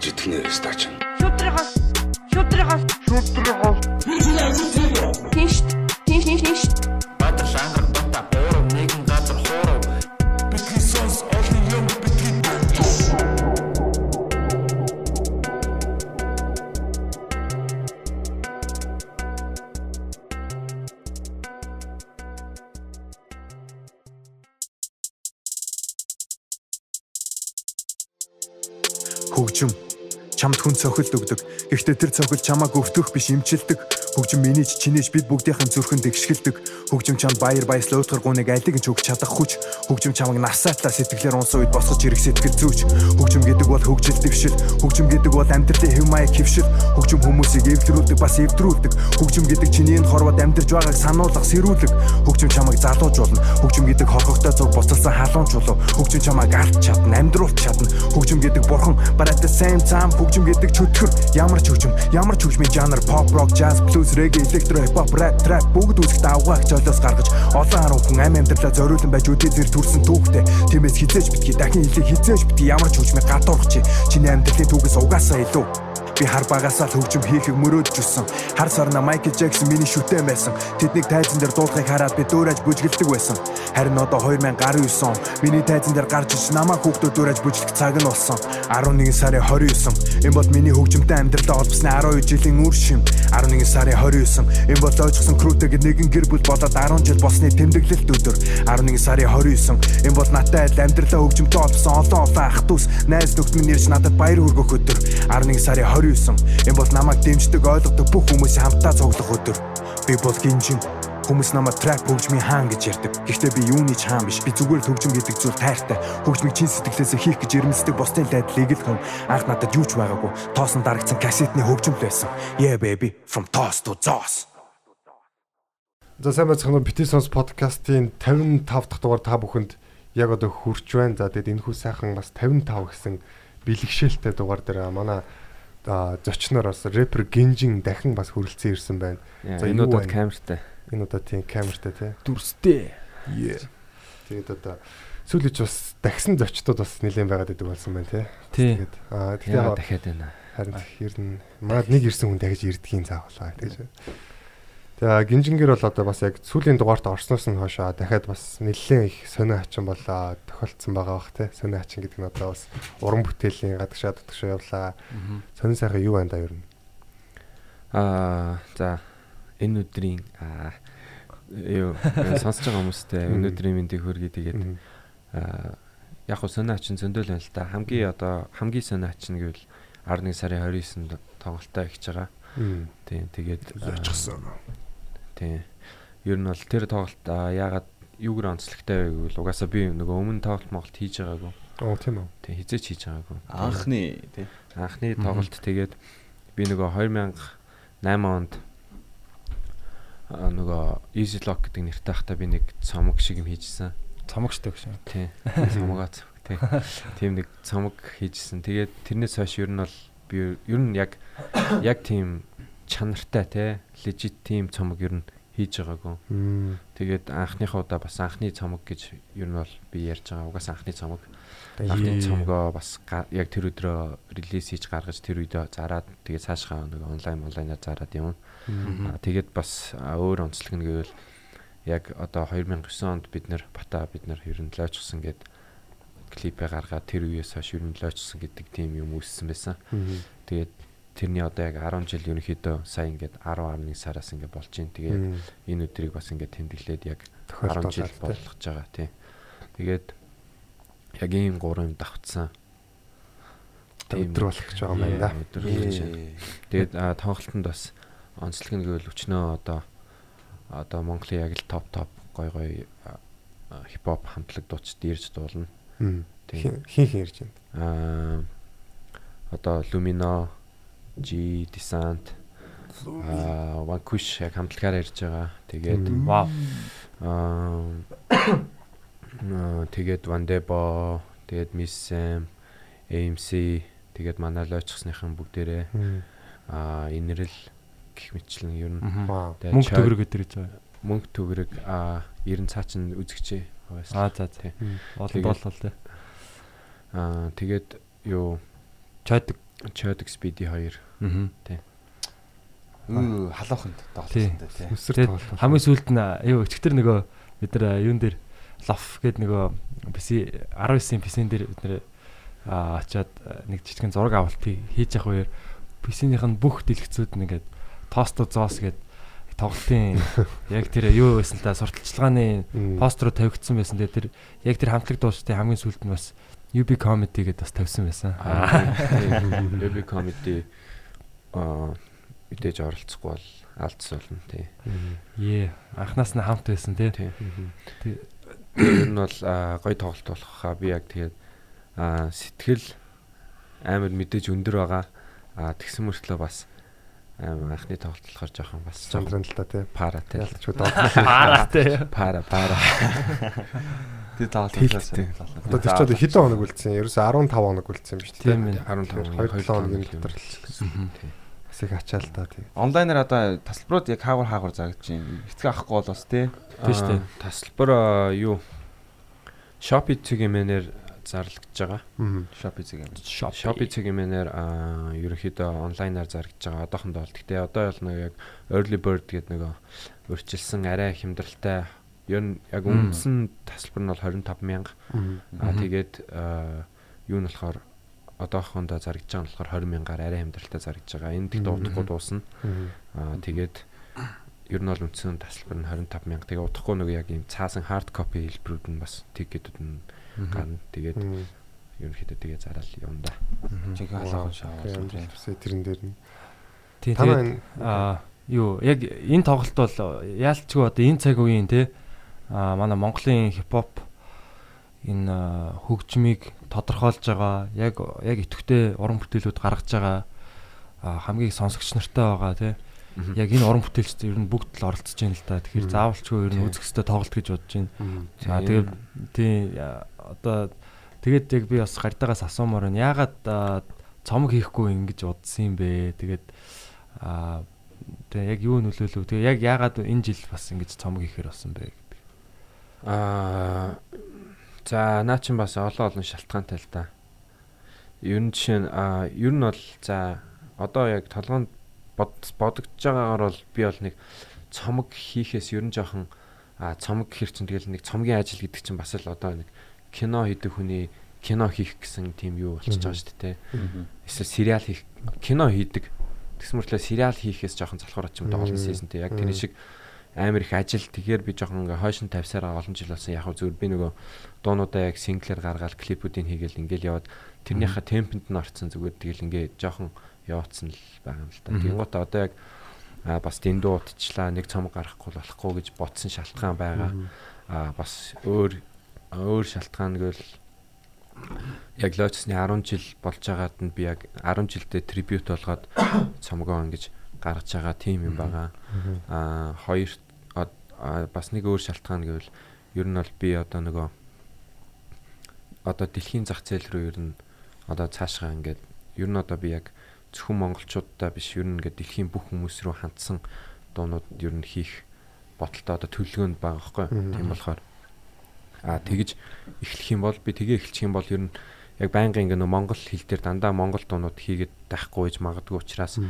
гэж итгэнэ стач. Шүтрихос. Шүтрихос. Шүтрихос. Цохилт өгдөг. Гэхдээ тэр цохилт чамааг өвтөх биш имчилдэг. Хөгжим миний ч чинээч бид бүгдийнхэн зүрхэнд эгшгэлдэг. Хөгжим чамд баяр баясгал уутгар гуныг алиг нь ч өгч чадах хүч. Хөгжим чамайг насаатлаа сэтгэлээр унсан үед босгож ирэх сэтгэл зүйч. Хөгжим гэдэг бол хөгжил дэвшил. Хөгжим гэдэг бол амьдралын хэв маяг хөвшил. Хөгжим хүмүүсийг эвлэрүүлдэг бас эвдрүүлдэг. Хөгжим гэдэг чиний энэ хорвоод амьдарч байгааг сануулгах сэрүүлэг. Хөгжим чамайг залуужуулна. Хөгжим гэдэг хорхогтой зүг буцалсан халуун чулуу. Хөгжим чамайг алт чадна, амьдруулт чадна. Хөгжим гэдэг бурхан the same time хөгжим гэдэг чөтгөр ямар ч хөгжим, ямар ч хөгжмийн жанр pop rock, jazz, blues, reggae, electro, hip hop, rap, trap бүгд үүсгэж давгаах золиос гаргаж олон харуу хүн амь амьдралаа зориулсан байж үдээ зэр төрсэн түүхтэй. Тиймээс хизээж битгий дахин хэлээ хизээж битгий ямар ч хөгжмийг гадуурх чи. Чиний амьдралын түүхээс угаасаа илүү би хар багасаа л хөгжим хийхийг мөрөөдж өссөн. Хар сарна Майкл Джексон миний шүтэн байсан. Тэднийг тайзан дээр дуулахыг хараад би дуурайж бүжгэлдэг байсан. Харин одоо 2019 он миний тайзан дээр гарч иж намайг хүүхдүүд дуурайж бүжлэх цаг нь болсон. 11 сарын 29. Энэ бол миний хөгжимтэй амьдралаа холбосны 12 жилийн үр шим. 11 сарын 29. Энэ бол ойчсон крүүтэйг нэгэн гэр бүл болоод 10 жил болсны тэмдэглэлт өдөр. 11 сарын 29. Энэ бол надтай адил амьдралаа хөгжимтэй холбосон олон олон ах дүүс, найз нөхд минь ирж надад баяр хүргэх өдөр. 11 сарын 29 Энэ бол намайг дэмждэг ойлгодог бүх хүмүүсийн хамтдаа цуглах өдөр. Би бол гинжин Хүмүүс намайг трап хөгжмийн хаан гэж ярьдаг. Гэхдээ би юуны ч хаан биш. Би зүгээр хөгжим гэдэг зүйл тайртай. Хөгжмийг чин сэтгэлээсээ хийх гэж эрмэлздэг бусдын дайдлыг л хүн анх надад юу ч байгаагүй. Тоосон дарагдсан кассетны хөгжим л байсан. Yeah baby from toss to toss. За сайн байцгаана уу Битисонс подкастын 55 дахь дугаар та бүхэнд яг одоо хүрч байна. За тэгээд энэ хүү сайхан бас 55 гэсэн бэлгшээлтэй дугаар дээр манай зочноор бас рэпер Гинжин дахин бас хүрэлцэн ирсэн байна. За энэ удаад камертай. Энэ удаад тийм камертай тий. Дүрстэй. Тэгээд одоо сүүлэж бас дахсан зочдод бас нэлээд байгаад идэг болсон байна тий. Тэгээд аа тэгэхээр дахиад байна. Харин ер нь манад нэг ирсэн хүн дахиж ирдгийн заавал тэгэж. Тэгээ гинжингэр бол одоо бас яг сүүлийн дугаарт орсноос нь хойшоо дахиад бас нэлээд их сонио хачин болоо тохиолдсон байгаа бах те сонио хачин гэдэг нь одоо бас уран бүтээлийн гадагшаа дутгшаа явлаа. Сонио сайхан юу байна да ер нь? Аа за энэ өдрийн аа юу сонсож байгаа хүмүүстээ энэ өдрийн мэндийг хүргэе тэгээд аа яг хөө сонио хачин зөндөл байна л да. Хамгийн одоо хамгийн сонио хачин гэвэл 11 сарын 29-нд тоглолтоо ихж байгаа. Тийм тэгээд зорчсон. Тийм. Ер нь бол тэр тоглолт яагаад юугаар онцлогтой вэ гэвэл угаасаа би нөгөө өмнө тоглолт моголт хийж байгаагүй. Оо тийм үү. Тийм хизээч хийж байгаагүй. Анхны тий. Анхны тоглолт тэгээд би нөгөө 2008 онд нөгөө Easy Lock гэдэг нэртэй хата би нэг цомог шиг юм хийжсэн. Цомогчтой гэж. Тийм. Цомогоо тий. Тийм нэг цомог хийжсэн. Тэгээд тэрнээс хойш ер нь бол би ер нь яг яг тийм чанартай те лежит тим цомог ер нь хийж байгаагүй. Тэгээд анхныхаа удаа бас анхны цомог гэж ер нь бол би ярьж байгаа. Угаас анхны цомог. Анхны цомгоо бас яг тэр өдрөө релиз хийж гаргаж тэр үедээ зараад тэгээд цаашгаа нэг онлайн онлайнаар зараад юм. Аа тэгээд бас өөр онцлог нь гэвэл яг одоо 2009 онд бид нэр бата бид нь лойчсон гэд клипээ гаргаад тэр үеэс хойш ер нь лойчсон гэдэг тийм юм үүссэн байсан. Тэгээд тэрний одоо яг 10 жил ерөнхийдөө сая ингээд 10.1 сараас ингээд болж байна. Тэгээд энэ өдрийг бас ингээд тэмдэглээд яг 10 жил болгож байгаа тийм. Тэгээд яг ийм гурван давтсан. өдөр болох гэж байгаа юм байна. Өдөр болж байна. Тэгээд тоглолтод бас онцлог нь гэвэл өчнөө одоо одоо Монголын яг л топ топ гой гой хипхоп хамтлаг дуучид ирж дуулна. Хин хин ирж байна. Аа одоо Lumino G Descent аа Vanquish яг хамтлагаар ирж байгаа. Тэгээд вау. Аа тэгээд Vandebo, тэгээд Miss Sam, AMC, тэгээд манай лойчсныхан бүгдээрээ аа инэрл гих мэтлэн ер нь мөнгө төгрөг өдр гэж байгаа. Мөнгө төгрөг аа 90 цаачин үзэгчээ байсан. Аа за за. Олон болол тэ. Аа тэгээд юу чойдог Chodic Speedy 2. Аа. Үу халааханд Тий. тоглолттой тий. Өсөр тоглолт. хамгийн сүүлд нь юу өчтөр нөгөө бид нар юун дээр лоф гэдэг нөгөө PC 19-ийн PC-н дээр бид нар очиад нэг жижигхэн зураг авалтыг хийж явах үеэр PC-ийнх нь бүх дэлгэцүүд нь ингээд тосто зоос гэдэг тоглолтын яг тэр юу байсан та сурталчилгааны Мм. постероо тавигдсан байсан. Тэгээд тэр яг тэр хамтлаг дуустын хамгийн сүүлд нь бас UB comedy гэдээ бас тавьсан байсан. Baby comedy аа мэдээж оролцохгүй бол алдс болно тий. Мм. Е анханаас нь хамт байсан тий. Тий. Тэр нь бол аа, гоё тоглолт болох хаа би яг тэгээд аа сэтгэл амар мэдээж өндөр байгаа. Аа тэгсэн мөртлөө бас амар анхны тоглолт болохоор жоохон бас Сандран л та тий. паратай. Ялч удаа. Паратай. Пара пара. Тэр тоглолт Тэлтэй. Одоо тэр чинь одоо хэдэн хоног үлдсэн? Ерөөсө 15 хоног үлдсэн юм шүү дээ. Тийм ээ. 15 2 7 хоногийн юм. дотор л бас их ачаал та тий. Онлайнаар одоо тасалбарууд яг хаагур хаагур зарагдаж байна. Хэцүү авахгүй бол бас тий. Тийм шүү дээ. Тасалбар юу Shopee цэгийн зарлагдж байгаа. Shopee юм. Shopee цэгийн мэнээр аа ерөнхийдөө онлайнаар зарагдж байгаа. Одоохондоо бол гэхдээ одоо бол нэг яг early bird гэдэг нэг өрчилсөн арай хямдралтай ер нь яг үндсэн тасалбар нь бол 25 мянга. Аа тэгээд юу нь болохоор одоохондоо зарагдж байгаа нь болохоор 20 мянгаар арай хямдралтай зарагдж байгаа. Энэ тэгтээ Мгм. удахгүй дуусна. Аа тэгээд ер нь бол үндсэн тасалбар нь 25 мянга. Тэгээ удахгүй нэг яг ийм цаасан hard copy хэлбэрүүд нь бас тикетүүд нь гарна. Тэгээд ерөнхийдөө тэгээ зараал явна да. Жинхэнэ халаахан. Тийм тэрэн дээр нь. Тийм тэгээд аа юу яг энэ тоглолт бол яалтчгүй одоо энэ цаг үеийн те манай Монголын хипхоп энэ хөгжмийг тодорхойлж байгаа яг яг идэвхтэй уран бүтээлүүд гаргаж байгаа аа, хамгийн сонсогч нартай байгаа Мгм. яг энэ уран бүтээлчд ер нь бүгд л оролцож байна л та. Тэгэхээр заавалчгүй ер нь Тийм. үзэх хөстө тоглолт гэж бодож байна. Аа тэгээд тийм яа, одоо тэгээд яг би бас гардагаас асуумаар байна. Яагаад аа, цомог хийхгүй ингэж удсан юм бэ? Тэгээд аа тэгээ яг юу нөлөөлөв? Тэгээ яг яагаад энэ жил бас ингэж цомог хийхээр болсон бэ Аа за наа чин бас олон олон шалтгаантай л да. Ер нь жишээ нь аа ер нь бол за одоо яг толгоонд бод бодогдож байгаагаар бол би бол нэг цомог хийхээс ер нь жоохон цомог гэхэр чинь тэгэл нэг цомгийн ажил гэдэг чинь бас л одоо нэг кино хийдэг хүний кино хийх гэсэн тийм юу болчихж байгаа шүү дээ. Эсвэл сериал хийх кино хийдэг. Тэгсэн мөртлөө сериал хийхээс жоохон залхуур очим Мм. тоглосон си즌тэй яг тэрний шиг амар их ажил тэгэхээр би жоохон ингээ хойшин тавьсараа олон жил болсон яг зүгээр би нөгөө дуунуудаа яг синглэр гаргаад клипүүдийг хийгээл ингээл яваад тэрнийхээ темпэнд нь орцсон зүгээр тэгэл ингээ жоохон яваадсан л байгаа юм л. Мгм. Тэнгуут одоо яг а бас дэндүү утчлаа нэг цомог гарахгүй болохгүй гэж бодсон шалтгаан байгаа. А бас өөр өөр шалтгаан гэвэл яг лоочсны 10 жил болж байгаад нь би яг 10 жилдээ трибют болгоод цомгоо ингэж гаргаж байгаа тим юм байгаа. Аа хоёр бас нэг өөр шалтгаан гэвэл ер нь бол би одоо нөгөө одоо дэлхийн зах зээл рүү ер нь одоо цаашгаа ингээд ер нь одоо би яг зөвхөн монголчуудаа биш ер нь ингээд дэлхийн бүх хүмүүс рүү хандсан дуунууд ер нь хийх бодолтой одоо төлөвлөгөөнд байгаа байхгүй тийм болохоор. Аа тэгж эхлэх юм бол би тгээ эхэлчих юм бол ер нь яг байнгын ингээд монгол хэл дээр дандаа монгол дуунууд хийгээд байхгүй гэж магадгүй учраас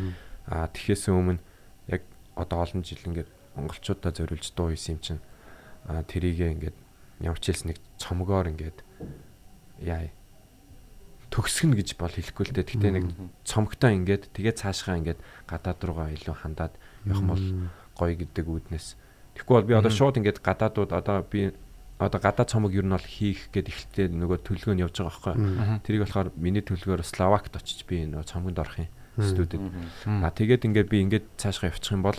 аа тэхээс өмнө яг одоо олон жил ингээд монголчуудаа зориулж дуу хийсэн юм чинь аа тэрийгээ ингээд ямар ч хэлс нэг цомгоор ингээд яа төгсгөн гэж бол хэлэхгүй л дээ. Гэтэ нэг цомгтой ингээд тэгээ цаашгаа ингээд гадаад руугаа илүү хандаад явах бол гоё гэдэг үүднээс. Тэгэхгүй бол би одоо шууд ингээд гадаадууд одоо би одоо гадаад цомог ер нь бол хийх гэд ихтэй нөгөө төлөвлөгөө нь явж байгаа байхгүй. Тэрийг болохоор миний төлөвлөгөөр Словакт очиж би нөгөө цомгонд орох юм студид. А тэгээд ингээд би ингээд цаашгаа явчих юм бол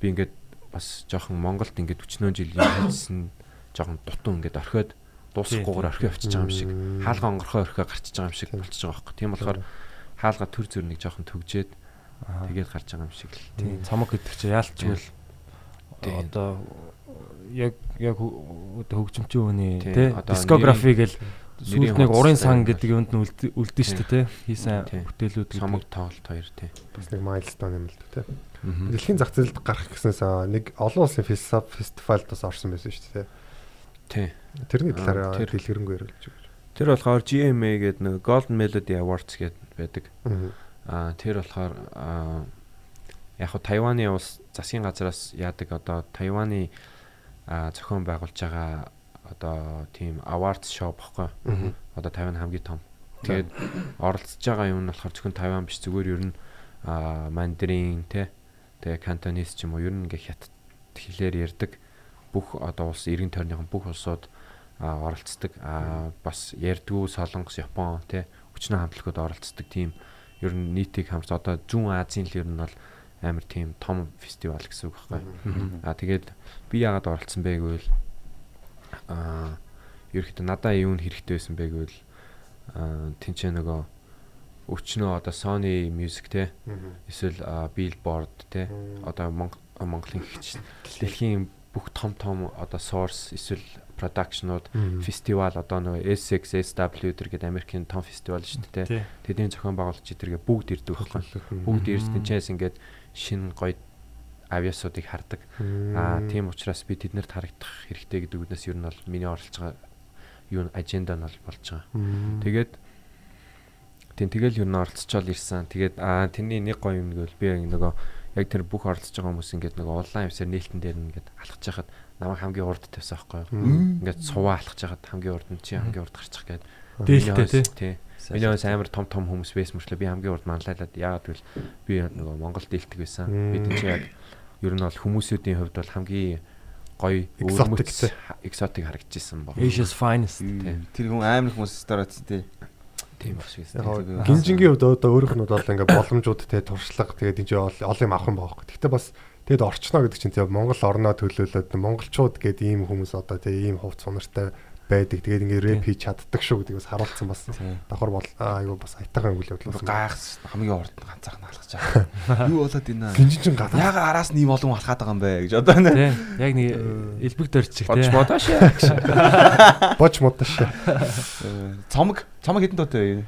би ингээд бас жоохон Монголд ингээд 40 жил хийсэн жоохон дутуу ингээд орхиод дуусахгүйгээр орхио явчихж байгаа юм шиг хаалга онгорхоо орхио гарчиж байгаа юм шиг болчихж байгаа байхгүй. Тийм болохоор хаалга төр зүрнийг жоохон төгжээд тэгээд гарч байгаа юм шиг л. тийм цомог гэдэг чинь яалтчгүй л одоо яг яг хө- одоо хөгжимчин хүний Тийм, тий дискографи гэл сүүлд нэг урын сан гэдэг юмд нь үлд- үлдэн шүү дээ тий хийсэн бүтээлүүд. Цомог тоглолт хоёр тий. бас нэг майлстон юм л да тий. Дэлхийн зах зээлд гарах гэснээс нэг олон улсын фестивал фестивальд бас орсон байсан шүү дээ. Тий. Тэрний Аа, талаар дэлгэрэнгүй ярилж өгч. Тэр болохоор GMA гэдэг нэг Golden Melody Awards гэдэг байдаг. Аа. Тэр болохоор аа яг хуу Тайваны улс засгийн газраас яадаг одоо Тайваны аа зохион байгуулж байгаа одоо тийм awards show бохгүй. Одоо Тайван хамгийн том. Тэгээд оролцож байгаа юм нь болохоор зөвхөн Тайван биш зүгээр ер нь аа мандарин те тэгээ кантонис ч юм уу ер нь ингээ хятад хэлээр ярьдаг бүх одоо улс эргэн тойрныхон бүх улсууд оролцдог. Аа бас ярдгүү Солонгос, Япон те хүчнээ хамтлагууд оролцдог тийм ер нь нийтийг хамт одоо зүүн Азийн л ер нь бол амар тийм том фестивал гэсэн үг байхгүй. Аа тэгээд би яагаад оролцсон бэ гэвэл аа ерөөхдөө надаа юу н хэрэгтэй байсан бэ гэвэл тэнцээ нөгөө өчнөө одоо Sony Music те эсвэл Billboard те одоо Монголын хэгч дэлхийн бүх том том одоо source эсвэл продакшнууд фестивал одоо нөгөө SX SW гэдэг Америкийн том фестивал шүү дээ те. Тэдний зохион байгуулагч эдэргээ бүгд ирдэг байхгүй бүгд ирсэн чээс ингээд шин гоё авиасуудыг хардаг. Аа тийм учраас би тэднэрт харагдах хэрэгтэй гэдэг үднээс ер нь бол миний оролцож байгаа юу аженда нь бол болж байгаа. Тэгээд тийм тэгэл ер нь оролцож ирсэн. Тэгээд аа тэрний нэг гоё юм гэвэл би нөгөө яг тэр бүх оролцож байгаа хүмүүс ингээд нөгөө улаан явсаар нээлтэн дээр ингээд алхаж яхад намайг хамгийн урд тавьсан байхгүй юу. Ингээд суваа алхаж яхад хамгийн урд нь чи хамгийн урд гарчих гээд. Дээлтэй тий. Миний бас амар том том хүмүүс байсан мөрчлөө би хамгийн урд манлайлаад яагаад гэвэл би нөгөө Монгол дээлдэг байсан. Би тийч яг ер нь бол хүмүүсүүдийн хувьд бол хамгийн гоё экзотик экзотик харагдчихсан баг. Asia's finest. Тэр хүн амар хүмүүс сторооц тий. Тийм баг шиг. Гинжингийн хувьд одоо өөрийнх нь бол ингээ боломжууд те туршлага тэгээд энэ олон юм авах юм байгаа. Гэхдээ бас тэгэд орчноо гэдэг чинь тийм Монгол орноо төлөөлөд монголчууд гэдэг ийм хүмүүс одоо тийм ийм хувц сунартай байдаг. Тэгээд ингээ рэп хийж чаддаг шүү гэдгийг бас харуулсан бас давхар бол айгу бас айтайхан үйл явдал болсон. Гайхс хамгийн ганцаарх нь алхаж байгаа. Юу болоод байна? Гинжин гадаа. Яга араас нэм олон алхаад байгаа юм бэ гэж одоо нэ. Яг нэг элбэг дөрчих тий. Боч бодоош. Боч модош. Цомог цомог хэдэн дуутай вэ?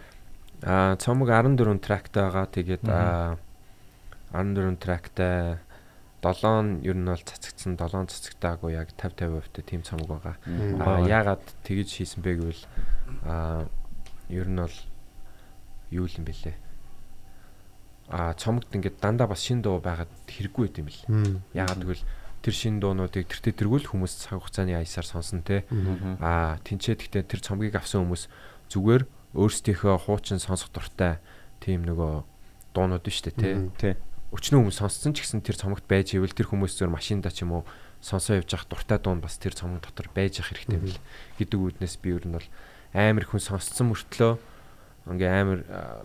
Аа цомог 14 трактай байгаа. Тэгээд 14 трактай 7 ер нь бол цацагдсан 7 цацагтаагүй яг 50 50% тийм цомог байгаа. Аа яагаад тэгж хийсэн бэ гэвэл аа ер нь бол юу юм бэлээ. Аа цомогт ингээд дандаа бас шин дуу байгаад хэрэггүй байт юм бэл. Яагаад гэвэл тэр шин дуунуудыг тэр тэргүүл хүмүүс цаг хугацааны аясаар сонсон те. Аа тэнцээ гэхдээ тэр цомгийг авсан хүмүүс зүгээр өөрсдийнхөө хуучин сонсох дуртай тийм нөгөө дуунууд шүү дээ те. Өчнөө хүмүүс сонссон ч гэсэн тэр цомогт байж ивэл тэр хүмүүс зөв машинда ч юм уу сонсоо явж явах дуртай дуун бас тэр цомог дотор байж явах хэрэгтэй мэл гэдэг үүднээс би ер нь бол амар хүн сонсцсон мөртлөө ингээ амар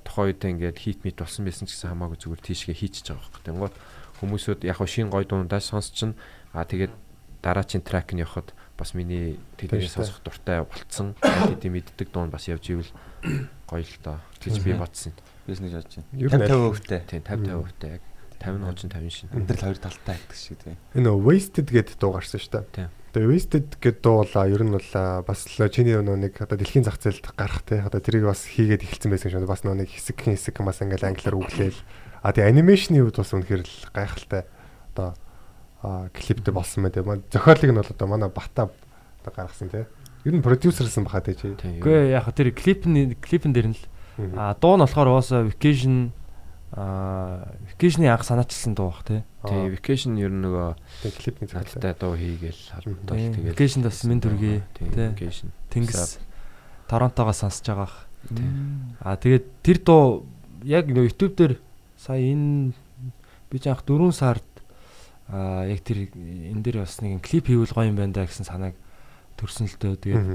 тухайн үед ингээд хит мит болсон байсан ч гэсэн хамаагүй зүгээр тийшгээ хийчихэж байгаа байхгүй. Тэнгууд хүмүүсүүд яг шин гой дуунаас сонсчин а тэгээд дараачийн трак нь явахад бас миний тэдний сонсох дуртай болцсон тэдний мэддэг дуун бас явж ивэл гоё л доо гэж би бодсон. Бис нэг жаж байна. 50 50% тэй. Тийм 50 50% тэй яг 50 он чинь 50 шин. Амьдрал хоёр талтай гэдэг шиг тийм. Энэ wasted гэдэг дуу гарсан шүү дээ. Тийм. Тэгээ wasted гэдэг дуу бол ер нь бол бас л чиний нэг одоо дэлхийн зах зээлд гарах те одоо тэрийг бас хийгээд эхэлсэн байсан шүү. Бас нэг хэсэг хэсэг бас ингээл англиар үглээл. А тэгээ анимашны үед бас үнэхээр л гайхалтай одоо клиптэй болсон мэ те. Зохиолыг нь бол одоо манай Бата одоо гаргасан те. Ер нь продюсерсэн баха те чи. Үгүй яг тэр клипний клипэн дээр нь л а дуу нь болохоор уусаа vacation а vacation-ы анх санаачилсан дуу бах тий. Тий, vacation ер нь нөгөө клипний цааттай дуу хийгээл холбоотой тэгээд vacation бас мен дүргээ тий. Vacation. Тэнгис Торонтогоо сонсож байгаа. А тэгээд тэр дуу яг нөгөө YouTube дээр сая энэ би ч анх 4 сард а яг тэр энэ дээр бас нэг клип хийвэл гоё юм байна да гэсэн санааг төрсөн л дөө. Тэгээд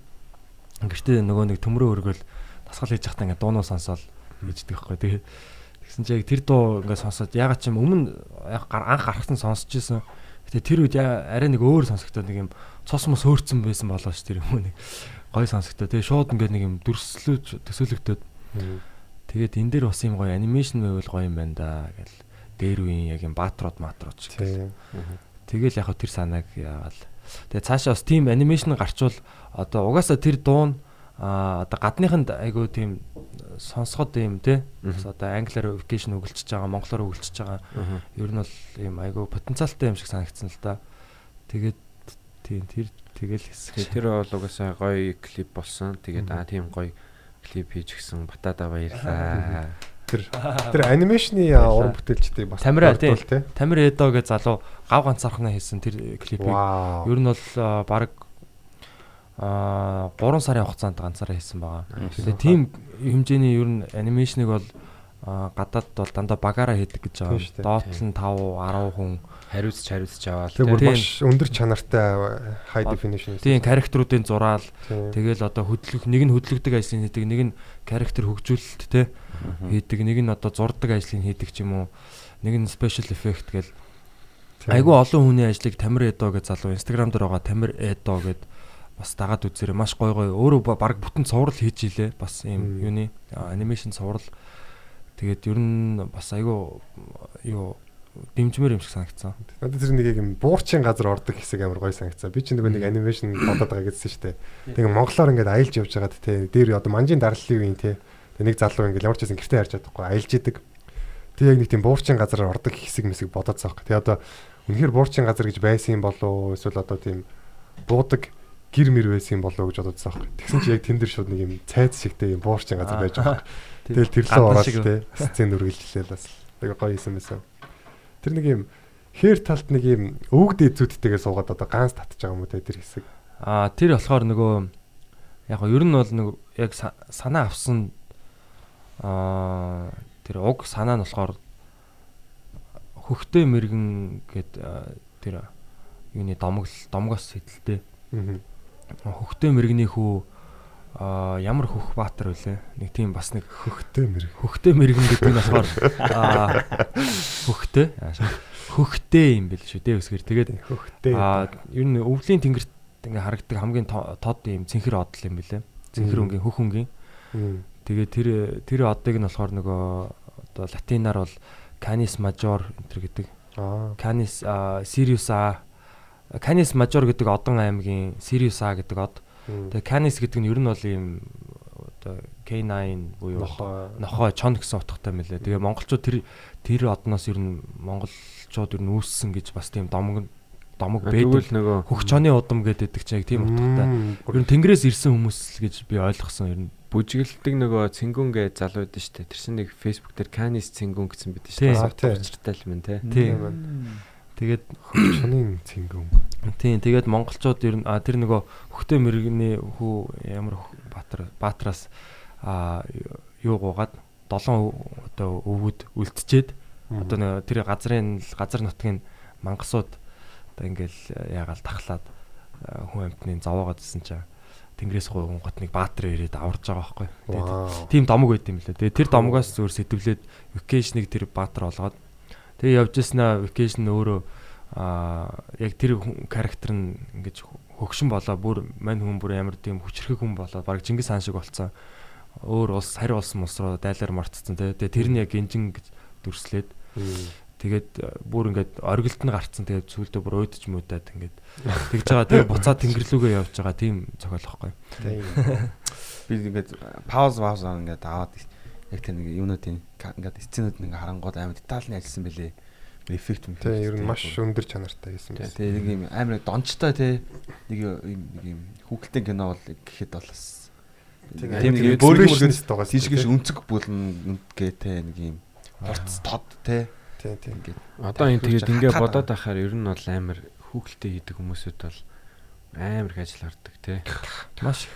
гэртээ нөгөө нэг төмрөө өргөл тасгал хийж захтаа ингээ дуунуу сонсоол хийждэг байхгүй. Тэгээд Тэгсэн чи яг тэр дуу ингээд сонсоод ягаад ч юм өмнө анх гаргасан сонсч ирсэн. Гэтэ тэр үед арай нэг өөр сонсогдоод нэг юм цус мос өөрцөн байсан болоо ш тэр юм нэг гой сонсогдоо. Тэгээ шууд ингээд нэг юм дүрслүү төсөөлөгдөд. Тэгээд энэ дээр бас юм гоё анимашн байвал гоё юм байна да гэл дээр үеийн яг юм баатрууд матрууд шиг. Тэгэл яг тэр санааг яавал. Тэгээ цаашаа бас тийм анимашн гарчвал одоо угаасаа тэр дуун а одоо гадныханд айгуу тийм сонсоход юм те одоо англиар vacation өгөлчж байгаа монголоор өгөлчж байгаа ер нь бол юм айгуу потенциалтай юм шиг санагдсан л да тэгээд тийм тэр тэгэл хэсэг тэр бол угаасаа гоё клип болсон. Тэгээд аа тийм гоё клип хийж гисэн батада баярлаа. Тэр тэр анимашны уран бүтээлчдийг бас Тамира тий. дурдвал, тий. Тамир Эдо гэж залуу гав ганцаархнаа хийсэн тэр клипийг. Ер нь бол баг а 3 сарын хугацаанд ганцаараа хийсэн байгаа. Тэгээ тийм хэмжээний ер нь анимашныг бол гадаад бол дандаа багаараа хийдэг гэж Тийм шүү дээ. байгаа. Доот нь 5 10 хүн хариуцж хариуцж аваад Тийм. маш өндөр чанартай high definition. тийм характеруудын зураал тэгэл одоо хөдлөх нэг нь хөдлөгдөг ажлыг хийдэг нэг нь характер хөгжүүлэлт те хийдэг нэг нь одоо зурдаг ажлыг хийдэг ч юм уу нэг нь special effect гэл айгүй олон хүний ажлыг Тамир Эдо гэж залуу инстаграм дээр байгаа Тамир Эдо гэд бас дагаад үзээрэй маш гой гой өөрөө ба- баг бүтэн цуврал хийж илээ бас ийм юуны анимашн цуврал тэгээд ер нь бас айгүй юу дэмжмээр юм шиг санагдсан. Надад тэр нэг юм буурчин газар ордог хэсэг амар гоё санагцсан. Би чи нөгөө нэг анимашн бодоод байгаа гэсэн шүү дээ. Тэгээ монголоор ингээд аялж явж байгаад те дээр одоо манжийн дарлалын үеийн те нэг залуу ингээд ямар ч байсан гэртээ харж чадахгүй аялж идэг. Тэгээ яг нэг тийм буурчин газараар ордог хэсэг мэсэг бодоод цаах. Тэгээ одоо үнэхээр буурчин газар гэж байсан юм болов уу эсвэл одоо тийм буудаг гэр мэр байсан юм болов уу гэж бодоод цаах. Тэгсэн чи яг тэн дээр шууд нэг юм цайз шигтэй юм буурчин газар байж байгаа. Тэгэл тэрлээ Гадна ороод те сцен үргэлжлээл бас тэгээ гоё юм байсан. Тэр нэг юм хээр талд нэг юм өвгд эзүүдтэйгээ суугаад одоо ганц татж байгаа юм уу те тэр хэсэг. Аа тэр болохоор нөгөө яг гоо ер нь бол нөгөө яг са- санаа авсан аа тэр уг санаа нь болохоор хөхтэй мэрэгэн гэд тэр юуны домгол домгоос хэдэлтэй Аа. Хөхтэй мэрэгний хүү аа ямар хөх баатар вүлээ нэг тийм бас нэг Хөхтэй мэрэг. хөхтэй мэрэгэн гэдэг нь болохоор хөхтэй хөхтэй юм бэл шүү дээ өсгөр тэгээд Хөхтэй. Аа ер нь өвлийн тэнгэрт ингээ харагддаг хамгийн то- тод юм цэнхэр одол юм билэ. Цэнхэр өнгийн хөх өнгийн. Мм. Тэгээ тэр тэр одыг нь болохоор нөгөө одоо латинаар бол canis major энэ гэдэг. Аа. Canis а, Sirius A Canis major гэдэг одон аймгийн Sirius A гэдэг од. Тэгээ Canis гэдэг нь ер нь бол ийм одоо K9 буюу Нохоо. чон гэсэн утгатай мэлээ. Тэгээ монголчууд тэр тэр одноос ер нь монголчууд ер нь үүссэн гэж бас тийм домог домог байдаг. Нөгөө Хөх чоны удам гэдэг чинь яг тийм утгатай. Ер нь тэнгэрээс ирсэн хүмүүс л гэж би ойлгосон ер нь. бүжгэлдэг нөгөө цэнгүн гэ залуу байдаг шүү дээ. Тэр чинь нэг Facebook дээр Canis цэнгүн гэсэн бид шүү тий. дээ. Учиртай л юм те. Тийм. байна. Тэгээд Чонын цэнгүүн. тийм тэгээд монголчууд ер нь а тэр нөгөө хөхтэй мэрэгний хүү ямар баатар баатараас а юу гуугаад долоон одоо өвгүүд үлдчихэд одоо тэр газрын газар нутгийн мангасууд одоо ингээл ягаал тахлаад а, хүн амтны зовоогоод исэн чинь тэнгэрээс гуйгонгот нэг баатар ирээд аварж байгаа байхгүй. Тэгээд тийм домог байт юм лээ. Тэгээ тэр домогоос зүгээр сэтвлээд vacation-ыг тэр баатар олгоод тэгээ явж яснаа vacation өөрөө аа яг тэр характер нь ингэж хөгшин болоо бүр мань хүн бүр ямар тийм хүчрэх хүн болоо баг Чингис хаан шиг болцсон. Өөр улс хари улс мус руу дайлаар мартцсан тий. Тэгээ тэр нь яг гинжин гэж дүрслээд тэгээд бүр ингээд оргилд нь гарцсан тэгээд сүулдэ бүр өөдөж мөдөд ингээд тэгж байгаа тэгээ буцаад тэнгэр лүгээ явж байгаа тийм зохиолохгүй. Тийм. би ингээд пауз пауз ингээд аваад яг тэр нэг юунуудын ка- ингээд сценүүд ингээд харангууд амар детальны ажилласан бэлээ. Эффект юм. Тийм ер нь маш өндөр чанартай байсан байсан. Тэгээ нэг юм амар дончтой те нэг юм нэг юм хүүхэлдэйн кино бол гэхэд бол бас Тийм тийм нэг тийм бөөрийн expressionist байгаа дээ. өнцөг бүлэн гэ те нэг юм порц тод те Тийм тийм. ингээд Одоо энэ тэгээд Хатаад ингээ байгаа. бодоод байхаар ер нь бол амар хүүхэлтэй хийдэг хүмүүсүүд бол амар их ажил хардаг те. Маш их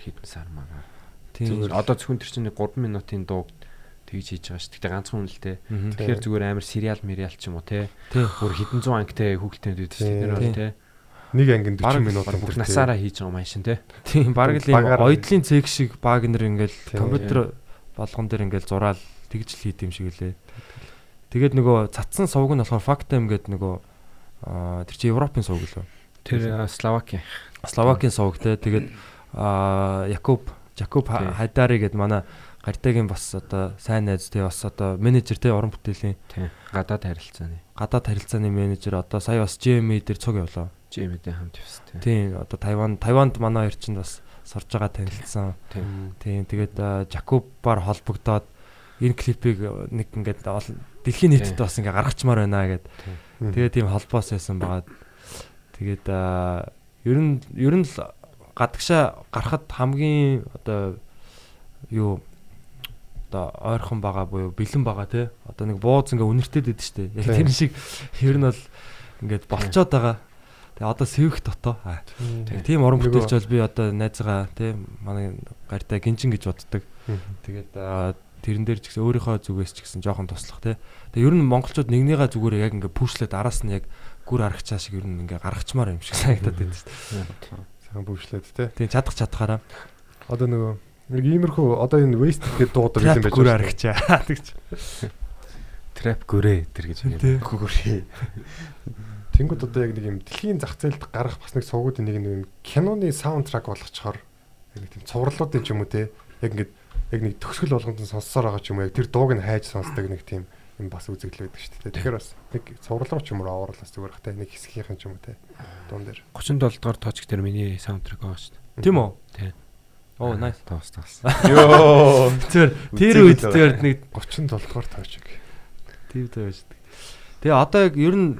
Хитэн сар магаар. тийм Зүгээр одоо зөвхөн тэр чинь 3 минутын дуу тэгж хийж байгаа шүү. Тэгтээ ганцхан. Мгм. Тэгэхээр зүгээр амар сериал мериал ч юм уу те. Бүр хэдэн зуун ангитай хүүхэлтэй байдаг шүү. Тэр бол те. Нэг ангин 40 Бараг минут бүх насаараа хийж байгаа маань шин те. Тийм баг л ойдлын цэг шиг баг нэр ингээл компьютер болгон дээр ингээл зураал тэгж л хийд юм шиг лээ. Тэгээд нөгөө цацсан сувг нь болохоор fact time гэдэг нөгөө тэр чи Европын сувг лөө. Тэр Словакийн Словакийн сувг те тэгээд Якуб Жакуб Тийм. Хайдари гэдэг манай гартагийн бас одоо сайн найз те бас одоо менежер те уран бүтээлийн тийм гадаад харилцааны гадаад харилцааны менежер одоо сая бас GMA дээр цуг явлаа. GM-ийн хамт явсан тийм. Тийм одоо Тайван Тайванд манай хоёр чинь бас сурж байгаа танилцсан. Тийм. Тийм тэгээд а, Жакубаар холбогдоод энэ клипийг нэг ингээд дэлхийн нийтэд бас ингээд гаргачмаар байна гэд. Тэгээд тийм холбоос байсан байгаа. Тэгээд ер нь ер нь л гадагшаа гарахад хамгийн одоо юу одоо ойрхон байгаа буюу бэлэн байгаа те. Одоо нэг бууз ингээ үнэртэй дэд штэ. Яг тэр шиг ер нь бол ингээд болцоод байгаа. Тэгээ одоо сэвх дотоо. Тийм уран бүтээлч бол би одоо найзгаа те манай гартаа гинжин гэж боддог. Тэгээд тэрэн дээр ч гэсэн өөрийнхөө зүгээс ч гэсэн жоохон туслах те тэгээ ер нь монголчууд нэгнийгаа зүгээр яг ингээ пүшлээд араас нь яг гүр аргачаа шиг ер нь ингээ гаргачмаар юм шиг санагдаад байдаг штэ. Сайн бүвшлээд те. тийм чадах чадхаараа Одоо нөгөө нэг иймэрхүү одоо энэ waste гэдэг дуудаг юм трап байж байна. аргачаа тэгч Trap гөрөө тэр гэж Тий. гөрөө. Тэнгүүд одоо яг нэг юм дэлхийн зах зээлд гарах бас нэг сувгуудын нэг нэг юм киноны саундтрак болгочхоор яг нэг тийм цувралуудын ч юм уу те яг ингээд яг нэг төгсгөл болгонд нь сонссоор байгаа ч юм уу яг тэр дууг нь хайж сонсдог нэг тийм юм бас үзэгдэл байдаг шүү дээ. Тэгэхээр бас нэг цуврал руу ч юм уу аваад бас зүгээр те нэг хэсгийнхэн ч юм уу те дуун дээр. 37 дугаар точк дээр миний саундтрек байгаа шүү дээ. тийм үү Тий. оо nice Тоос тоос. Йоо. тэр тэр үед тэр нэг 37 дугаар таачиг. тийм байж. Тэгээ одоо яг ер нь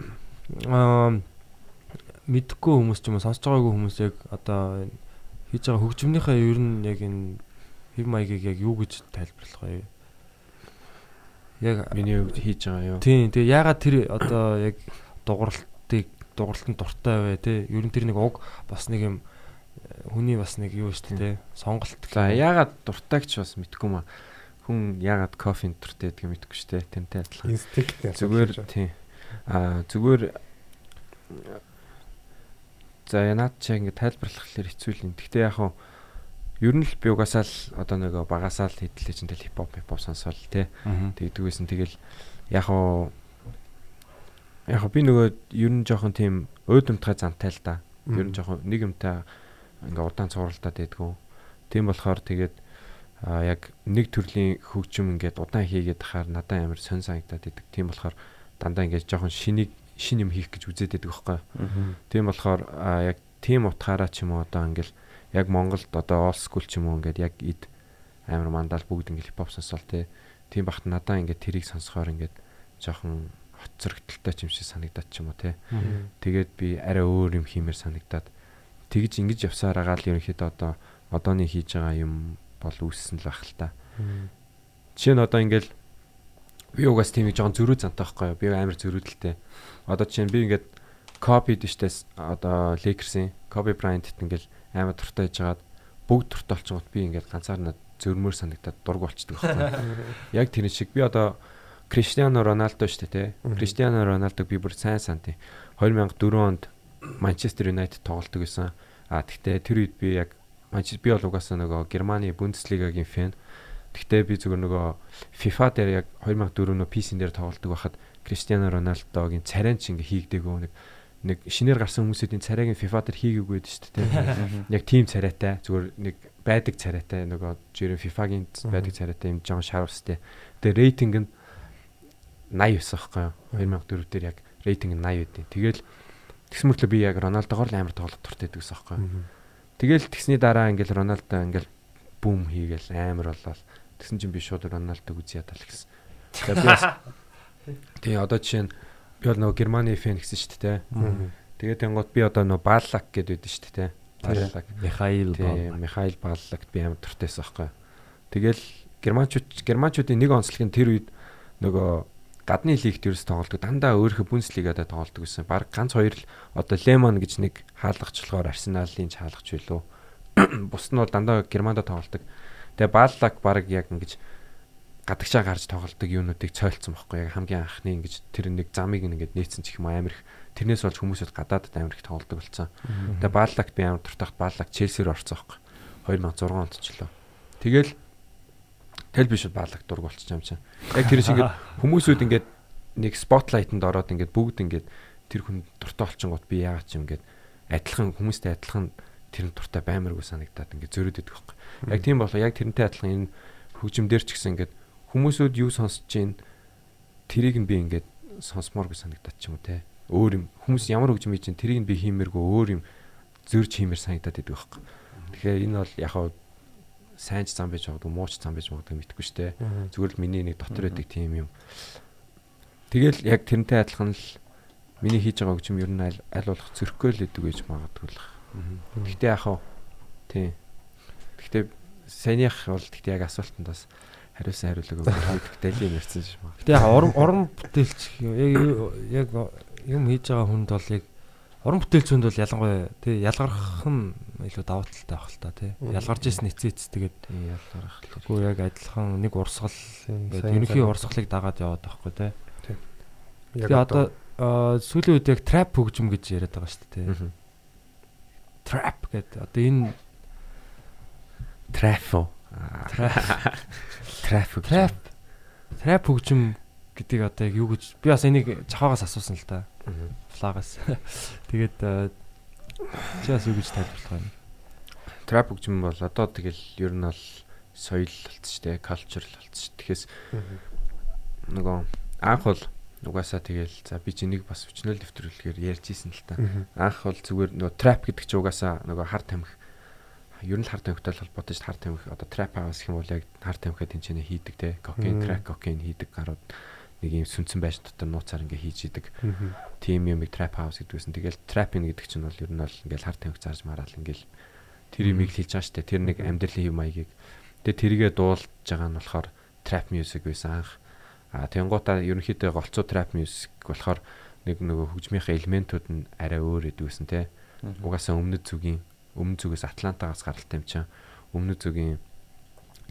мэдхгүй хүмүүс ч юм уу сонсож байгаагүй хүмүүс яг одоо хийж байгаа хөгжмөнийхөө ер нь яг энэ хэв маягийг яг юу гэж тайлбарлах вэ? Яг Миний хувьд хийж байгаа юу? тийм тэгээ ягаад тэр одоо яг дугарлалтыг дугарлалтанд дуртай вэ те? Ер нь тэр нэг уг бас нэг юм э, хүний бас нэг юу шүү дээ сонголт. За яагаад дуртайч бас мэдгүй маа. Хүн яагаад кофенд дуртай гэдгийг мэдгүй шүү дээ. Тэнтэй адилхан. Инстинкт Зүгээр тий. Аа зүгээр За янаад чи ингэ тайлбарлах хэлээр хэцүү л юм. Гэхдээ яг хуу ер нь л би угаасаа л одоо нэг багасаа л хэдлээ чинь тэл хипхоп хипхоп сонсоол тий. Тэгдэг байсан. Тэгэл яг хуу яг би нөгөө ер нь жоохон тийм өөдөмтгай зантай л да. Ер нь жоохон нэг юмтай ингээ удаан цувралдаад байдгүй. Тийм болохоор тэгээд а яг нэг төрлийн хөгжим ингээд удаан хийгээд хахаар надад амар сонь санагдаад идэг. Тийм болохоор дандаа ингээд жоохон шинийг шин юм хийх гэж үзээд байдаг байхгүй. Тийм болохоор яг тийм утгаараа ч юм уу одоо ингээл яг Монголд одоо old school ч юм уу ингээд яг ид амар мандал бүгд ингээд хипхоп сонсоол те. Тийм бахт надаа ингээд тэрийг сонсохоор ингээд жоохон хот зөрөгдөлтэй ч юм шиг санагдаад ч юм уу те. Тэгээд би арай өөр юм хиймээр санагдаад тэгж ингэж явсаар агаал ерөнхийдөө одоо одооний хийж байгаа юм бол үүссэн л байх л та. Жишээ нь одоо ингээл би угаас тийм нэг жоохон зөрүү зантай байхгүй юу? Би амар зөрүүдэлтэй. Одоо жишээ нь би ингээд копи дэжтэйс одоо Lakers-ийн Kobe Bryant-т ингээл амар туртай яжгаад бүгд туртай болчихгоот би ингээд ганцаараа зөрмөр санагдаад дург болчдөг байхгүй. Яг тэр шиг би одоо Криштиано Роналдо шүү дээ те. Криштиано Роналдог би бүр сайн санти. 2004 онд Манчестер Юнайтед тоглолдог байсан. А тэгтээ тэр үед би яг Манчестер би бол угаасаа нөгөө Германы Бундслигагийн фэн. Тэгтээ би зүгээр нөгөө FIFA дээр яг 2004 нөө PC-н дээр тоглолдог байхад Криштиано Роналдогийн царайн ч ингээ хийгдэггүй нэг нэг шинээр гарсан хүмүүсийн царайгийн FIFA дээр хийгээгүй байдаг шүү дээ. Яг тийм царайтай зүгээр нэг байдаг царайтай нөгөө жирийн FIFA-гийн байдаг царайтай юм жоон шарвстэй. Тэгээ рейтинг нь 89 байхгүй юу? 2004 дээр яг рейтинг нь 80 байдیں۔ Тэгэл тэгс мөртлөө би яг Роналдогоор л амар тоглох туртай байдаг гэсэн байхгүй юу? Тэгэл тэгсний дараа ингээл Роналдо ингээл бүүм хийгээл амар болол. Тэгсэн чинь би шууд Роналдог үзье ядал гэсэн. Тэгээ би бас Тэгээ одоо жишээ нь би бол нөгөө Германы фэн гэсэн шүү дээ. Тэгээд тэнгуут би одоо нөгөө Баллак гэдэг байдаг шүү дээ. Баллак. Михаил Тэгээ Михаил Баллагт би амар туртайсан байхгүй. Тэгэл германчууд германчуудын нэг онцлог нь тэр үед нөгөө гадны лигт ерөөс тоглолдог. Дандаа өөрийнхөө Бундслигаадаа тоглолдог гэсэн. Бараг ганц хоёр л одоо Лемон гэж нэг хаалгачлахаар Арсеналын хаалгач байлоо. Бус нь бол дандаа Германдо тоглолдог. Тэгээ Баллак бараг яг ингэж гадагшаа гарч тоглолдог юунуудыг цойлцсон байхгүй яг хамгийн анхны ингэж тэр нэг замыг ингээд нээсэн ч юм амар их тэрнээс болж хүмүүсүүд гадаадд амар их тоглолдог болсон. Тэгээ Баллагт би амар туртахт Баллак Челсиэр орцсон байхгүй 2006 онд ч лөө. Тэгэл тэл биш Баллак дург болчих юм чинь. Яг тэр шиг ингээд хүмүүсүүд ингээд нэг спотлайтанд ороод ингээд бүгд ингээд тэр хүн дуртай болчихгоот би яагаад ч юм ингээд адилхан хүмүүстэй адилхан тэр нь дуртай баймаргүй санагдаад ингээд зөрөөд идэх байхгүй. Яг тийм болоо яг тэрнтэй адилхан энэ хөгжимдэр ч гэсэн ингээд хүмүүсүүд юу сонсож чинь тэрийг нь би ингээд сонсмооргүй санагдаад ч юм уу те. Өөр юм хүмүүс ямар хөгжим хийж чинь тэрийг нь би хиймээргүй өөр юм зөрж хиймээр санагдаад идэг байхгүй. Тэгэхээр энэ бол яг сайн ч зам байж магадгүй муу ч зам байж магадгүй мэдгүй штэ. Зүгээр л миний нэг дотор байдаг тийм юм. Тэгэл яг тэрнтэй адилхан л миний хийж байгаа хөгжим ер нь аль болох зөрхгүй л идэг гэж магадгүй л. Гэхдээ яг хаа тий. Гэхдээ саяных бол гэхдээ яг асуултанд бас хариусан хариулаг өгөх дэлийн ярьсан шүү. Гэтэ яг уран уран бүтээлч яг яг юм хийж байгаа хүнд бол яг уран бүтээлч хүнд бол ялангуяа тий ялгарх нь илүү даваа талтай байх л та тий. Ялгарч ирсэн эцээц тэгээд ялгарх. Тэгвэл яг адилхан нэг урсгал гэдэг ерөнхий урсгалыг дагаад яваад байхгүй тий. Тэгээ одоо сүүлийн үед яг trap хөгжим гэж яриад байгаа шүү дээ тий. Trap гэдэг одоо энэ Трафо. Трафик. Trap trap хөгжим гэдгийг одоо яг юу гэж би бас энийг жахаагаас асуусан л та. Флагаас. Тэгээд чи бас юу гэж тайлбарлах вэ? Trap хөгжим бол одоо тэгэл ер нь бол соёл шүү дээ, culture болцсон. Тэгэхээс нөгөө анх бол угаасаа тэгэл за би чи нэг бас өчнөл дэвтрүүлгээр ярьж исэн л та. Анх бол зүгээр нөгөө trap гэдэг чи угаасаа нөгөө хар тамхи ер нь хар тамхитай холбоотой шүү хар тамхи одоо trap house гэх юм бол яг хар тамхиа тэнцэнэ хийдэг те. Кокаин crack кокаин хийдэг гарууд нэг юм сүнцэн байж дотор нууцаар ингээ хийж идэг. Тийм юмыг trap house гэдгүйсэн тэгэл trapin гэдэг чинь бол ер нь бол ингээл хар тамхи зарж мараал ингээл тэр юмыг хийж байгаа штэ тэр нэг амьдралын юм маягийг. Тэгээ тэрийгэ дуулж байгаа нь болохоор trap music байсан анх. А тэнгуутаа ерөнхийдөө голцоо trap music болохоор нэг нөгөө хөгжмийнхээ элементүүд нь арай өөр эдгүйсэн те. Угаасаа өмнөд зүгийн өмнө зүгээс Атлантагаас гаралтай юм чинь өмнө зүгийн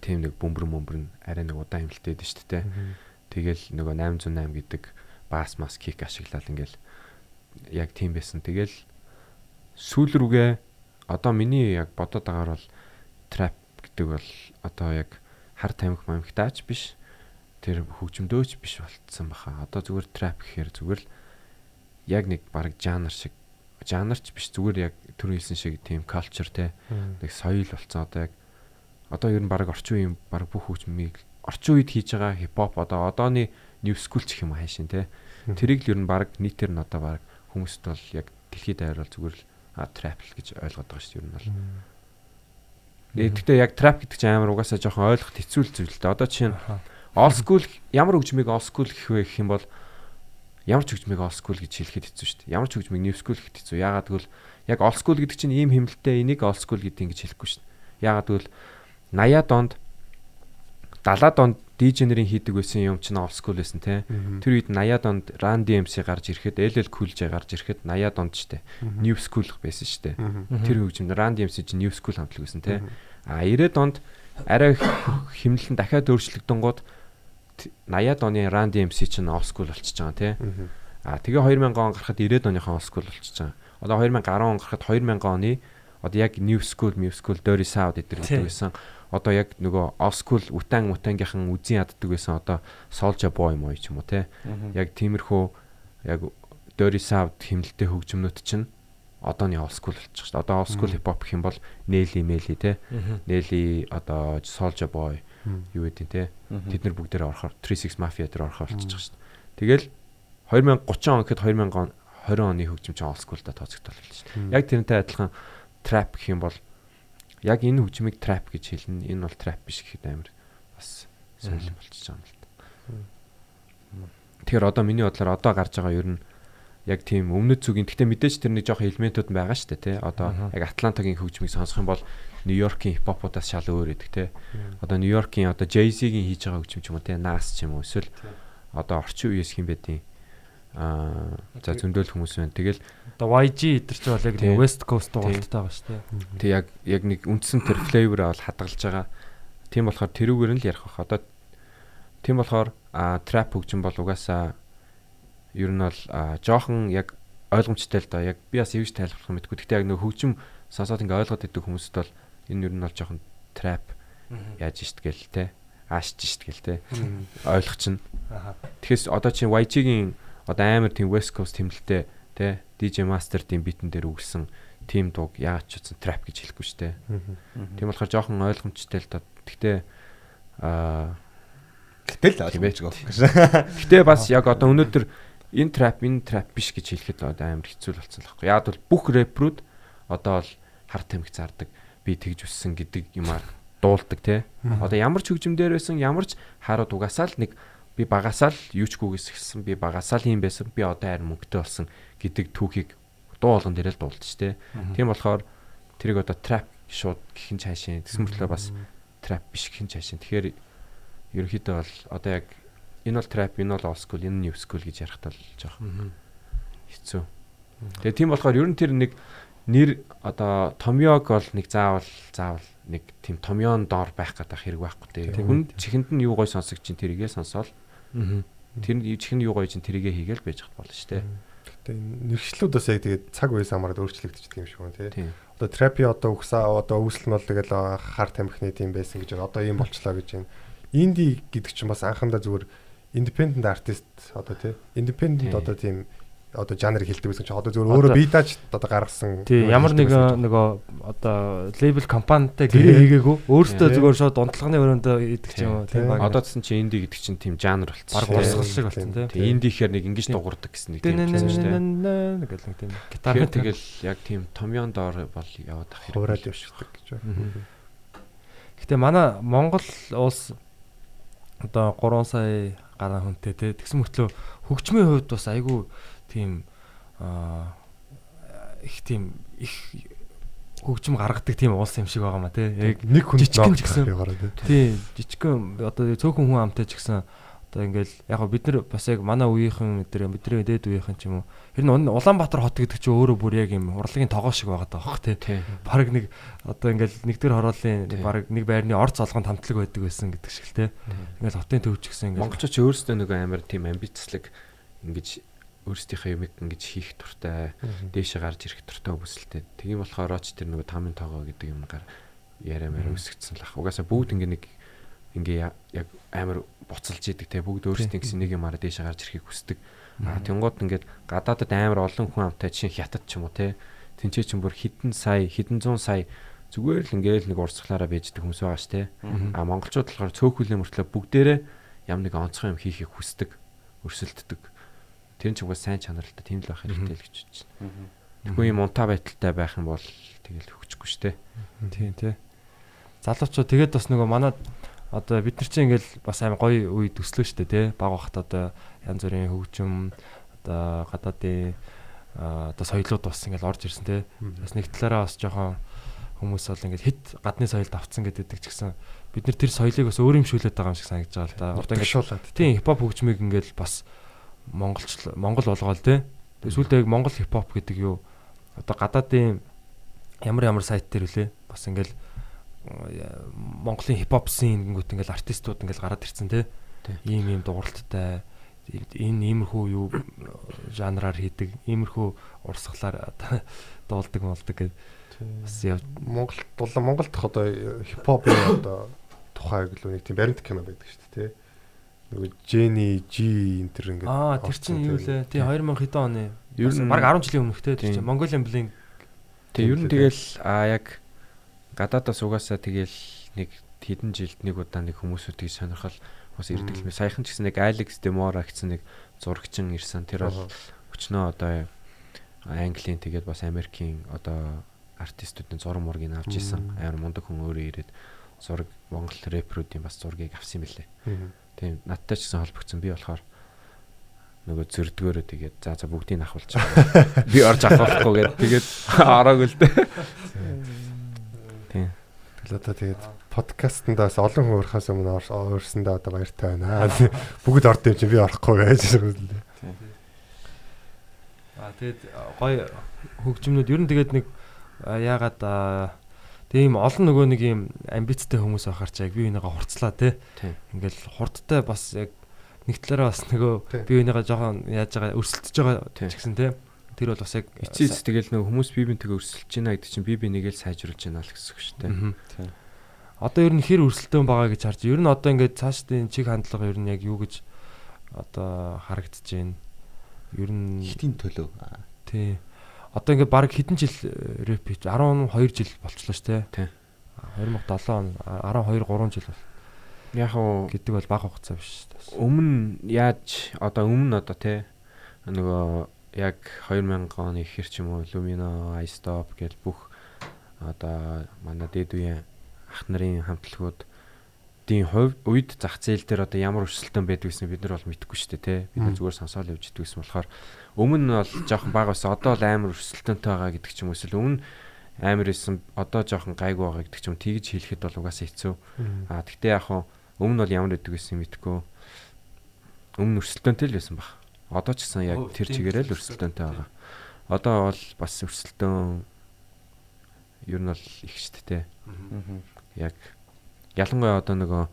тийм нэг бөмбөр мөмбөр нь арай нэг удаан хэмэлтэй дээ шүү дээ. Тэгэл нөгөө 808 гэдэг бас мас кик ашиглаад ингээл яг тийм байсан. Тэгэл сүүл рүүгээ одоо миний яг бодоод байгаагаар бол trap гэдэг бол одоо яг хар тамхи мамхтаач биш тэр хөгжмдөөч биш болцсон баха. Одоо зүгээр trap гэхээр зүгээр л яг нэг баг жанр шиг жанрч биш зүгээр яг түр хэлсэн шиг тийм culture те. Нэг соёл болцсон одоо яг одоо ер нь баг орчин үеийн баг бүх хөгжмийг орчин үед хийж байгаа хипхоп одоо одооны new school гэх юм хайшин те. Тэрийг л ер нь баг нийтээр нь одоо баг хүмүүст бол яг дэлхийд бол зүгээр л trap л гэж ойлгоод байгаа шүү ер нь бол. Тэгэхдээ яг trap гэдэг чинь амар угаасаа жоохон ойлгоход хэцүү зүйл л дээ. Одоо чинь old school ямар хөгжмийг old school гэх вэ гэх юм бол ямар ч хөгжмийг old school гэж хэлэхэд хэцүү шүү дээ. Ямар ч хөгжмийг new school гэхэд хэцүү. Яагаад гэвэл яг old school гэдэг чинь ийм хэмнэлттэй энийг old school гэдэг ингэж хэлэхгүй шүү дээ. Яагаад гэвэл 80-аад онд 70-аад онд DJ нарын хийдэг байсан юм чинь old school байсан те. Тэр үед 80-аад онд Run DMC гарч ирэхэд LL Cool J гарч ирэхэд 80-аад онд штэ. New school байсан штэ. Тэр хөгжим Run DMC чинь new school хамтлаг байсан те. А 90-аад онд арай хэмнэлэн дахиад өөрчлөгдөн гууд 80-аад оны Run DMC чинь old school болчихж байгаа тий. А тэгээ 2000 он гарахад 90-аад оныхон old school болчихж байгаа. Одоо 2010 он гарахад 2000 оны одоо яг new school, new school, dirty south гэдэг гэдэг байсан. Одоо яг нөгөө school утан мутангийнхан үзэн яддаг байсан. Одоо Soulja Boy мой ч юм уу тий. Яг тиймэрхүү яг dirty south хэмнэлтэй хөгжмнүүд чинь одооны school болчих шүү дээ. Одоо hip hop гэх юм бол Nelly Melly тий. Nelly одоо Soulja Boy юу гэдэг те тэд нар бүгдээрээ орохоор 36 Mafia дээр орохоор болчихж дээ. Тэгэл 2030 он гэхэд 2000 он 20 оны хөгжим чинь old school-да тооцогдол болж шүү дээ. Яг тэрнтэй адилхан trap гэх юм бол яг энэ хөгжмийг trap гэж хэлнэ. Энэ бол trap биш гэхэд амар бас соёлон болчихж байгаа юм л та. Тэгэхээр одоо миний бодлоор одоо гарч байгаа ер нь яг тийм өмнөд зүгийн гэхдээ мэдээж тэр нэг жоохон элементүүд байгаа шүү дээ тий. Одоо яг Атлантагийн хөгжмийг сонсох юм бол Нью-Йоркийн хипхопудаас шал өөр гэдэг тий. Одоо Нью-Йоркийн одоо Jay-Z-гийн хийж байгаа ч юм уу тий. Nas ч юм уу эсвэл одоо орчин үеэс хин байдیں۔ Аа за зөндөөл хүмүүс байна. Тэгэл одоо YG эдэр чи бол яг нэг West Coast дугаарттай байгаа шүү дээ. Тэг яг яг нэг үндсэн тэр флейвер бол хадгалж байгаа. Тийм болохоор тэрүүгээр нь л ярих бах. Одоо тийм болохоор trap хөгжим бол угаасаа ер нь бол жоохон яг ойлгомжтой л да. Яг би бас юуж тайлбарлах мэдгүй. Гэхдээ яг нөх хөгжим сонсоод ингээ ойлгоод идэг хүмүүст бол энэ ер нь бол жоохон trap яаж гээл те. Аашч гээл те. Ойлгох чинь. Тэгэхээс одоо чинь YG-гийн одоо амар тийм West Coast тэмдэлтэй те DJ Master тийм битэн дээр өгсөн тийм дууг яагаад ч утсан trap гэж хэлэхгүй шүү дээ. Тийм болохоор жоохон ойлгомжтой л да. Гэхдээ аа Гэтэл ойлгомжгүй. Гэтэ бас яг одоо өнөөдөр энэ trap энэ trap биш гэж хэлэхэд одоо амар хэцүү болсон л байхгүй. Яг бол бүх рэпрүүд одоо бол хар тамхи зардаг, би тэгж өссөн гэдэг юмар дуулдаг те. Одоо ямар ч хөгжмдөр байсан, ямар ч харууд угаасаа л нэг би багасаа л юучгүйгээс эхэлсэн, би багасаа л юм байсан, би одоо харин мөнгөтэй болсон гэдэг түүхийг дуу болгон дээрэл дуулдаг ч те. Тийм болохоор тэрийг одоо trap шууд гихин цаашаа тэгсэн мөртлөө бас trap биш гихин цаашаа. Тэгэхээр ерөнхийдөө бол одоо яг энэ бол trap, энэ бол old school, энэ new school гэж ярих тал жоох хэцүү. Тэгээ тийм болохоор ер нь тэр нэг нэр одоо Томьёог бол нэг заавал заавал нэг тийм Томьёон доор байх гэдэг хэрэг байхгүй те. Хүн чихэнд нь юу гой сонсог чинь тэрийгээ сонсоол. Тэр чихэнд юу гой чинь тэрийгээ хийгээл байж хад болно шүү дээ. Тэгээ нэршлүүд бас яг тэгээд цаг үеэс хамаарат өөрчлөгдчихдөг юм шиг байна. Тийм. Одоо трапи одоо угсаа одоо үүсэл нь бол тэгэл хар тамхины тийм байсан гэж. Одоо ийм болчлоо гэж байна. Инди гэдэг чинь бас анхандаа зүгээр independent artist одоо тий. Independent одоо тийм одоо жанр хэлдэг байсан чинь одоо зүгээр өөрөө бие дааж одоо гаргасан Тий, юм ямар хэлдэг нэг байсан. нөгөө одоо лейбл компанитай гэрээ хийгээгүй өөртөө зүгээр шууд унтлагын өрөөндөө идэг юм уу Тий. тийм баг. Одоо гэсэн чи инди гэдэг чинь тийм жанр болчихсон. баг шүү дээ. урсгал шиг болсон тий. Тэгээ инди гэхээр нэг ингэж дуурдаг гэсэн нэг тийм байсан шүү дээ. Нэг л нэг тийм гитар тэгэл яг тийм Томьёон доор бол яваад ах хэрэг. хуураад явчихдаг гэж байна. Гэтэ манай Монгол улс одоо 3 сая гаруй хүнтэй те тэгсэн мөртлөө хөгжмийн хувьд бас айгүй тийм их тийм их хөгжим гаргадаг тийм улс юм шиг байгаа маа те яг Нэг хүн жижигхэн ч гэсэн. яваараа тий. тий жижигхэн одоо цөөхөн хүн амтай ч гэсэн одоо ингээл яг го бид нар бас яг манай үеийнхэн өдр бидний дээд үеийнхэн ч юм уу ер нь Улаанбаатар хот гэдэг чинь өөрөө бүр яг юм урлагийн тогоо шиг байгаа даа хөх тий Тий. баг нэг одоо ингээл нэгдүгээр хороолын Тий. баг нэг байрны орц олгон хамтлаг байдаг байсан гэдэг шиг л те. Ингээл хотын төвч гэсэн ингээл Монголчууд ч өөрсдөө нэг амар тийм амбицлаг ингэж өөрсдийнхөө юмыг ингэж хийх туртай дээшээ гарч ирэх туртай хүсэлтэй. Тийм болохоор ч тэр нөгөө тамийн тоогоо гэдэг юм гар яриа маар үсгдсэн л ах. Угаасаа бүгд ингэ нэг ингээ яг амар буцалж идэг те бүгд өөрсдийн гэсэн нэг юмараа дээшээ гарч ирэхийг хүсдэг. А тэнгууд ингээд гадаадад амар олон хүн амтай чинь хятад ч юм уу те. Тинчээ чинь бүр хідэн сая, хідэн зуун сая зүгээр л ингээл нэг урсгалаараа байждаг хүмүүс байгаа ш те. А монголчууд болохоор цөөхөлийн мөртлөө бүгдээрээ ям нэг онцгой юм хийхийг хүсдэг, өрсөлддөг. Тэр нь ч угсаа сайн чанаралтай тийм л байх хэрэгтэй л гэж бодож байна. Тэгвэл юм унтаа байдалтай байх юм бол тэгэл хөгжихгүй шүү дээ. тийм тий. Залуучууд тэгээд бас нөгөө манай одоо бид нар чинь ингээл бас амар гоё үе төслөө штэ тий. Баг бахт одоо янз бүрийн хөгжим одоо гадаадын аа, одоо соёлууд бас ингээл орж ирсэн тий. Бас нэг талаараа бас жоохон хүмүүс бол ингээд хит гадны соёлд авцсан гэдэг ч гэсэн бид нар тэр соёлыг бас өөр юм шүүлээд байгаа юм шиг санагдаж байгаа л да. Одоо ингээд Тушуулаад. тийм хипхоп хөгжмийг ингээл бас монголч монгол болгоол тий. Тэгээ сүүлдээ яг монгол хипхоп гэдэг юу одоо гадаадын ямар ямар сайт дээр үлээ бас ингээл э, Монголын хипхоп scene гингүүт ингээл артистууд ингээл гараад ирцэн тий. Ийм ийм дууралттай энэ иймэрхүү юу жанраар хийдэг, иймэрхүү урсгалаар одоо дуулдаг молдог гэдэг бас Монгол дулаан Монголд одоо хипхопын одоо тухай гэлөө нэг тийм баримт кино байдаг шүү дээ тий. Нөгөө Jenny G энэ төр ингээд Аа тэр чинь юу лээ? Тий 2000 хэдэн оны. Ер нь- баг 10 жилийн өмнөх те тэр чинь Mongolian Blink Тэг ер нь тэгэл а яг гадаадаас угаасаа тэгэл нэг хэдэн жилд нэг удаа нэг хүмүүсүүдийг сонирхол бас мэ. Саяхан ч гэсэн нэг Alex Demora гэсэн нэг зурагчин ирсэн. Тэр бол өчнөө одоо Английн тэгээд бас Америкийн одоо артистуудын зураг мургийг авч исэн. Амар мундаг хүн өөрөө ирээд зураг Монгол рэперүүдийн бас зургийг авсан юм билээ. Тийм надтай ч гэсэн холбогдсон. Би болохоор нөгөө зөрдгөөрөө тэгээд за за бүгдийг нь ахуулж байгаа. Би орж авахгүй гээд тэгээд ороогүй л дээ. Тийм. Тэгэл одоо тэгээд подкастндаас олон хүн урахаас өмнө ор- орсондоо одоо баяртай байна. Бүгд орд юм чи би орохгүй байж байгаа. аа тэгээд гоё хөгжмнүүд ер нь тэгээд нэг яагаад аа, тийм олон нөгөө нэг юм амбицтай хүмүүс байхаар ч яг бие бинийгаа хурцлаа те. Ингээл хурдтай бас яг нэг талаараа бас нөгөө бие бинийгаа жоохон яаж байгаа өрсөлдөж байгаа ч гэсэн те. Тэр бол бас яг Эцсийн эц тэгэл нөгөө хүмүүс бие бинтэйгээ өрсөлдөж байна гэдэг чинь бие бинийгээ л сайжруулж байна л гэсэн үг шүү дээ. Одоо ер нь хэр өрсөлдөөн байгаа гэж харж. Ер нь одоо ингээд цаашдын чиг хандлага ер нь яг юу гэж одоо харагдаж байна. Ер нь Хитийн төлөө. Тий. Одоо ингээд баг хэдэн жил э, рэп хийж 12 жил болчихлоо шүү дээ. Тий. 2007 он 12 3 жил бол Яг уу гэдэг бол бага хугацаа биш шүү дээ. өмнө яаж одоо өмнө одоо те нөгөө яг 2000 оны ихэр ч юм уу Lumino, iStop гэл бүх одоо манай дээд үеийн ах нарын хамтлагууд дийн хувь үед зах зээл дээр одоо ямар өрсөлдөөн байдаг гэсэн бид нар бол мэдэхгүй шүү дээ те бид нар зүгээр сонсоол явж иддэг гэсэн болохоор өмнө нь бол жоохон бага байсан одоо л амар өрсөлдөөнтэй байгаа гэдэг ч юм уу эсвэл өмнө амар исэн одоо жоохон гайгүй байгаа гэдэг ч юм тэгж хэлэхэд бол угаасаа хэцүү а тэгтээ яг хуу Өмнө нь бол ямар байдаг гэсэн мэдгүй. Өмнө өрсөлдөөнтэй л байсан баг. Одоо ч гэсэн яг тэр чигээрээ л өрсөлдөөнтэй. байгаа. Одоо бол бас өрсөлдөөн ер нь бол их шүү дээ. Яг ялангуяа одоо нөгөө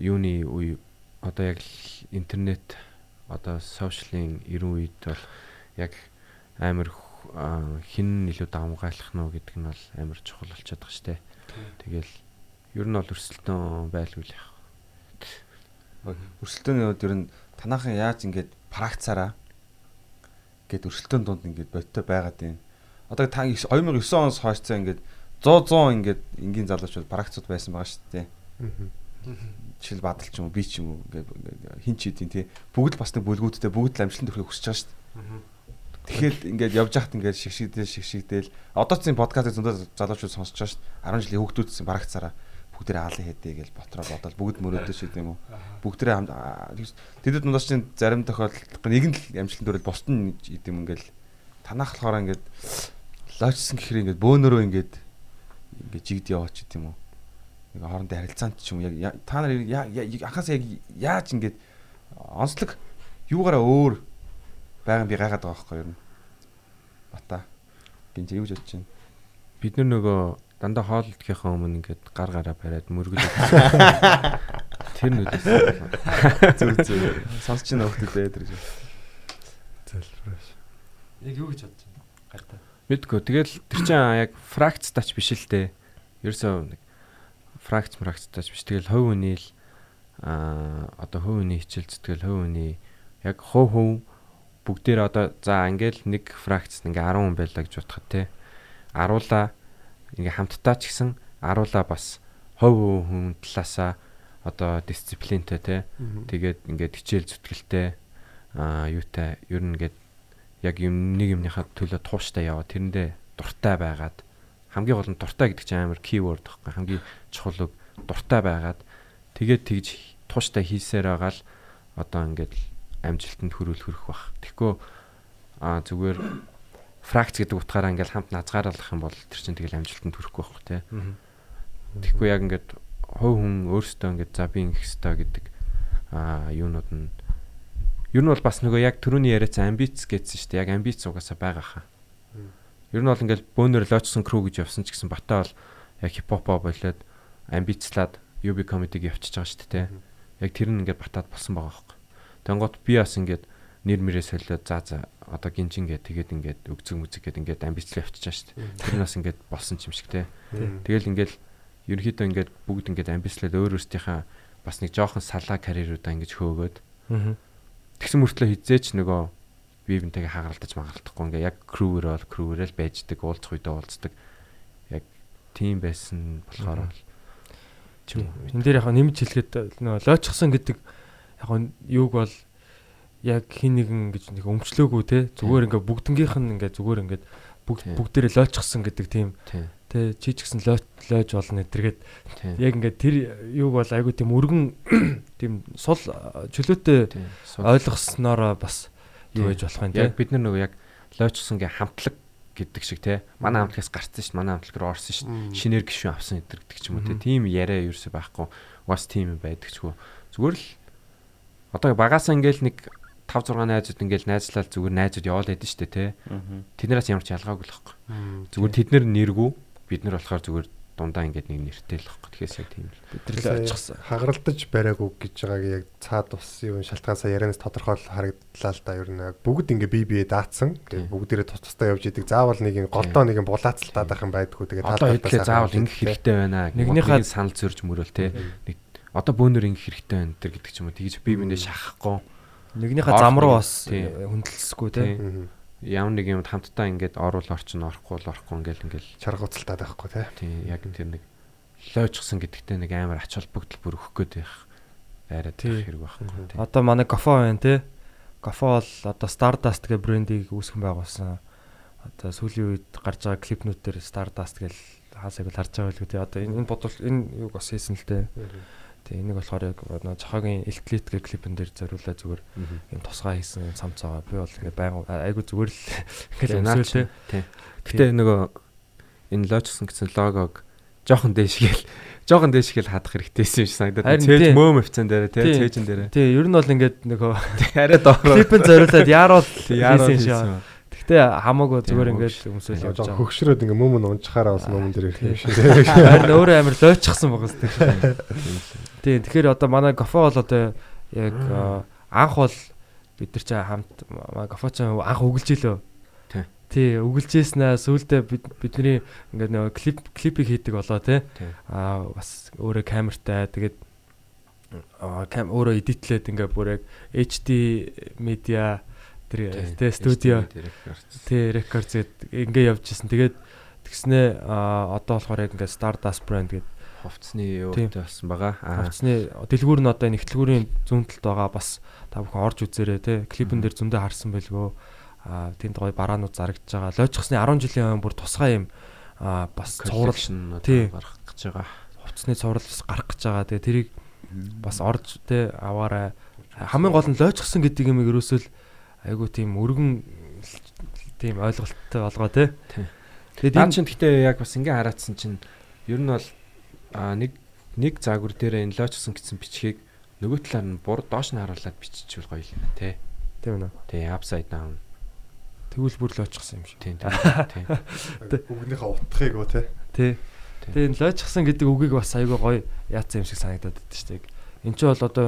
юуны үе одоо яг интернет одоо сошиалын ирэн үед бол яг амар аа, хин илүү давмгайлах нь гэдэг нь бол амар чухал болчиход байгаа шүү дээ. Тэгэл ер нь бол өрсөлдөөн байлгүй л яах. Өрсөлдөөний үед ер нь танаахан яаж ингэж практицаараа гээд өрсөлдөөн дунд ингэж бодтой байгаад байна. Одоо та 2009 оноос хойш цаа ингэж 100 100 ингэж энгийн залуучууд практицуд байсан байгаа шүү дээ. Жишээл бадал ч юм уу би ч юм уу ингээд хин ч хийдин тий. Бүгд бас нэг бүлгүүдтэй бүгд л амжилтанд хүрэхийг хүсэж байгаа шүү дээ. Тэгэхээр ингээд явж хахт ингээд шигшигдэл шигшигдэл одоо ч зин подкастыг зөндөө залуучууд сонсож байгаа шүү дээ. 10 жилийн хүүхдүүдсэн практицаараа бүгдээ хаалын хэдэ гэж ботроо бодоод бүгд мөрөөдөө шүү дээ юм уу. Бүгдээ хамт тэдэд дундаас чинь зарим тохиолдолд нэг нь л амжилтанд хүрэл бусд нь идэм ингээл танах болохоор ингээд лоочсон гэхээр ингээд бөөнөрөө ингээд ингээд жигд яваач гэдэг юм уу. Нэг хоорондын харилцаанд ч юм яг та нар анхаас яг яаж ингээд онцлог юугаараа өөр байгаа би гайхаад байгаа байхгүй юу. Бата. Гинж юу гэж бодож байна? Бид нар нөгөө дандаа хоол идэхийнхаа өмнө ингээд гар гараа бариад мөргөж Тэр нүдээс Зүг зүг. Сонсч ин өгтөд ээ тэр. Залбираш. Яг юу гэж бодож байна? Гартаа. мэдгүй. Тэгэл тэр чинь яг фракц тач биш л дээ. Ерөөсөө нэг фракц фракц тач биш. Тэгэл хувь хүний л аа одоо хувь хүний хичээл зүтгэл хувь хүний яг хувь хувь бүгдээр одоо за ингээл нэг фракц ингээ 10 хүн байлаа гэж бодоход те. Аруула ингээ хамтдаа ч гэсэн аруула бас хувь хүн талаасаа одоо дисциплинтэй те. Тэгээд ингээд хичээл зүтгэлтэй аа юутай ер нь ингээд яг юм нэг юмныхаа төлөө тууштай яваа тэрэндээ дуртай байгаад хамгийн гол нь дуртай гэдэг чинь амар keyword байхгүй хамгийн чухал үг дуртай байгаад тэгээд тэгж тууштай хийсээр байгаа л одоо ингээд амжилтанд хүрүүл хүрэх бах. Тэгэхгүй аа зүгээр фракц гэдэг утгаараа ингээд хамт назгааруулах юм бол тэр чинь тэгэл амжилтанд хүрэхгүй байхгүй тий. Тэгэхгүй яг ингээд хувь хүн өөртөө ингээд за би ингэх ёстой гэдэг аа юунууд нь Ер нь бол бас нөгөө яг түрүүний яриац амбиц гэсэн шүү дээ. Яг амбиц угаасаа байгаа хаа. Ер нь бол ингээл бөөнөр лоочсон крүү гэж явсан ч гэсэн бата бол яг хипхопо болоод амбицлаад UB comedy-г явчихж байгаа шүү дээ. Яг тэр нь ингээд батаад болсон байгаа хөөхгүй. Тэнгот би бас ингээд нэр мэрээ солиод за за одоо гинжин гээ тэгээд ингээд өгцөг мүзэг гээд ингээд амбицлаа явчихж байгаа шүү дээ. Тэр нь бас ингээд болсон юм шиг те. Тэгэл ингээд ерөнхийдөө ингээд бүгд ингээд амбицлаад өөр өөрсдийнхээ бас нэг жоохон салаа карьеруудаа ингээд хөөгөөд Тэгсэн мөртлөө хизээч нөгөө бие бинтэйгээ хагаралтаж магаралтахгүй ингээ яг крүүэр бол крүүрэл байждаг уулзах үедээ уулздаг. Яг тийм байсан болохоор бол ч юм уу. Энэ дээр яг нэмж хэлэхэд нөө лоочсон гэдэг яг юуг бол яг хин нэгэн гэж нэг өмчлөөгүй те. Зүгээр ингээ бүгднгийнх нь ингээ зүгээр ингээ бүгд бүгдээрээ лоочсон гэдэг тийм. Те чи ч гэсэн лоч лойж болно гэтэргээд Тийм. яг ингээ тэр юуг бол айгу тийм өргөн тийм сул чөлөөтэй ойлгоснороо бас Тийм. байж болох юм Яг бид нар нөгөө яг лоочсонгийн хамтлаг гэдэг шиг те манай хамтлагаас гарцсан шүү дээ. Манай хамтлаг руу орсон шүү дээ. Шинээр гişүн авсан гэдэг ч юм уу те тийм яриа ерөөсөй байхгүй. Бас тийм байдаг ч хөө зүгээр л одоо багасаа ингээл нэг 5 6 найзууд ингээл найзлал зүгээр найзууд яваал байдсан шүү дээ те тэднээс ямар ч ялгаагүй л байхгүй. Зүгээр тэд нар нэргүй. Бид нар болохоор зүгээр дундаа ингээд нэг нэртэй л байхгүй тэгэхээр яг тийм л. Тэр лоочсон хагаралдаж бариагүй гэж байгааг яг цаад ус юу шалтгаансаа ярианаас тодорхой харагдлаа л да. Ер нь бүгд ингээ бие бие даацсан Тийм. бүгдээрээ тус тустай явж идэг. Заавал нэг юм голдоо нэг юм булаацалтаад байх юм байдгүй. Тэгээ одоо хэдлээ заавал ингэх хэрэгтэй байна. Нэгнийхээ- санал зөрж мөрөөл те. Нэг одоо бөөнөр ингэх хэрэгтэй байна гэдэг ч юм уу. Тэгж бие биендээ шахахгүй. Нэгнийхээ зам руу бас тийм. хүндэлсэхгүй те. Ямар нэг юмд хамтдаа ингээд оруул орчин орохгүй л орохгүй ингээл ингээл чаргууцалтаад байхгүй тий тийм яг тэр нэг лойчсон гэдэгтээ нэг амар ач холбогдол бүр өгөх гээд байх Тийм. байх хэрэг байхгүй тийм Одоо манай Гофо байна те. Гофо бол одоо Stardust гэх брендийг үүсгэн байгуулсан. Одоо сүүлийн үед гарч байгаа клипнүүдээр Stardust гэл хаасайг л харж байгаа байлгүй те. Одоо энэ бодвол энэ юг бас хийсэн л те. Тэгээ энийг болохоор яг нөө Жохогийн Elite гэх клипэн дээр зориулаад зүгээр юм тусгай хийсэн самцаага би бол ингээ байнга айгу зүгээр л Тэгээ ингээл наад өмсөөл те. чинь тийм гэтээ нөгөө энэ лойчсон гэсэн логог жоохон дээшгээл жоохон дээшгээл хадах хэрэгтэйсэн юм шиг санагдаад. Цээж мөөм офицан дээр тий цээжин дээр. Тий, ер нь бол ингээд нөгөө Арай доороо. клипэн зориулаад яарал хийсэн шээ. хийсэн. Гэхдээ хамаагүй зүгээр ингээд өмсөөл явж байгаа. хөгшрөөд ингээ мөм нь унчхаараа бас мөмөн дээр ирэх юм шиг. Харин өөрөө амар лойчсон байгаа зү. Тийм, тэгэхээр одоо манай гофо бол одоо яг а, анх бол бид нар ч хамт гофо ч анх үгэлж илөө. Тий. Үгэлжээснээ сүүлдээ бид бидний ингээд нөгөө клип клипийг хийдэг болоо тий. Аа бас өөрөө камертай тэгээд кам өөрөө эдитлээд ингээд бүр яг HD media тэр тий студио тий рекорд зэд ингээ явж исэн. Тэгээд тэгснээ одоо болохоор яг ингээ Stardust brand гэдэг хувцсны юутай болсон байгаа. Аа хувцсны дэлгүүр нь одоо нэгтлгүүрийн зүүн талд байгаа бас та бүхэн орж үзээрэй тий. Клипэн дээр зөндөө харсан байлгүй. Аа тэнд гоё бараанууд зарагдж байгаа. Лойчсны 10 жилийн өмнө бүр тусгай юм аа бас цуврал гарах гэж байгаа. хувцсны цуврал бас гарах гэж байгаа. Тэгээ тэрийг бас орж тий аваарай. Хамгийн гол нь лойчсон гэдэг юм ерөөсөө л айгу тийм өргөн тийм ойлголттой болгоо. Тий. Тэгээд энэ чинь гэхдээ яг бас ингээ хараадсан чинь ер нь бол нэг нэг заагүр дээр энэ лоочсон гэсэн бичгийг нөгөө талаар нь бур доош нь харуулад биччихвэл гоё юм те. тийм үү. Тий, upside down. Тэгвэл бүр лойчсон юм шиг. Тийм тийм. Бүгнийхээ утгыг гоо те. Тий. Тэгээ лойчсон гэдэг үгийг бас айгүй гоё яатсан юм шиг санагдаад байдаг шүү дээ. Энд чинь бол одоо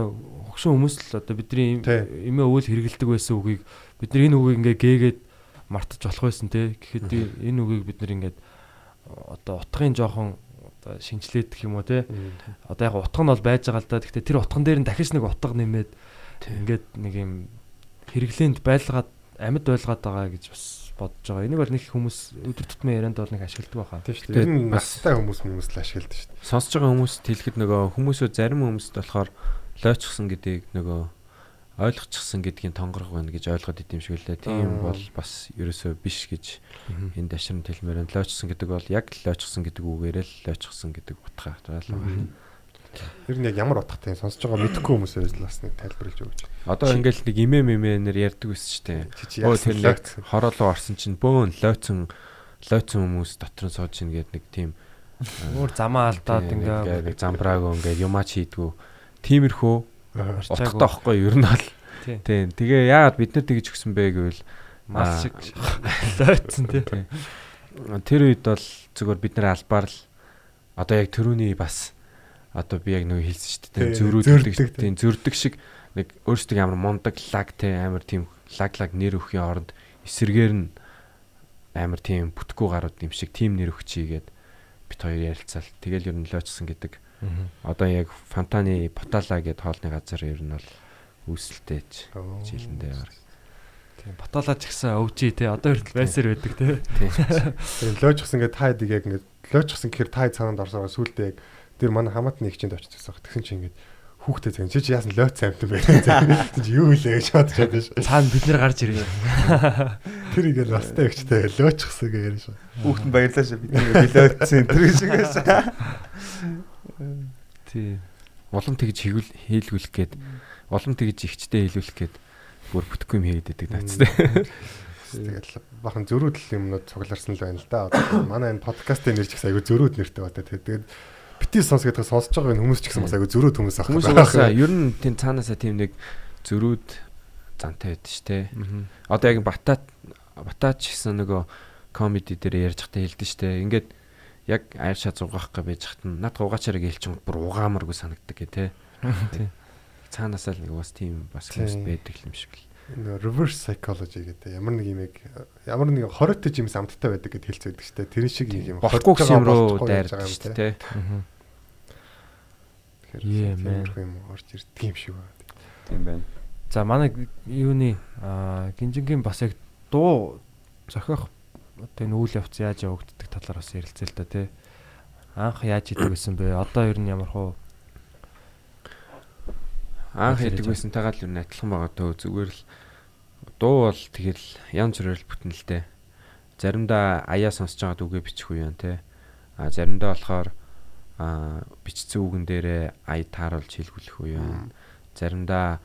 хөгшин хүмүүс л одоо бидний Тий. эмээ өвөл хэрэгэлдэг байсан үгийг бид нар энэ үгийг ингээ гээгээд мартаж болох байсан те. Гэхэд энэ үгийг бид нар ингээд одоо утгын жоохон одоо шинжилээд гэх юм уу те. Одоо яг утга нь бол байж байгаа л да. Гэхдээ тэр утган дээр нь дахиж нэг утга нэмээд ингээд нэг юм хэрэглээнд байлгаад амьд байлгаад байгаа гэж бас бодож байгаа. Энийг бол нэг хүмүүс өдөр тутмын ярианд бол нэг ашигладаг байхаа. Тийм шүү Тэр нь настай хүмүүс хүмүүс л ашигладаг шүү дээ. Сонсож байгаа хүмүүст хэлэхэд нөгөө хүмүүсөө зарим хүмүүст болохоор лоочсон гэдгийг нөгөө ойлгочихсон гэдгийг тонгорох байна гэж ойлгоод идэм шиг лээ. Тийм бол бас ерөөсөө биш гэж энэ дашрын хэлмээр байна. Лоочсон гэдэг бол яг лоочсон гэдэг үгээрээ л лоочсон гэдэг утга байгаа. Ер нь яг ямар утгатай сонсож байгаа мэдхгүй хүмүүсээс л бас нэг тайлбарлаж өгч. Одоо ингээл нэг имэ мэмээр ярьдаг байсан шүү дээ. Өө тэр л яг хороолоо орсон чинь бөөн лойцсон лойцсон хүмүүс дотор нь сууж ийн гэдэг нэг тийм Өөр замаа алдаад ингээ нэг замбрааг ингээ юмач хийдгүү. Тиймэрхүү. Утгатай байхгүй? Ер нь бол Тий. тийм. Тэгээ яагаад бид нар тэгж өгсөн бэ гэвэл мал шиг лойцсон тий. тийм. Тэр үед бол зүгээр бид нар албаар л одоо яг төрөний бас одоо би яг нөгөө хэлсэн шүү дээ. Тийм, зөрдөг, тийм зөрдөг шиг нэг өөрсдөө ямар мундаг лаг те амар тийм лаг лаг нэр өхийн оронд эсэргээр нь амар тийм бүтггүй гарууд юм шиг тийм нэр өгчийгээд бит хоёр ярилцаал. Тэгэл ер нь лоочсон гэдэг. Одоо яг Фантаны Потала гэдэг хоолны газар ер нь бол үүсэлтэйж жилэндээ бар. Тийм баталаач гисэн өвчий тий. Одоо хүртэл байсаар байдаг тий. Тэр лоожчихсан гэдэг таад яг ингээд лоожчихсан гэхээр таа цаанд орсоо сүултээ яг тэр манай хамаатны хичээнд очиж байгаа. Тэгсэн чинь ингээд хүүхдээ зэн чи яасан лойц амт юм бэ? Зэн чи юу илээ гэж бодож байдаг ш. Цаана бид нар гарч ирээ. Тэр ингээд настай өгчтэй лоожчихсан гэж яриа ш. Хүүхдэн баярлаа шээ бид нэг билетсэн тэр шиг байсан. Тий. Улам тэгж хийлгүүлэх гээд улам тэгж ихчтэй хийлгүүлэх гээд бүр бүтэхгүй юм хийгээд байдаг наацтай. Тэгээд бахан зөрүүдл юмнууд цугларсан л байна л да. Одоо манай энэ подкастын нэр ч гэсэн айгүй зөрүүд нэртэй байна. Тэгээд бити сонс гэдэг сонсож байгаа хүмүүс ч гэсэн бас айгүй зөрүүд хүмүүс ах. Хүмүүс ер нь тийм цаанаасаа тийм нэг зөрүүд зантай байдаг шүү дээ. Одоо яг батат батаач гэсэн нөгөө комеди дээр ярьж захтай хэлдэж шүү дээ. Ингээд яг айршаа зугаах гэж байж хат нь над угаачаараа гэлчин бүр угаамаргүй санагдаг гэ тэ. Цаанаасаа л нэг бас тийм бас хүмүүс байдаг юм шиг л. Нөө reverse psychology гэдэг ямар нэг юм яг ямар нэг хоройтой жимс амттай байдаг гэд хэлц байдаг шүү дээ. Тэр шиг юм Болохгүй юм руу дайрдаг шүү дээ. Тэгэхээр тиймэрхүү юм орж ирдэг юм шиг байна. Тийм байна. За манай юуны гинжингийн бас яг дуу зохиох одоо энэ үйл явц яаж явагддаг талаар бас ярилцъя л да тий. Анх яаж идэг гэсэн бэ? Одоо ер нь ямар хуу Анх Хэлж хийдэг байгаа. байсантайгаа л ер нь адилхан байгаа төө зүгээр л дуу бол тэгэл янз бүрээр бүтэн л дээ. Заримдаа аяа сонсож байгаа дүүгээ бичих үе юм те. А заримдаа болохоор а бичсэн үгэн дээрээ ая тааруулж хэлгүүлэх үе юм. Заримдаа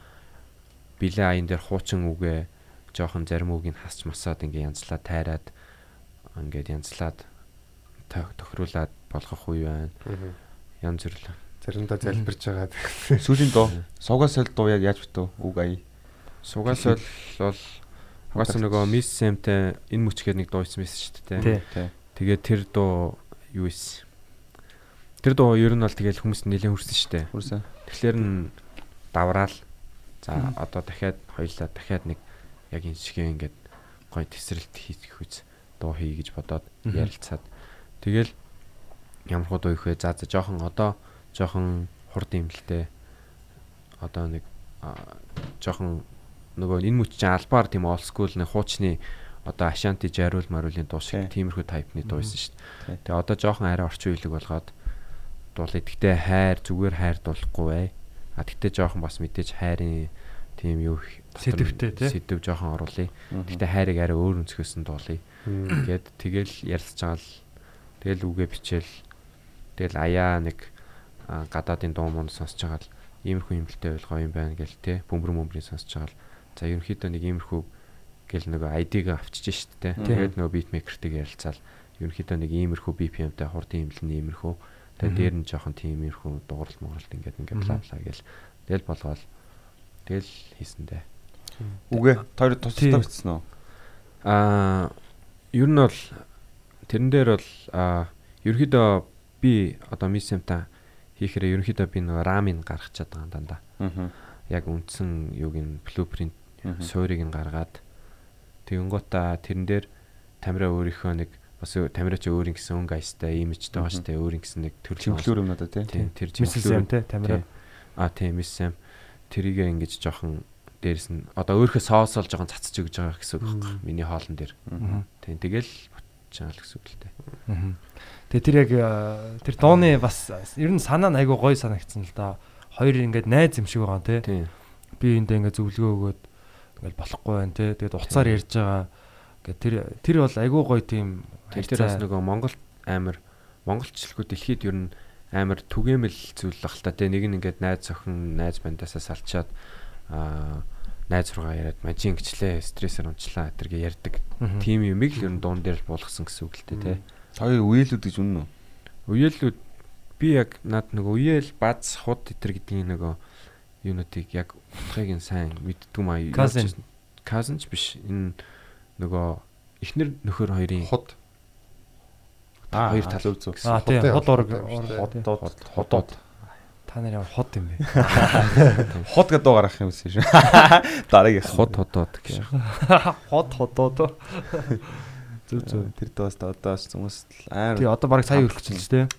билээ аян дээр хуучин үгээ жоохон зарим үгийг хасч масаад ингээ янзлаад тайраад ингээд янзлаад то- тохируулаад болгох үе байна. Янз бүр л. Заримдаа залбирж байгаа. Сүүлийн дуу. Сувгаас л дуу яг яаж битүү? Үг ая. Сугаас бол бол угаасаа нөгөө Miss Sam-тэй энэ мөчгээд нэг дуу хийсэн байсан шүү дээ. Тэгээд тэр дуу юу ийс. Тэр дуу ер нь бол тэгэл хүмүүс нэлээд хүрсэн шүү дээ. Хүрсэн. Тэгэхээр н давраал. За одоо дахиад хоёлаа дахиад нэг яг энэ шиг ингээд гоё тесрэлт хийх үз дуу хий гэж бодоод ярилцаад тэгэл ямар хуу дуу их вэ? За за жоохон одоо жоохон хурд имлэлтэй одоо нэг жоохон нөгөө энэ мөч чинь албаар тийм school нэг хуучны одоо Ашанти жаруул маруулын дуу шиг Тий. тиймэрхүү тайпны дуу байсан шүү дээ. Тэгээ одоо жоохон арай орчин үеиг болгоод дуулаа. Тэгтээ хайр зүгээр хайр дуулахгүй бай. А тэгтээ жоохон бас мэдээж хайрын тийм юу Сэдвтэй, тий? Сэдв жоохон оруулъя. Тэгтээ хайрыг арай өөр өнцгөөс нь дуулъя. Гэт тэгэл ярилцж байгаа л тэгэл үгээ бичээл тэгэл аяа нэг гадаадын дуу мөн сонсож байгаа л иймэрхүү юмлтэй ойлгоо юм байна гэл те бөмбөр мөмбрийн сонсож байгаа л. За ерөнхийдөө нэг иймэрхүү гэл нөгөө ID-г авчиж штт те. Тэгээд нөгөө битмейкертэйг ярилцаал. Ерөнхийдөө нэг иймэрхүү BPM-тэй хурдан имлэн иймэрхүү. Тэгээд дээр нь жоохон тийм иймэрхүү дуурал мууралт ингээд ингээд бла гэл. Тэгэл болгоол тэгэл хийсэндээ. Үгээ. Тойр тусдаа бичсэн үү? Аа ер нь бол тэрэн дээр бол аа ерөнхийдөө би одоо мисэмта хийхээр ерөнхийдөө би нэг рамын гаргах чаддаг юм дандаа. Аа. Яг үндсэн юуг нь блупринт суурийг нь гаргаад тэгэнгүүтээ тэрэн дээр тамира өөрийнхөө нэг бас тамира ч өөрийн гэсэн өнгө аястай имижтэй байгаа штэ өөрийн гэсэн нэг төрөл Чимхлүүр юмнуудаа тий. тийм тэр Сэм те тамира. А тийм мисс Сэм тэрийгээ ингэж жоохон дээрэс нь одоо өөрийнхөө соосол жоохон цацж өгж байгаа гэсэн үг байхгүй миний хоолн дээр. Мгм. Тийм тэгэл чаал гэсэн үг л дээ. Тэгээ тэр яг тэр дууны бас ер нь санаа нь айгүй гоё санагдсан л да. Хоёр ингээд найз юм шиг байгаа те. Тийм. Би эндээ ингээд зөвлөгөө өгөөд ингээд болохгүй байна те. Тэгээд уцаар ярьж байгаа. Ингээд тэр тэр бол айгүй гоё тийм Тэр бас нөгөө Монгол амар монголчлгүй дэлхийд ер нь амар түгээмэл зүйл л та тий нэг нь ингээд найз охин найз бандасаа салчаад аа найз руугаа яриад мажин гिचлээ стрессээр унчлаа тэргээ ярьдаг. Тим юмыг л ер нь дуун дээр л буулгасан гэсэн үг л дээ тий. Хоёр үеэлүүд гэж үнэн үү? Уялууд би яг над нөгөө уяал бац худ тэтэр гэдгийг нөгөө юунуудыг яг утгыг нь сайн мэддгүй маа. Казан ч биш. Энэ нөгөө эхнэр нөхөр хоёрын Худ. хоёр тал зөв. Аа тийм хот ураг Ходод ходод. Та нар ямар хот юм бэ? Ход гэдэг дуу гаргах юм шиг шүү. Дараагийн худ ходоод гэж. Хот хотоо. Зүг зүг. Тэр дуус та одоо ч хүмүүс л амар Тий одоо баг сая. Тэгээ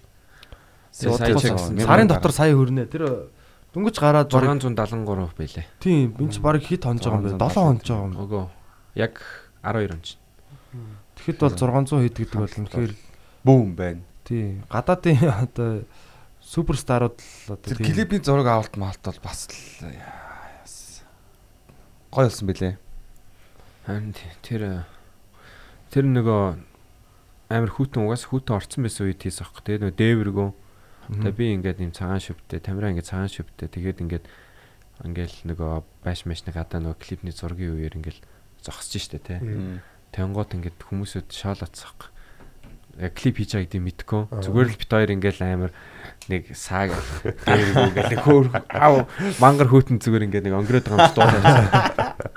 сая чигсэн. Сарын дотор сая хөрнө. Тэр дөнгөж гараад баг 673 байлээ. тийм энэ ч баг хит хонж байгаа юм бэ? 7 хонж байгаа юм. Өгөө. Яг 12 он ч. Тэгэхэд бол 600 хэд гэдэг бол үнэхээр бүүн байна. тий гадаадын одоо суперстарууд л одоо Тэр тий. клипийн зураг авалт маалт бол бас л гоё болсон бэлээ. Харин тэр тэр нөгөө амар хүүтэн угаас хүүтэн орцсон байсан үед хийсэн аахгүй. Тэгээ нөгөө дээвэргөө. Тэгээ би ингээд юм цагаан шивтэй, тамира ингээд цагаан шивтэй. Тэгээд ингээд ингээл нөгөө байш машны гадаа нөгөө клипний зургийн үеэр ингээл зогсож штэ тий. Тэнгуут ингээд хүмүүсүүд шаал атсах. Яг клип хийж байгаа гэдэг мэдгүй. Зүгээр л бит хоёр ингээл амар нэг сааг дээргүү гэх хөөр ав мангар хүүтэн зүгээр ингээд нэг онгороод байгаа юм дуу.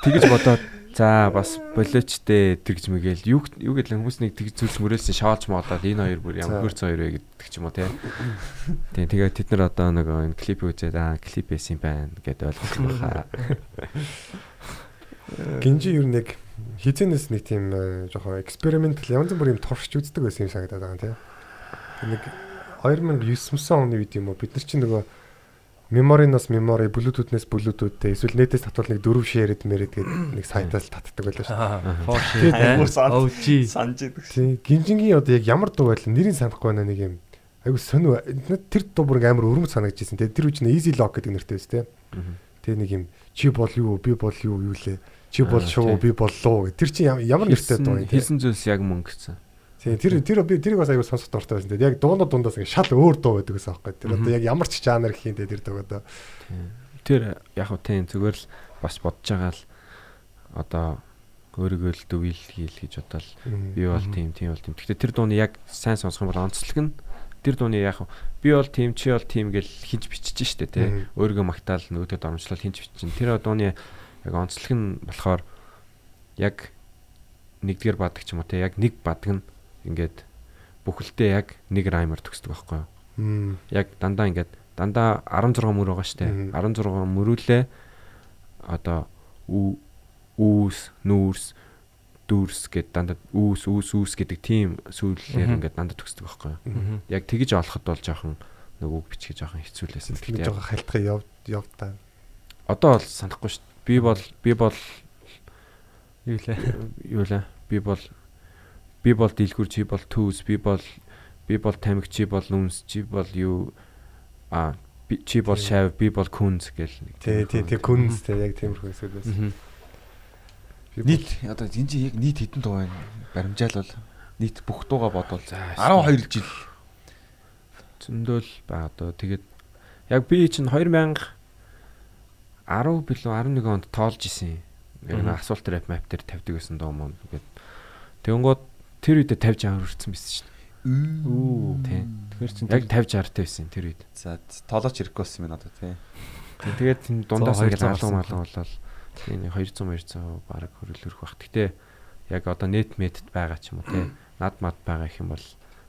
Тэгэж бодоод за бас болоочтэй тэгж мэгэл юу юу гэдэл хүмүүс нэг тэгж зүйлс мөрөөсөн шаалж моодоод энэ хоёр бүр ямар хөрцөн хоёр вэ гэдэг ч юм уу тий. Тийм тэгээд тэд нар одоо нэг энэ клип үзээд аа клип байсан юм байна гэдээ ойлгох баха. Гинжи юу нэг хизэнээс нэг тийм э, жоохон экспериментал янз бүрийн туршиж үздэг байсан юм санагдаад байгаа тийм. Нэг 2009 оны үед юм уу бид нар чинь нөгөө мемориноос мемори блютутнес блютуттэй эсвэл нэтээс татвал нэг дөрөв шерэд мэрэд гэдэг нэг сайтаас татдаг байлаа шүү. OG. Санаж идэг. Тий. Гинжингийн одоо яг ямар дуу байл нэрийг санахгүй байна нэг юм. Айгу сонио тэр дуу бүр амар өрмөц санагдаж. Тэгээ тэр үуч нь easy lock гэдэг нэртэй байсан тийм. Тэгээ нэг юм чи бол юу би бол юу юу лээ. Чи бол тий. би боллоо гэ. Тэр чи ям- ямар нэртэй дуу юм те. Хийсэн зүйлс яг мөнгө гэсэн. Тий, тэр тэр би тэрийг бас аюу сонсох дуртай байсан. Тэгээ яг дуунууд дундаас ингээ шал өөр дуу байдаг гэсэн аахгүй. Тэр одоо яг ямар ч жанр гэх юм те тэр дуу одоо. Тэр яг хөө тийм зүгээр л бас бодож байгаа л одоо өөрийгөө л дөвил хийл гэж бодоод би бол тийм тийм бол тийм. Гэхдээ тэр дууны яг сайн сонсох юм бол онцлог нь тэр дууны яг би бол тийм чи бол тийм гэж хинж бичиж штэ тий. Өөрийгөө магтаал нөгөөдөө дормжлол хинж бичиж. Тэр дууны яг онцлог нь болохоор яг нэгдүгээр бадаг ч юм уу тий. Яг нэг бадаг нь ингээд бүхэлдээ яг нэг раймер төгсдөг байхгүй юу? Яг дандаа ингээд дандаа 16 мөр байгаа штэ. 16 мөрүүлээ одоо үүс, нүүрс, дүрс гэд дандаа үүс, үүс, үүс гэдэг тийм сүүлээр ингээд дандаа төгсдөг байхгүй юу? Яг тэгэж олоход бол жоохон нөгөө бичгээ жоохон хэцүүлээсэн. Тэгэхээр жоохон халтхаа яв яв та. Одоо бол санахгүй шүү дээ. Би бол би бол юу лээ? Юу лээ? Би бол би бол дийлгүр чи бол түүс, би бол би бол тамиг чи бол үнс, чи бол юу а чи бол шав, би бол күнз гэл нэг. Тий, тий, тий күнз тий яг тиймэрхүү эсвэл байсан. Нийт одоо энэ чинь яг нийт хэдэн дуу байна? Баримжаалвал нийт бүх дууга бодвол 12 жил зөндөл ба одоо тэгээд яг би чинь 2000 10 билүү 11 онд тоолж исэн. Яг нэг асуулт рэп мап дээр тавьдаг гэсэн дуу мөн гэдэг. Тэгэнгүүт тэр үедээ 50 60 хүрсэн байсан шүү дээ. Үү тий. Тэгэхээр чинь яг 50 60 тавьсан тэр үед. За тоолооч ирэхгүй болсон юм надад тий. Тэгээд дундаас ингээд алуу малуу болол Тийм 200 200 баг хөрөлөрөх бах. Гэтэ яг одоо нет метд байгаа ч юм уу те. Над мад байгаа их юм бол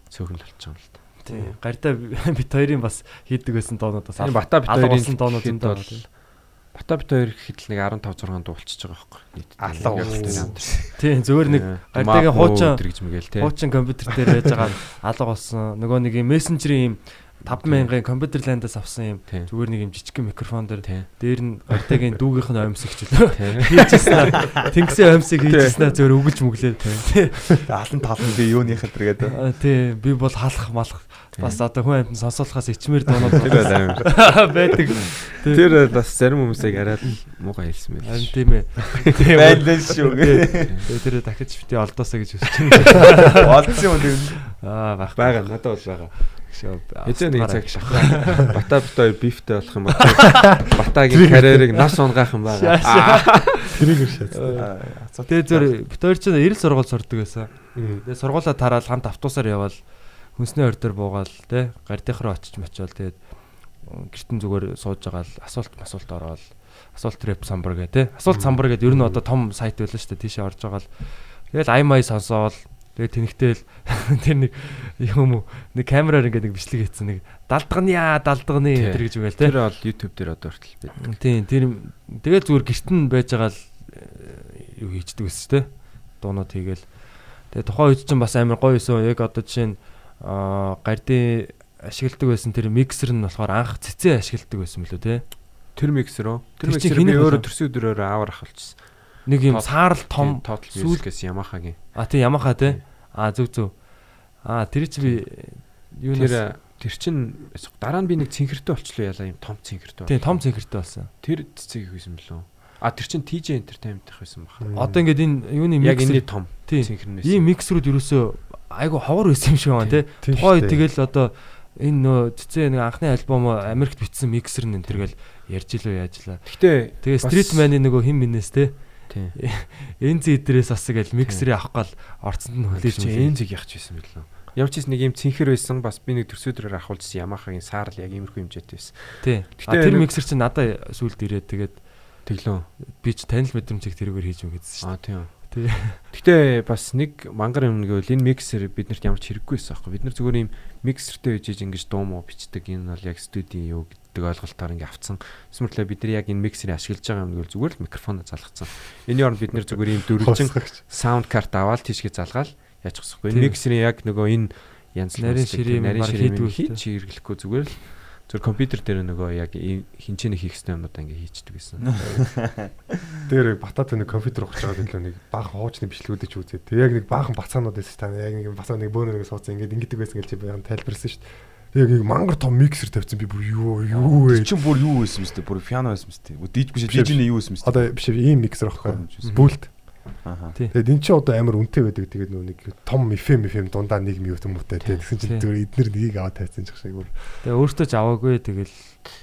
цөөхөн л болчихсон л та. Тий. Гартаа бит хоёрын бас хийдэг байсан доонууд бас бата бит хоёрын доонууд юм даа. Бата бит хоёр гэхэд нэг 15 6 дуу болчихж байгаа байхгүй. Нийт. Алга тий зөвөр нэг гартагийн хуучин гэж мэгэл те. Хуучин компьютер дээр байж байгаа алга болсон. Нөгөө нэг мессенжерийн юм 5000-ын компьютер ландаас авсан юм. Зүгээр нэг юм жижиг микрофон дээр. Дээр нь гартагийн дүүгийнх нь оймсогч лөө хийжсэн тэнгисийн оймсыг хийжсэн зүгээр өгөж мүглээ алан талан би юуных л гэдэг тий. Би бол халах малах. Бас одоо хүн амьтан сонсоолохоос ичмэр доонод байдаг. Тэр бас зарим хүмүүсийг арай муухай хэлсэн байл харин тийм ээ. Байлаа шүү. Тэр дахиж бити олдоосаа гэж хүсэж байна. Олдсон юм аа байх байгаа надад бол байгаа Эзэн нэг цаг шахах. Бата битээр бифтэй болох юм бол Батагийн карьерийг нас унгаах юм байгаа. Тэрийг шат. Тэгээ зөв битээр чинь 90 сургууль сурдаг байсан. Тэгээ сургуулаа тараал хамт автобусаар явбал хүнсний ойр дээр буугаал те гардийнх руу очиж мочвол тэгээд гэртэн зүгээр сууж байгаа л асуулт масуулт ороод асуулт рэп самбар гэ те асуулт самбар гэдэг ер нь одоо том сайт байлаа шүү дээ тийшээ орж байгаа л тэгэл аймай сонсоол тэгээ тэнхтэл тэр нэг юм уу? Нэг камераар ингээд нэг бичлэг хийсэн нэг далдганы яа далдганы тэр гэж үгээл тэр бол YouTube дээр одоо хүртэл байдаг тийм тэр тэгэл зүгээр гэртэн байж байгаа л юу хийчдэг гэсэн те. Дуунууд хийгээл. Тэгээ тухайн үед чинь бас амар гоё юусэн яг одоо жишээ нь гардын ашигладаг байсан тэр миксер нь болохоор анх цэцэн ашигладаг байсан мөлөө те. Тэр миксер үү? Тэр миксер би өөрөө төрсөн өдрөөр аваар авчихсан. Нэг юм саарл том сүүлгээс Yamaha-гийн. А тий Yamaha те. А зүг зүг. А тэр чи би юу нэр тэр чин дараа нь би нэг цэнхэртэй болчлоо яла юм том цэнхэртэй. Тий том цэнхэртэй болсон. Тэр цэцэг хийсэн мөлөө. А тэр чин TJ Entertainment их байсан баха. Одоо ингээд энэ юуны яг энэ том цэнхэрнээс. Ийм миксерүүд ерөөсөө айгу ховор байсан юм шиг байна тий. Тухай тэгэл одоо энэ нөө цэцээ нэг анхны альбом Америкт бичсэн миксер нь тэргээл ярьж илүү яажлаа. Гэтэ тэгээ Street Man-ы нөгөө хин минээс те. Энэ зэдрээс бас гэл миксерийг авах гал орцонд нь хүлээж. Энэ зэг явах гэсэн билүү. Ч нэг юм цэнхэр байсан бас би нэг төрсөдрөөр ахуулсан Yamaha-гийн саарл яг иймэрхүү хэмжээтэй байсан. Тий. Тэр миксер чинь надад сүлд ирээд тэгээд тэглөө. Би ч танил мэдрэмжийг тэрүүгээр хийж өгсөн шүү дээ. Аа тийм. Гэтэ бас нэг мангар юм гэвэл энэ миксер биднэрт ямар ч хэрэггүй байсан аахгүй. Бид нар зүгээр юм миксертэй үжиж ингэж дуу муу бичдэг. Энэ бол яг студийн юу гэдэг ойлголтоор ингэ авцсан. Эсвэл бид нар яг энэ миксерийг ашиглаж байгаа юм гэвэл зүгээр л микрофоноо залгацсан. Энийн оронд бид нар зүгээр юм дөрвөлжин саунд карт аваад тийшгээ залгаал яачихсахгүй. Энэ миксерийн яг нөгөө энэ янз нарийн ширээ нарийн ширээ хийж хэрэглэхгүй зүгээр л зөв компьютер дээр нөгөө яг хинчээний хийх ёстой юмудаа ингээ хийчдэг гэсэн. Тэр батат нэг компьютер ухаж байгаа билүү нэг баахан хуучны бичлэгүүдийг ч үзээ. Тэг яг нэг баахан бацаанууд байсан та яг нэг бацаа нэг бөөнөрөө сууцсан ингээ ингэдэг байсан гэж би тайлбарсан шүү дээ. Яг нэг мангар том миксер тавьсан би бүр юу юу вэ? Чи бүр юу байсан мэт бүр пиано байсан мэт. Диж биш дижний юу байсан мэт. Одоо биш ийм миксер аахгүй. Бүлт. Тэгээд эн чинь одоо амар үнэтэй байдаг. Тэгээд нөө нэг том FM FM дундаа нэг мьют юм уутай тий. Тэгсэн чинь зүгээр эднэр нэгийг аваад тайцсан ч шиг бүр. Тэгээд өөртөө ч аваагүй тэгэл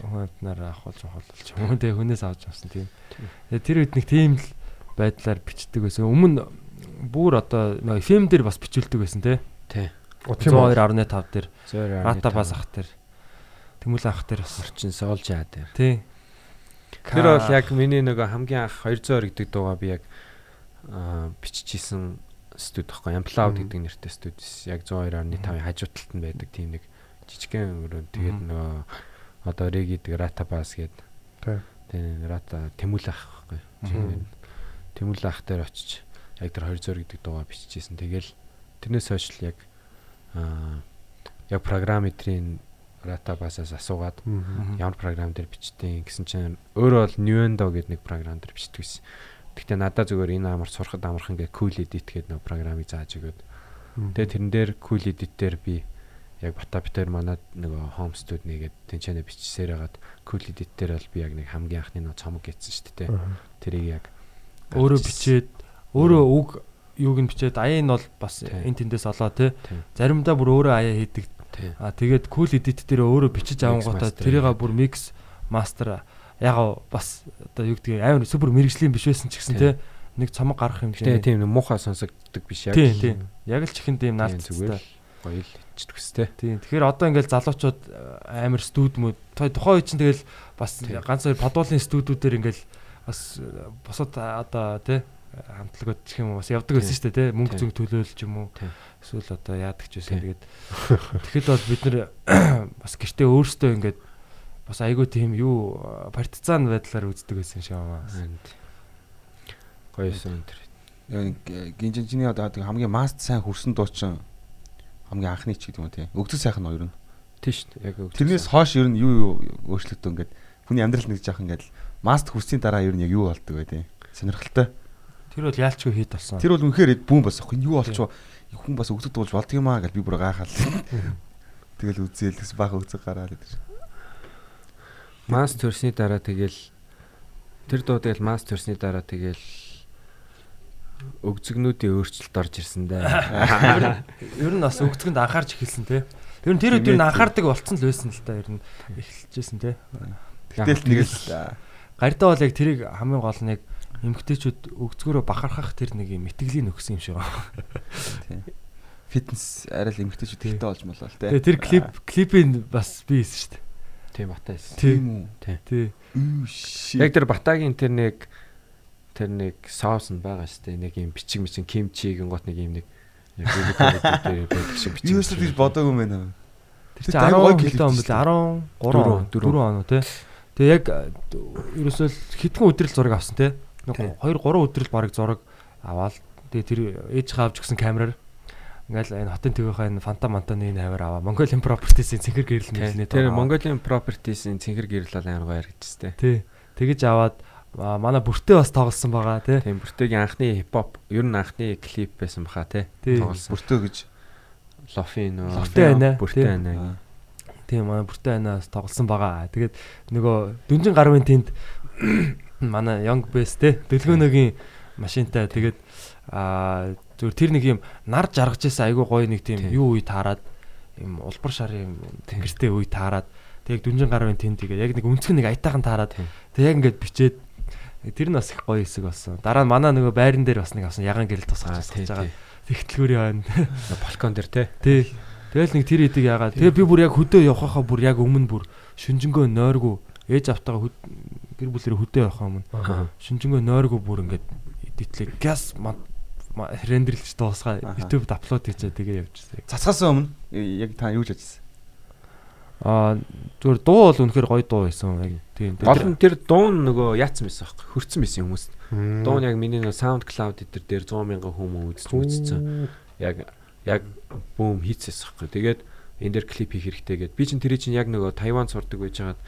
хүмүүднээр авахулж авахулж юм. Тэгээд хүнээс авч авсан тийм. Тэгээд тэр үед нэг тийм л байдлаар бичдэг байсан. Өмнө бүр одоо FM дээр бас бичүүлдэг байсан те. Тий. 102.5 дээр Рата бас ах дээр Тэмүүл ах дээр бас орчин соолж аа дээр. тий. Тэр бол яг миний нөгөө хамгийн анх 200 гэдэг дуугаа би яг биччихсэн студ байхгүй Amplloud гэдэг нэртэй студ яг 102.5-ын хажуу талд нь байдаг тийм нэг жижигхэн өрөө тэгээд нөгөө одоо Reg гэдэг Bass гэдэг Тий. тийм Rata Тэмүүл ах байхгүй. Тэмүүл ах дээр очиж яг тэр 200 гэдэг дуугаа биччихсэн. Тэгэл тэрнээс хойш л яг аа яг программетрийн Rata Bass-аас асуугаад ямар програм дээр бичтiin гэсэн чинь өөрөө бол Nuendo гэдэг нэг програм дээр бичдэг гэсэн. Гэхдээ надад зүгээр энэ амар сурахад амархан гэх Cool Edit гэдэг нэг програмыг зааж өгөөд. Тэгээ тэрэн дээр Cool Edit дээр би яг бата битэр манад нөгөө home studio нэгээд тэнцэнэ бичсээр хагаад Cool Edit дээр бол би яг нэг хамгийн анхны нөгөө цомог гэсэн шүү дээ. Тэрийг яг өөрөө бичээд өөрөө үг юуг нь бичээд аяа нь бол бас эн тэндээс олоо те. Заримдаа бүр өөрөө аяа хийдэг. А тэгээд cool edit дээр өөрөө бичиж авангуудаа тэрийг бүр mix master яг бас одоо юу гэдгийг амар супер мэрэгжлийн биш байсан ч гэсэн те нэг цомог гарах шиг. тийм нэг муухай сонсогддог биш яг. Тийм тийм. Яг л чихэн тийм Тийм, наалт зүгээр. Гоё л ичдэг өстэй. Тийм. Тэгэхээр одоо ингээл залуучууд амар студ мөд тухайн үе чинь тэгэл бас Тийм. ганц хоёр подуулын студиудээр ингээл бас босод одоо тий хамтлагууд гэх юм уу бас явдаг байсан шүү дээ тий мөнгө Тийм. зүг төлөөлж юм уу Тийм. Эсвэл одоо яадаг ч байсан тэгээд тэгэхэд бол бид нэр бас гэртээ өөрсдөө ингээд бас айгүй тийм юу э, партизан байдлаар үздэг байсан шиг. Энд. Гоёсэн энэ. гинжинжиний одоо хамгийн маст сайн хүрсэн дуучин хамгийн анхны ч гэдэг юм тий. Өгдөг сайхан хоёр нь. Тийш яг үг. Тэрнээс хойш ер нь юу юу өөрчлөгдөө ингээд хүний амьдрал нэг жаахан ингээд маст хүрсийн дараа ер нь яг юу болдог вэ тий. Сонирхолтой. Тэр бол яалчгүй хит болсон. Тэр бол үнэхээр бүүн бас ахгүй юу болчихоо хүн бас өгдөг дуулж болдго юм аа гэж би бүр гайхаад. Тэгэл үзээл гэс бага үзэг гараад гэдэг. Маст төрсний дараа тэгэл тэр дуу тэгэл маст төрсний дараа тэгэл өгзөгнүүдийн өөрчлөлт орж ирсэн дээ. Ер нь бас өгцгөнд анхаарч эхэлсэн тий. Тэр нь тэр өдөр нь анхаардаг болцсон л байсан л та ер нь эхэлжсэн тий. Гэтэл нэг л Гардаа бол яг тэрийг хамгийн гол нь яг эмгтээчүүд өгцгөрөө бахархах тэр нэг юм итгэлийн өгсөн юм шиг байна. фитнес арай л эмгтээчүүд ихтэй болж молоо л тий. Тэгээ тэр клип клипийн бас би хийсэн шүү дээ. Тийм батайс. Тийм үү. Тий. Яг тэр батагийн тэр нэг тэр нэг соус нь байгаа шүү дээ. Нэг юм бичиг мичин кимчигийн гот нэг юм нэг яг үүрэг байдаг шиг бичиг. Юусаа тийж бодоогүй юм байна. Тэр Тэр чинь аягүй гоё 10 клип хэдэн он шүү бэлээ 13 4 4 он тий. Тэгээ яг ерөөсөө хитгэн өдрөл зураг авсан тий. Нэг 2 3 өдрөл бараг зураг аваад тэгээ тэр ээж хаавж гисэн камераар ингээл энэ хотын төвийнхаа энэ фанта мантаны энэ хавар аваа Mongolian Properties-ийн цэнхэр гэрэл мэлнэ Тэр Mongolian Properties-ийн цэнхэр гэрэл бол амар гоё харагдчихтэй. тий. Тэгэж аваад манай бүртээ бас тоглосон байгаа тий. Тийм бүртэйгийн анхны хипхоп ер нь анхны клип байсан баха тий. Тоглосон. Бүртөө гэж. Лофи нөө. Лофтэй байна, байна. Тийм манай бүртээ анаас тоглосон байгаа. Тэгээд нөгөө дүнжин гарвын тэнд манай Young Bass те дэлгөөнөгийн машинтай тэгээд аа зүгээр тэр нэг юм нар жаргаж байсан айгүй гоё нэг тийм юу үе таарад юм улбар шарын тэнгэртэй үе таарад тэгээд дүнжин гарвын тэнд тэгээд яг нэг өнцгөн нэг аятайхан таарад тэгээд яг ингээд бичээд тэр нь бас их гоё хэсэг болсон. Дараа нь манай нөгөө байран дээр бас нэг авсан ягаан гэрэл тусгаж байгаа. Тэгтлгүүрийн байна. Балкон дээр тий. Тий. Тэгэл нэг тэр эдийг яагаад. Тэгээ би бүр яг хөдөө явахаа бүр яг өмнө бүр шүнжэнгөө нойргүй ээж автагаа гэр бүлэрээ хөдөө явахаа өмнө шүнжэнгөө нойргүй бүр ингээд эдитлээ газ рендерлж дуусгаа Аха. YouTube-д аплод хийчээ тэгээ явчихсан. Цацгаас өмнө яг та юу ч ажилласан. Аа зүгээр дуу бол үнэхээр гоё дуу байсан. Яг тийм. Гол нь тэр дуун нөгөө яатсан байсан байхгүй хөрцөн байсан хүмүүст. Дуун Дуун яг миний нөгөө SoundCloud дээр дээр 100 мянган хүмүүс үзэж үзсэн. Яг яг бүүм хийцээс байхгүй. Тэгээд энэ дээр клип хийх хэрэгтэй гээд би чинь тэрий чинь яг нөгөө Тайван сурдаг байж хагаад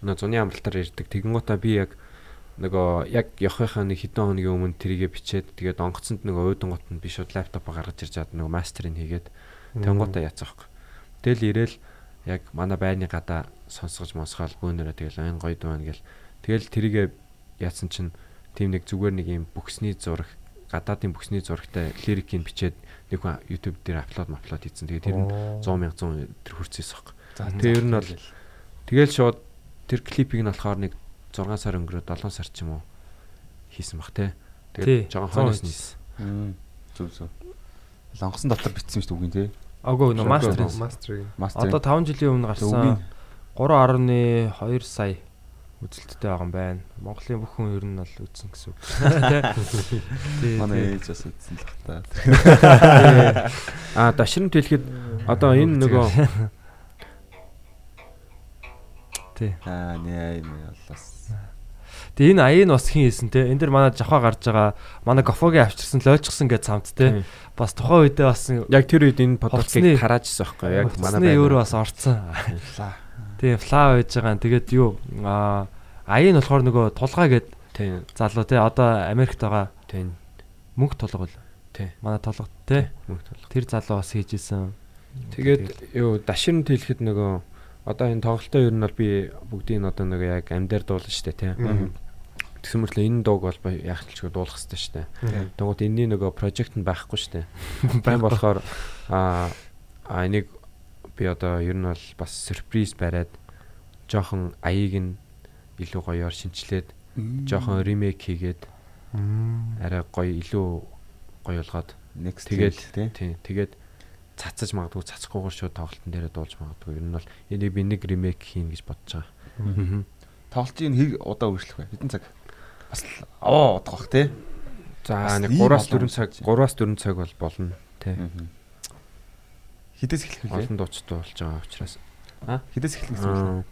нөгөө зуны амралтаар ирдэг. Тэгэнгүүтээ би яг нөгөө яг явахынхаа нэг хэдэн хоногийн өмнө тэрийгэ бичээд тэгээд онгоцонд нөгөө өөдөн гот нь би шууд лаптопоо гаргаж ирж чад нөгөө мастерыг хийгээд тэнгуутаа яцсан байхгүй. Тэгэл ирээл яг манай байрны гадаа сонсгож мосгоол бөөнөрөө тэгэл гоё дуу байна гэл тэгэл тэрийгэ яатсан чинь тийм нэг зүгээр нэг юм бүксний зураг гадаадын бүксний зурагтай лирикийг бичээд нэг хүн YouTube дээр аплод аплод хийсэн. Тэгээ тэр нь 100 мянга 100 тэр хүрцээс баг. Тэгээ ер нь бол тэгэл шууд тэр клипийг нь болохоор нэг 6 сар өнгөрөө 7 сар ч юм уу хийсэн баг те. Тэгээд жоохон хойноос нийс. Мм, Зүг зүг. Лонгосон дотор битсэн шүү дээ үгийн тий. Агуу нөө мастер. Мастер. Одоо 5 жилийн өмнө гарсан 3.2 сая үзэлттэй байгаа юм байна. Монголын бүх хүн ер нь бол үзсэн гэсэн үг. Тий. манай ээж бас үтсэн л та. А дашрын тэлхэд одоо энэ нөгөө Тий. Аа нэ энэ боллоос. Тэгээ энэ аяа нь бас хин хийсэн те. Энд дэр манай жавхаа гарч байгаа манай гофогийн авчирсан лойчсон гэж цамт те. Бас тухайн үедээ бас яг тэр үед энэ подкастыг хараажсан байхгүй яг манай манай өөр бас орцсон. Тийм фла байж байгаа. Тэгээд юу аа аяа нь болохоор нөгөө тулгаа гэд тийм залуу те. Одоо Америкт байгаа тийм мөнгө тулга бол. Тий. Манай тулга те. мөнгө толгой. Тэр залуу бас хийж исэн. Тэгээд юу дашрын тэлхэд нөгөө одоо энэ тоглолтоо ер нь бол би бүгдийг одоо нөгөө яг амдаар дуулна штэ тий. Тэгсэн мэтлээ энэ дууг бол яг ч дуулах хэрэгтэй штэ. Тэгвэл энэний нөгөө прожект нь байхгүй штэ. Байн болохоор а а энийг би одоо ер нь бол бас сюрприз бариад жоохон аяыг нь илүү гоёор шинчлээд жоохон ремейк хийгээд арай гоё илүү гоё болгоод Next тий. тий тэгээд цацаж магадгүй цацахгүйгээр шууд тоглолтын дээрээ дуулж магадгүй. Ер нь бол энийг би нэг ремейк хийн гэж бодож байгаа. Тоглолтын хэр удаа үргэлжлэх вэ? Хэдэн цаг? Бас аваа удах бах тий. За нэг ийм 3-аас олон 4 цаг үзэж. 3-аас 4 цаг бол болно тий. Хідээс эхлэх вэ? Олон дуучтай болж байгаа учраас. Хідээс эхлэх гэсэн үг.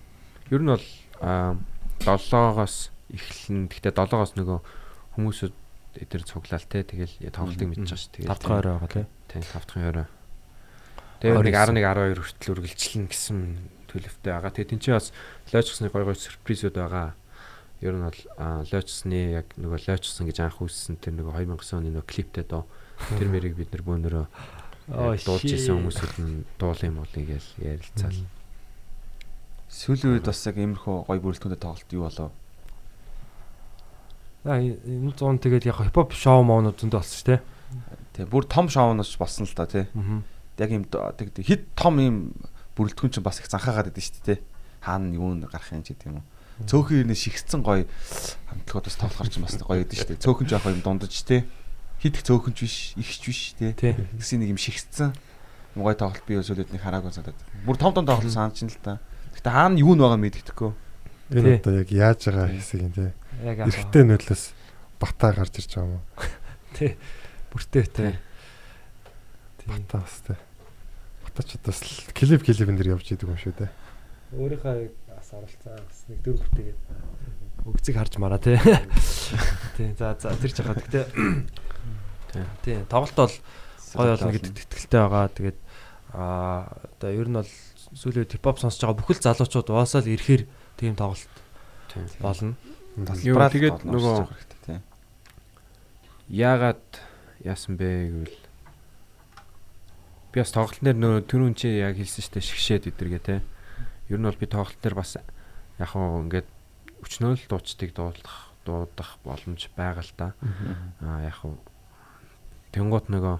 Ер нь бол аа 7-оос эхлэн. Гэхдээ 7-оос нөгөө хүмүүсүүд эдгээр цуглаал те тэгэл тоглолтыг мэдчихэж ш. Тэгээд 5 дахь орой байгаа тий. тий 5 дахь орой. Тэгээд нэг 29. 11 12 хүртэл үргэлжлэн гэсэн төлөвтэй байгаа. Тэгээд тэн чинь бас лойчсны гой гой сюрпризүүд байгаа. Ер нь бол лойчсны яг нөгөө лойчсон гэж анх үүссэн тэр нөгөө 2009 оны нөгөө клиптэй доо тэр мэрийг бид нар бөөнөрөө Оо, дуулж shit. исэн хүмүүсүүд нь дуул юм бол ингээл ярилцаал. Сүүлийн үед бас яг иймэрхүү гоё бүрэлдэхүүнтэй тоглолт юу болов? Аа энэ 100 тэгээд яг хипхоп шоу моонууд зөндөө болсон шүү дээ. Тий, бүр том шоунаас болсон л да тий. Аа. Яг юм тэг хит том юм бүрэлдэхүүн чинь бас их занхаагаад идэв шүү дээ тий. Хаана юу н гарах юм ч гэдэг юм уу. Цөөхөн ирнэ шигцэн гоё хамтлагуудаас тоглохор чинь бас гоё идэв шүү дээ. Цөөхөн жоох юм дундаж тий. Хит их цөөхөнч биш, ихч биш тий. Тий. Гэсэн нэг юм шигцэн гоё тоглолт би өсөлөд нэг хараагүй санагдаад. Бүр том том тоглолт санаж ин л та. Гэтэ хаана юу н байгаа мэддэхгүй. Энэ Тий. одоо яг яаж байгаа хэсэг юм те. Яг яг Эрэгтэй нөлөөс батаа гарч ирж байгаа юм уу? тий. Бүртээ тий. Батаа бас ч бас клип клипэн дэр явж идэг юм шүү дээ. Өөрийнхөө бас оролцсон бас нэг дөрөв бүтээгээд өгцөг харж мараа тий. Тий. За за тэр ч яхаа гэхдээ тий. Тоглолт бол гоё болно гэдэгт итгэлтэй байгаа. Тэгээд аа одоо ер нь бол сүүлийн хипхоп сонсож байгаа бүхэл залуучууд уусаал ирэхээр тийм тоглолт Тий. болно. Тэгээд нөгөө- тий. Яагаад яасан бэ гэвэл би бас тоглолт дээр нөө түрүүн чи яг хэлсэн штэ шгшээд идэргээ те. Ер нь бол би тоглолт дээр бас яг хоо ингээд өчнөөл дуучдыг дуулах дуудах боломж байгаа л да. Аа яг хоо тэнгуут нөгөө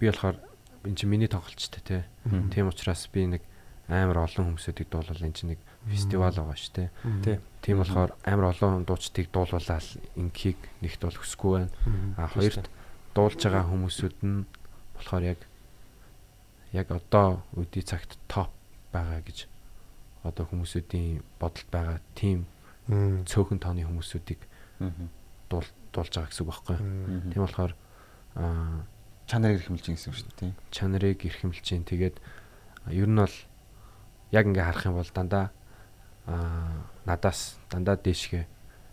би болохоор энэ чи миний тоглолтчтэй те. Тийм учраас би нэг амар олон хүмүүсүүдийг дуулвал энэ чи нэг фестивал байгаа шүү те. Тий. Тийм болохоор амар олон дуучдыг дуулуулаад ингийг нэгт бол хүсэхгүй байна. А хоёрт дуулж байгаа хүмүүсүүд нь болохоор яг яг одоо үдий цагт топ байгаа гэж. Одоо хүмүүсүүдийн бодолд байгаа тийм цөөхөн тооны хүмүүсүүдийг дуулж байгаа гэсэн үг байхгүй юу. Тийм болохоор аа чанарыг хэрхэмлж гэсэн үг шүү дээ чанарыг эрхэмлж чинь тэгээд ер нь бол яг ингээ харах юм бол дандаа аа надаас дандаа дээшгээ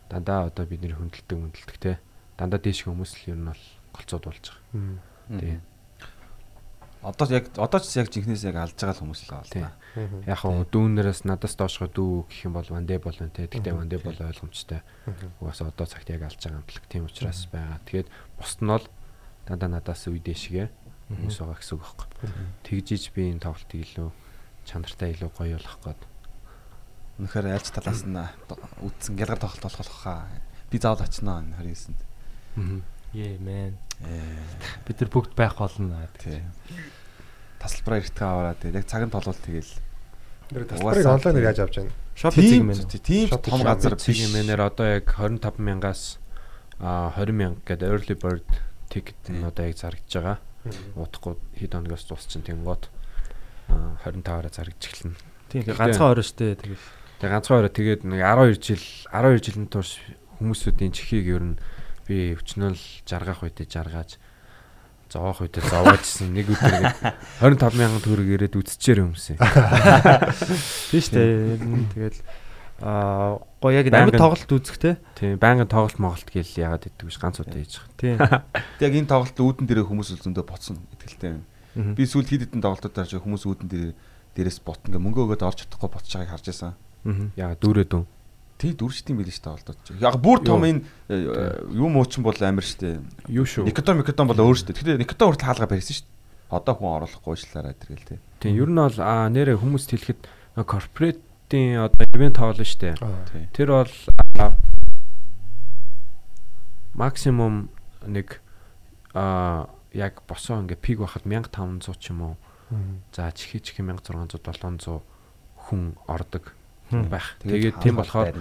дандаа одоо бидний хөндлөлтөг мөндлөлтөг те дандаа дээшгээ хүмүүс л ер нь бол голцоод болж байгаа. Тийм. Одоо яг одоо ч яг жинхнээс яг алж байгаа хүмүүс л да. Яг хоо дүүнээс надаас доошгоо дүү гэх юм бол вандэ болно те. Тэгтээ вандэ бол ойлгомжтой. Угаасаа одоо цагт яг алж байгаа амтлаг тийм учраас байгаа. Тэгээд бусд нь бол дандаа надаас үе дээшгээ хүмүүс байгаа гэсэн үг байхгүй. Тэгжиж би энэ тоглолтыг илүү чанартай илүү гоё болгох гээд Үнэхээр альч талаас нь үдсэн гялгар тоглолт болох хаа. Би заавал очноо энэ 29-нд. Yeah man. Бид нар бүгд байх болно. тий. Тасалбараа эртгээ аваад яг цагын толвол тэгэл. Тэр тасбарыг онлайнаар яаж авч яана? Shop тийм эзэг мэн. тийм Shop том газар биш. юмээр одоо яг 25 мянгаас а 20 мянга гэдэг early bird ticket нь одоо яг зарагдж байгаа. Утахгүй хэд хоногоос дуусчин тэнгууд а 25-аараа зарагдж эхэлнэ. Тийм Гэхдээ- ганцхан орой штэ тэгээд Тэгээ ганцхан орой тэгээд нэг 12 жил 12 жилийн турш хүмүүсүүдийн чихийг ер нь би өчнөл жаргах үедээ жаргаж зоох үедээ зовоожсэн нэг өдөр ингээд 25 мянган төгрөг ирээд үтсчээр юмсэн. тийм штэ. Тэгээд аа гоё яг амьд тоглолт үзэх те. Тийм байнгын тоглолт моголт гээл ягаад гэдэг биш ганц удаа хийж байгаа. Тийм. Тэг яг энэ тоглолт үүдэн дээрээ хүмүүс л зөндөө боцсон итгэлтэй байна. Би сүүл хэд хэдэн тоглолтууд харж хүмүүс үүдэн дээр дээрээс ботно гэ мөнгө өгөөд орж чадахгүй ботж байгааг харж байсан. Мгм. Ягаад дүүрээд үү? Тэг дүрчтийн билээ шүү дээ тоглолтууд. ч. Яг бүр том энэ э, юм уучин бол амар шүү дээ. Юу шүү. Никотон Никотон бол өөр шүү дээ. Тэгэхээр Никотон хүртэл хаалга барьсан шүү дээ. Одоо хүн оруулахгүй уучлаарай тэргээл тий. Тийм ер нь бол нэрэ хүмүүст хэлэхэд корпоратийн одоо ивент тоолно штэ. Тий. Тэр бол максимум нэг аа яг босоо ингээ пик байхад 1500 ч юм уу. За чихий чихий 1600 700 хүн ордог. Байх. Тэгээд тийм болохоор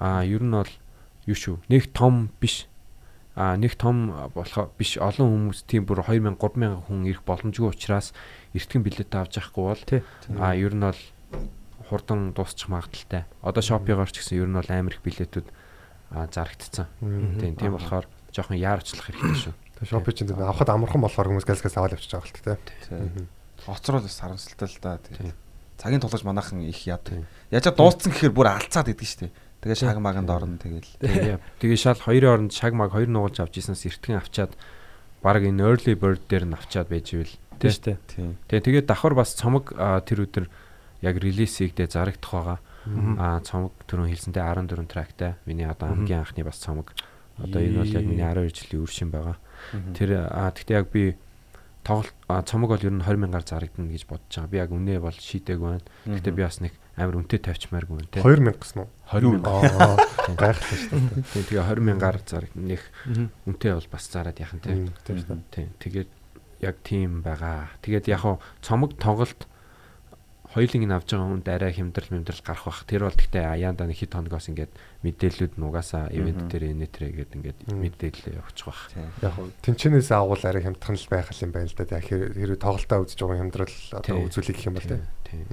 аа ер нь бол юу шүү. Нэг том биш. Аа нэг том болохоо биш олон хүмүүс тийм бүр 2000 3000 хүн ирэх боломжгүй учраас эртгэн билет авч явахгүй бол Тий. аа ер нь бол хурдан дуусчих магадaltaй. Одоо шопигаар ч гэсэн ер нь бол амар их билетүүд зарагдцсан. Тийм тийм болохоор жоохон яарчлах хэрэгтэй шүү. Тэгээ шопинг чинь авахд амархан болохоор хүмүүс гэлсгээс аваад явчих байгаа л тэ. Тий. Хоцрол бас харамсалтай л да тий. Цагийн тулгаж манайхан их яд. Яаж дууссан гэхээр бүр алцаад идэв шүү дээ. Тэгээ шаг маганд орно тэгэл. Тэгээ шал хоёрын оронд шаг маг хоёр нугалж авч ийснээс эртгэн авчаад баг энэ early bird дээр нь авчаад байж ивэл Тийм штэ. Тий. Тэгээ тэгээд давхар бас цомог тэр өдөр яг релизигдээ зарагдах байгаа. Аа цомог түрүүн хэлсэнтэй 14 трактай. Миний одоо хамгийн анхны бас цомог. Одоо энэ бол яг миний 12 жилийн үр шин байгаа. Тэр аа гэхдээ яг би тоглолт цомог бол ер нь 20 мянгаар зарагдана гэж бодож байгаа. Би яг үнэ бол шийдэг байна. Гэхдээ би бас нэг амар үнэтэй тавьчмааргүй байна те. 2000 гэсэн үү? 20 мянга. Гайхалтай шүү дээ. Тийм тэгээ 20 мянгаар зарагдана. Нэг үнэтэй бол бас зараад яхан те. Тийм. Тэгээд яг тийм байгаа. Тэгээд яг хуу цомог тоглолт хоёулын нь авч байгаа хүнд арай хямдрал мэмдрал гарах бах. Тэр бол гэхдээ аяанда нэг хит хоногоос ингээд мэдээллүүд нугасаа ивент дээр энэ тэр гээд ингээд мэдээлэл явуучих бах. Яг хөө тэнчнээс агуул арай хямдхан л байх юм байна л да. Яг хэрэг тоглолтоо үзэж байгаа хямдрал одоо үзүүлэх гэх юм бол тийм.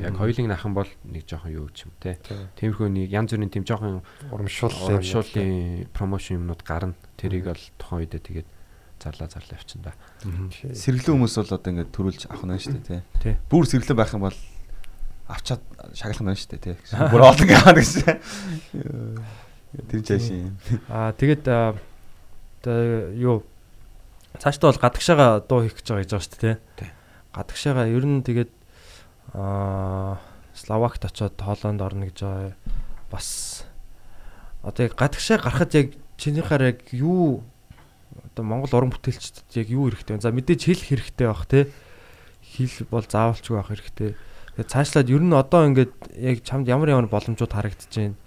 Яг хоёулын ахын бол нэг жоохон юу ч юм те. Тиймэрхүү нэг янз бүрийн тийм жоохон Урамшуул урамшууллын промошн юмнууд гарна. Тэрийг бол тухайн үедээ тэгээд зарлаа зарлаа явчихна да. Сэргэлэн хүмүүс бол одоо ингээд төрүүлж авах нь шүү дээ тий. Бүр сэргэлэн байх юм бол авчаад шаглах нь шүү дээ тий. Бүр олон гаваа гэсэн. Тэр. Аа тэгээд аа, одоо юу цаашдаа бол гадагшаага дуу хийх гэж байгаа гэж байгаа шүү дээ Тий. Гадагшаага ер нь тэгээд аа Словакт очоод Холланд орно гэж байгаа. Бас одоо яг гадагшаа гарахад яг чинийхаар яг юу одоо Монгол уран бүтээлчдэд яг юу хэрэгтэй вэ? За мэдээж хэл хэрэгтэй байх тий. Хэл бол заавалчгүй байх хэрэгтэй. Тэгээд цаашлаад ер нь одоо ингээд яг чамд ямар ямар боломжууд харагдаж байна?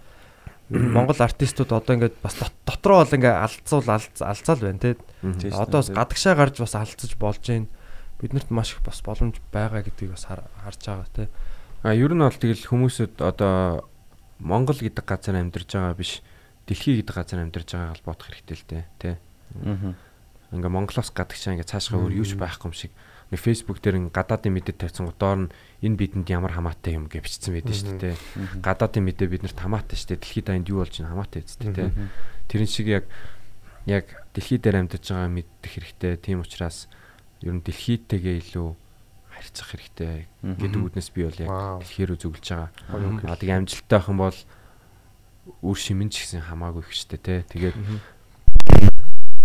Монгол артистууд одоо ингээд бас дот- дотроо бол ингээд алдцуул алцаал байна тий. Одоо бас гадагшаа гарч бас алдцаж болж байна. Биднэрт маш их бас боломж байгаа гэдгийг бас хар- харж байгаа тий. А ер нь бол тэгэл хүмүүсүүд одоо Монгол гэдэг газар амьдарч байгаа биш дэлхий гэдэг газар амьдарч байгааг л бодох хэрэгтэй л дээ тий. Аа. Ингээ Монголоос гадагшаа ингээ цаашгаа өөр юу ч байхгүй юм шиг нэг фейсбુક дээр ин гадаадын мэдээ тавьсан доор нь энэ бидэнд ямар хамаатай юм гэж бичсэн байдаг шүү дээ. Гадаадын мэдээ биднэрт хамаатай шүү дээ. Дэлхийд дайнд юу болж байна хамаатай үстэй тий. Тэрэн шиг яг яг дэлхий дээр амьдарч байгаа мэддэх хэрэгтэй. Тийм учраас ер нь дэлхийтэйгээ илүү харьцах хэрэгтэй гэдэг үднэс би бол яг Вау. дэлхий рүү зүгэлж байгаа. Аа тэгээ амжилттай байх юм бол үр шимэн ч гэсэн хамаагүй их штэ тий. Тэгээд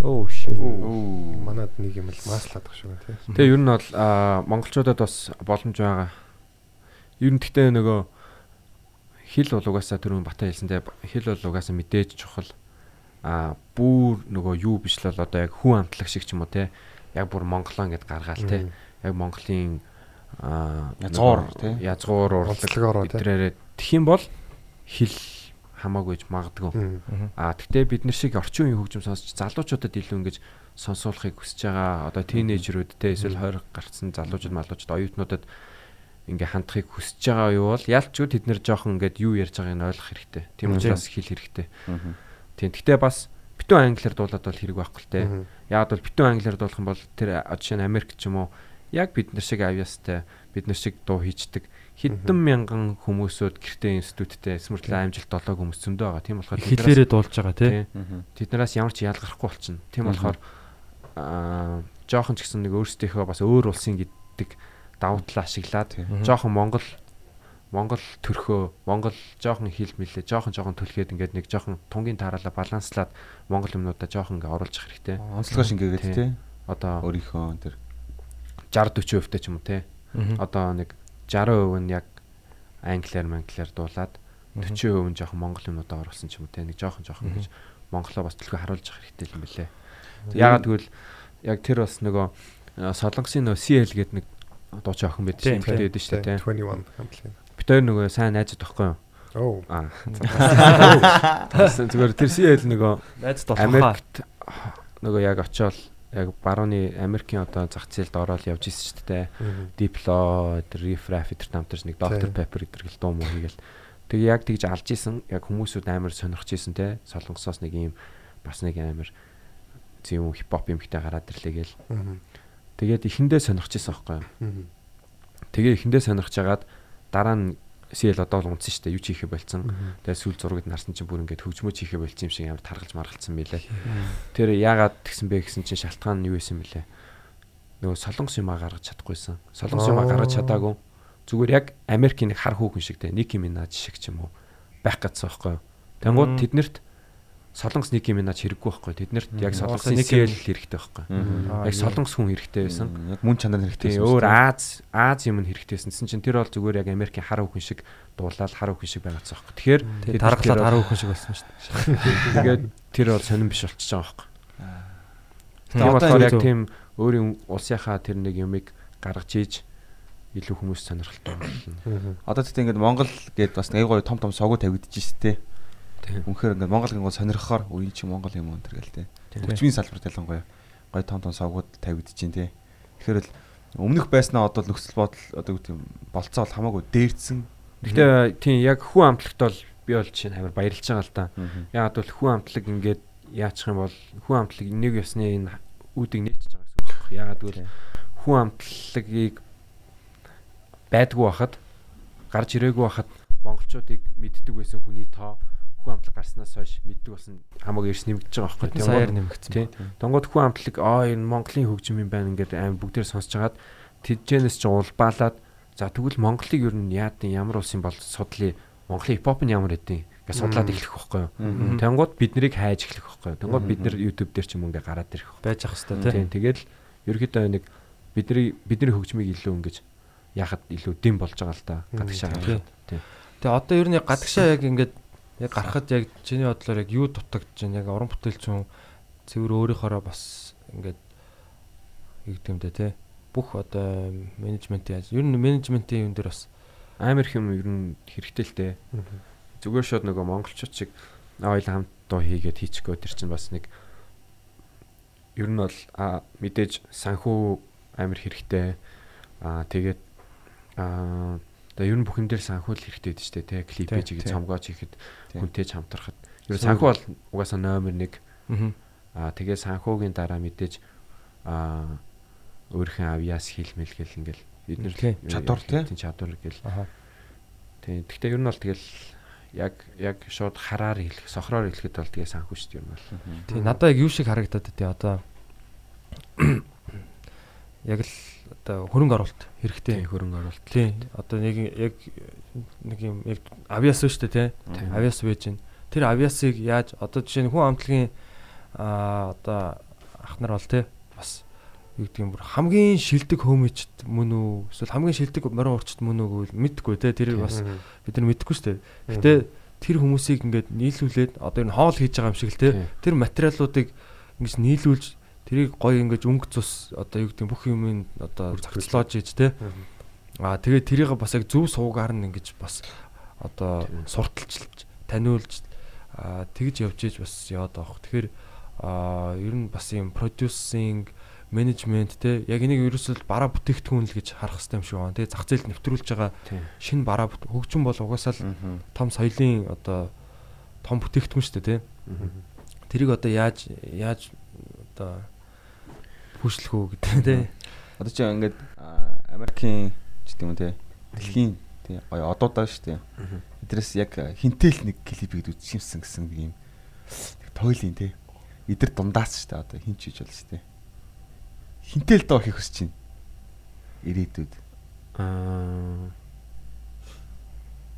Оо shit. Манад нэг юм л маслаад баг шүү тий. тэгээ ер нь бол аа, монголчуудад бас боломж байгаа. Ер нь гэхдээ нөгөө хэл бол угаасаа түрүүн бата хэлсэнтэй хэл бол угаасаа мэдээж чухал. Аа бүр нөгөө юу биш л бол одоо яг хүн амтлаг шиг ч юм уу те. Яг бүр монголоо гэд гаргаал те. Яг монголын аа Язгуур, те. Язгуур Онцлогоор, урлаг те. бидрээрээ тэх юм бол хэл хамаагүй ч магадгүй. Аа тэгтээ бид нар шиг орчин үеийн хөгжим сонсч залуучуудад илүү ингэж сонсуулахыг хүсэж байгаа. Одоо тийнейжрүүд те эсвэл 20 гарцсан залуучууд малуучууд оюутнуудад ингээ хандахыг хүсэж байгаа юу бол ялчгүй тэд нэр жоохон ингээд юу ярьж байгааг нь ойлгох хэрэгтэй. Тийм учраас хэл хэрэгтэй. Тийм. Гэтэ бас битүү англиар дуулаад бол хэрэг байхгүй л те. Яг бол битүү англиар дуулах юм бол тэр жишээ нь Америк ч юм уу яг бид нар шиг авьяастай бид нар шиг дуу хийчдэг хэдэн мянган хүмүүсүүд гэртээ институттэй смэртлээ амжилт олоог хүмүүс зөндөө байгаа. Тийм болохоор Хэлээрээ дуулж байгаа тий. тий, тэднээс ямар ч ялгархгүй болчихно. Тийм болохоор аа жоохон ч гэсэн нэг өөрсдийнхөө бас өөр улсын гэдэг давуу талаа ашиглаад жоохон Монгол Монгол төрхөө Монгол жоохон хил мэлээ жоохон жоохон төлхөөд ингээд нэг жоохон тунгийн таараалаа баланслаад Монгол юмнуудаа жоохон ингээ оруулах хэрэгтэй. Онцлогоо шингээгээд Тий. тий. Одоо Өөрийнхөө тэр 60 40% та ч юм уу. Мгм. Одоо нэг 60% нь яг англиар манглиар дуулаад 40% нь жоохон монгол юмнуудаа оруулсан ч юм уу те. Нэг жоохон жоохон гэж монголоо бас төлхөө харуулж явах хэрэгтэй юм бэлээ. Ягаад гэвэл яг тэр бас нөгөө а, солонгосын нөгөө CL гэдэг нэг дуучин охин байдаг шүү дээ байдаг шүү дээ те. 21 хамтлаг. Бид хоёр нөгөө сайн найзууд байхгүй юу? Оо. Аа. Тэгсэн зүгээр тэр CL нөгөө Найз толгохоо. Америкт нөгөө яг очиод яг барууны Америкийн одоо зах зээлд ороод явж исэн шүү дээ. Дипло, тэр Riff Raff тэр намтарч нэг Dr. Pepper гэдэг л дуу муу хийгээл. Тэгээ яг тэгж алж исэн. Яг хүмүүсүүд амар сонирхож исэн те. Солонгосоос нэг юм бас нэг амар зөв хипхоп юмхтэй гараад ирлээ гээл. Тэгээд эхэндээ сонирхож исэн байхгүй юу? Тэгээ эхэндээ сонирхож агаад дараа нь CL одоо л унтсан шүү дээ. Юу ч хийхэ болцсон. Тэгээ сүүл зургийг нарсан чинь бүр ингээд хөгжмөж хийхэ болцсон юм шиг амар таргалж маргалцсан байлаа. Тэр яагаад тэгсэн бэ гэсэн чинь шалтгаан нь юу байсан бэлээ? Нөгөө солонгос юмаа гаргаж чадахгүйсэн. Солонгос юмаа гаргаж чадаагүй. Зүгээр яг Америкийн хар хүүхэн шиг те Ники Минаж шиг ч юм уу байх гэсэн байхгүй юу? Тэнгууд тэднэрт солонгос Ники Минаж хэрэггүй байхгүй? Тэднэрт яг солонгосын Nicki CL хэрэгтэй байхгүй? Яг солонгос хүн хэрэгтэй байсан. Мөн чанар хэрэгтэй Тэгээ өөр Аз Аз юм нь хэрэгтэйсэн. Тэсэн чинь тэр бол зүгээр яг Америкийн хар хүүхэн шиг дуулаад хар хүүхэн шиг байгаадсан байхгүй. Тэгэхээр тэр- хараа хөөхөн шиг болсон шүү дээ. Тэгээд тэр бол сонирн биш болчихж байгаа байхгүй. Одоо яг тийм өөрийн улсынхаа тэр нэг юмыг гаргаж ийж илүү хүмүүс сонирхолтой болно. Одоо тэгтээ ингээд Монгол гээд бас аяг гоё том том согоо тавигдчихэж штэ. Тийм. Үнэхээр ингээд Монгол гингод сонирхохоор үе чи Монгол юм уу тэр гээл те. Хөгжмийн салбарт ялангуяа гоё том том согууд тавигдчихээн те. Тэгэхээр л өмнөх байснаа одоо нөхцөл бодол одоо юм болцоо бол хамаагүй дээрдсэн. Гэхдээ тийм яг хүн амтлагт бол би бол чинь амар баярлж байгаа л да. Яг бол хүн амтлаг ингээд яачих юм бол хүн амтлаг нэг ёсны энэ үүдийг нээчихэж байгаа гэсэн үг байхгүй. Ягаад гэвэл хүн амтлагийг байдгүй байхад гарч ирээгүй байхад монголчуудыг мэддэг байсан хүний тоо хүн амтлаг гарснаас хойш мэддэг болсон хамаагүй эрс нэмэгдэж байгаа байхгүй. Тэдний саяар нэмэгдсэн. Тийм. Донгод хүн амтлаг аа энэ Монголын хөгжим юм байна ингээд аим бүгдээр сонсож хагаад тэджэнэс ч улбаалаад за тэгвэл Монголыг ер нь яад нь ямар улс юм бол судлаа Монголын хипхоп нь ямар хэдий ингээд судлаад эхлэх байхгүй юу. Тэнгууд бид нарыг хайж эхлэх байхгүй юу. Тэнгууд бид нар YouTube дээр ч юм ингээд гараад ирэх байж ах хэвээр. Тийм. Тэгэл ерөөдөө нэг бидний бидний хөгжмийг илүү ингэж яхад илүү дэм болж байгаа л да. Гадагшаа Тий. гараад. Тийм. Тэгээ одоо ер нь гадагшаа яг ингээд яг гарахад яг чиний бодлоор яг юу дутагдж байна? Яг уран бүтээлч юм цэвэр өөрийнхоороо бас ингээд юу бэ те. Бүх одоо менежмент яаж ер нь менежментийн юм дээр бас амар их юм ер нь хэрэгтэй л дээ. Зүгээр шууд нөгөө монголчууд шиг ойл хамт дуу хийгээд хийчихгөө тэр чинь бас нэг ер нь бол мэдээж санхүү амар хэрэгтэй. Аа тэгээд аа тэгээ ер нь бүхэн дээр санхүү л хэрэгтэй дээ шүү дээ те Тий, тий. цомгоож хийхэд Тий. Хүнтэй ч хамтрахад. Сүүл- санхүү бол угаасаа номер 1. аа тэгээ санхүүгийн дараа мэдээж аа өөрхөн авьяас хийлмэл гэл ингээл Тий, чадвар, тий. чадвар гэл Тийм. Гэхдээ ер нь бол тэгэл яг яг шууд хараар хэлэх, сохроор хэлэхэд бол тэгээ санхүү шүү дээ ер нь бол. тий надад яг юу шиг харагдаад тий одоо яг л одоо хөрөнгө оруулалт хэрэгтэй. Тийм хөрөнгө оруулалт. Тий. Одоо нэг яг нэг юм яг авиас шүү дээ тий. Тийм. Авиас байж гин. Тэр авиасыг яаж одоо жишээ нь хүн амтлагийн аа одоо ах нар бол тий бас юу гэдэг юм бүр хамгийн шилдэг хөөмичд мөн үү эсвэл хамгийн шилдэг морин урчд мөн үү гэвэл мэдгүй тий тэрийг бас бид нар мэдэхгүй шүү дээ. Гэтэ тэр хүмүүсийг ингээд нийлүүлээд одоо энэ хоол хийж байгаа юм шиг л тий Тийм. тэр материалуудыг ингэж нийлүүлж тэрийг гоё ингэж өнгө цус одоо юу гэдэг бүх юмын одоо зохицлоож ийж тий Аа тэгээ тэрийг бас яг зөв суугаар нь ингэж бас одоо сурталчилж таниулж тэгж явж ийж бас яваад байгаа. Тэгэхээр аа ер нь бас юм продюсинг менежмент те яг энийг ерөөсөө бараа бүтээгдэхүүн л гэж харах хэрэгтэй юм шиг байна. Тэгээ зах зээлд нэвтрүүлж байгаа шинэ бараа хөгжим бол угаасаа л том соёлын одоо том бүтээгдэхүүн шүү дээ те. Тэрийг одоо яаж яаж одоо хүчлэх үү гэдэг тий. Одоо чи ингээд Америкийн ч гэдэг юм те дэлхийн тий гоё одуудаа шүү дээ. Эдрээс яг хинтэл нэг клипийг үзчихсэн гэсэн нэг юм тойлын те. Эдэр дундаас шүү дээ одоо хин ч хийж шүү дээ. Хинтэл доо хийх хүсэж чинь. Ирээдүйд. Аа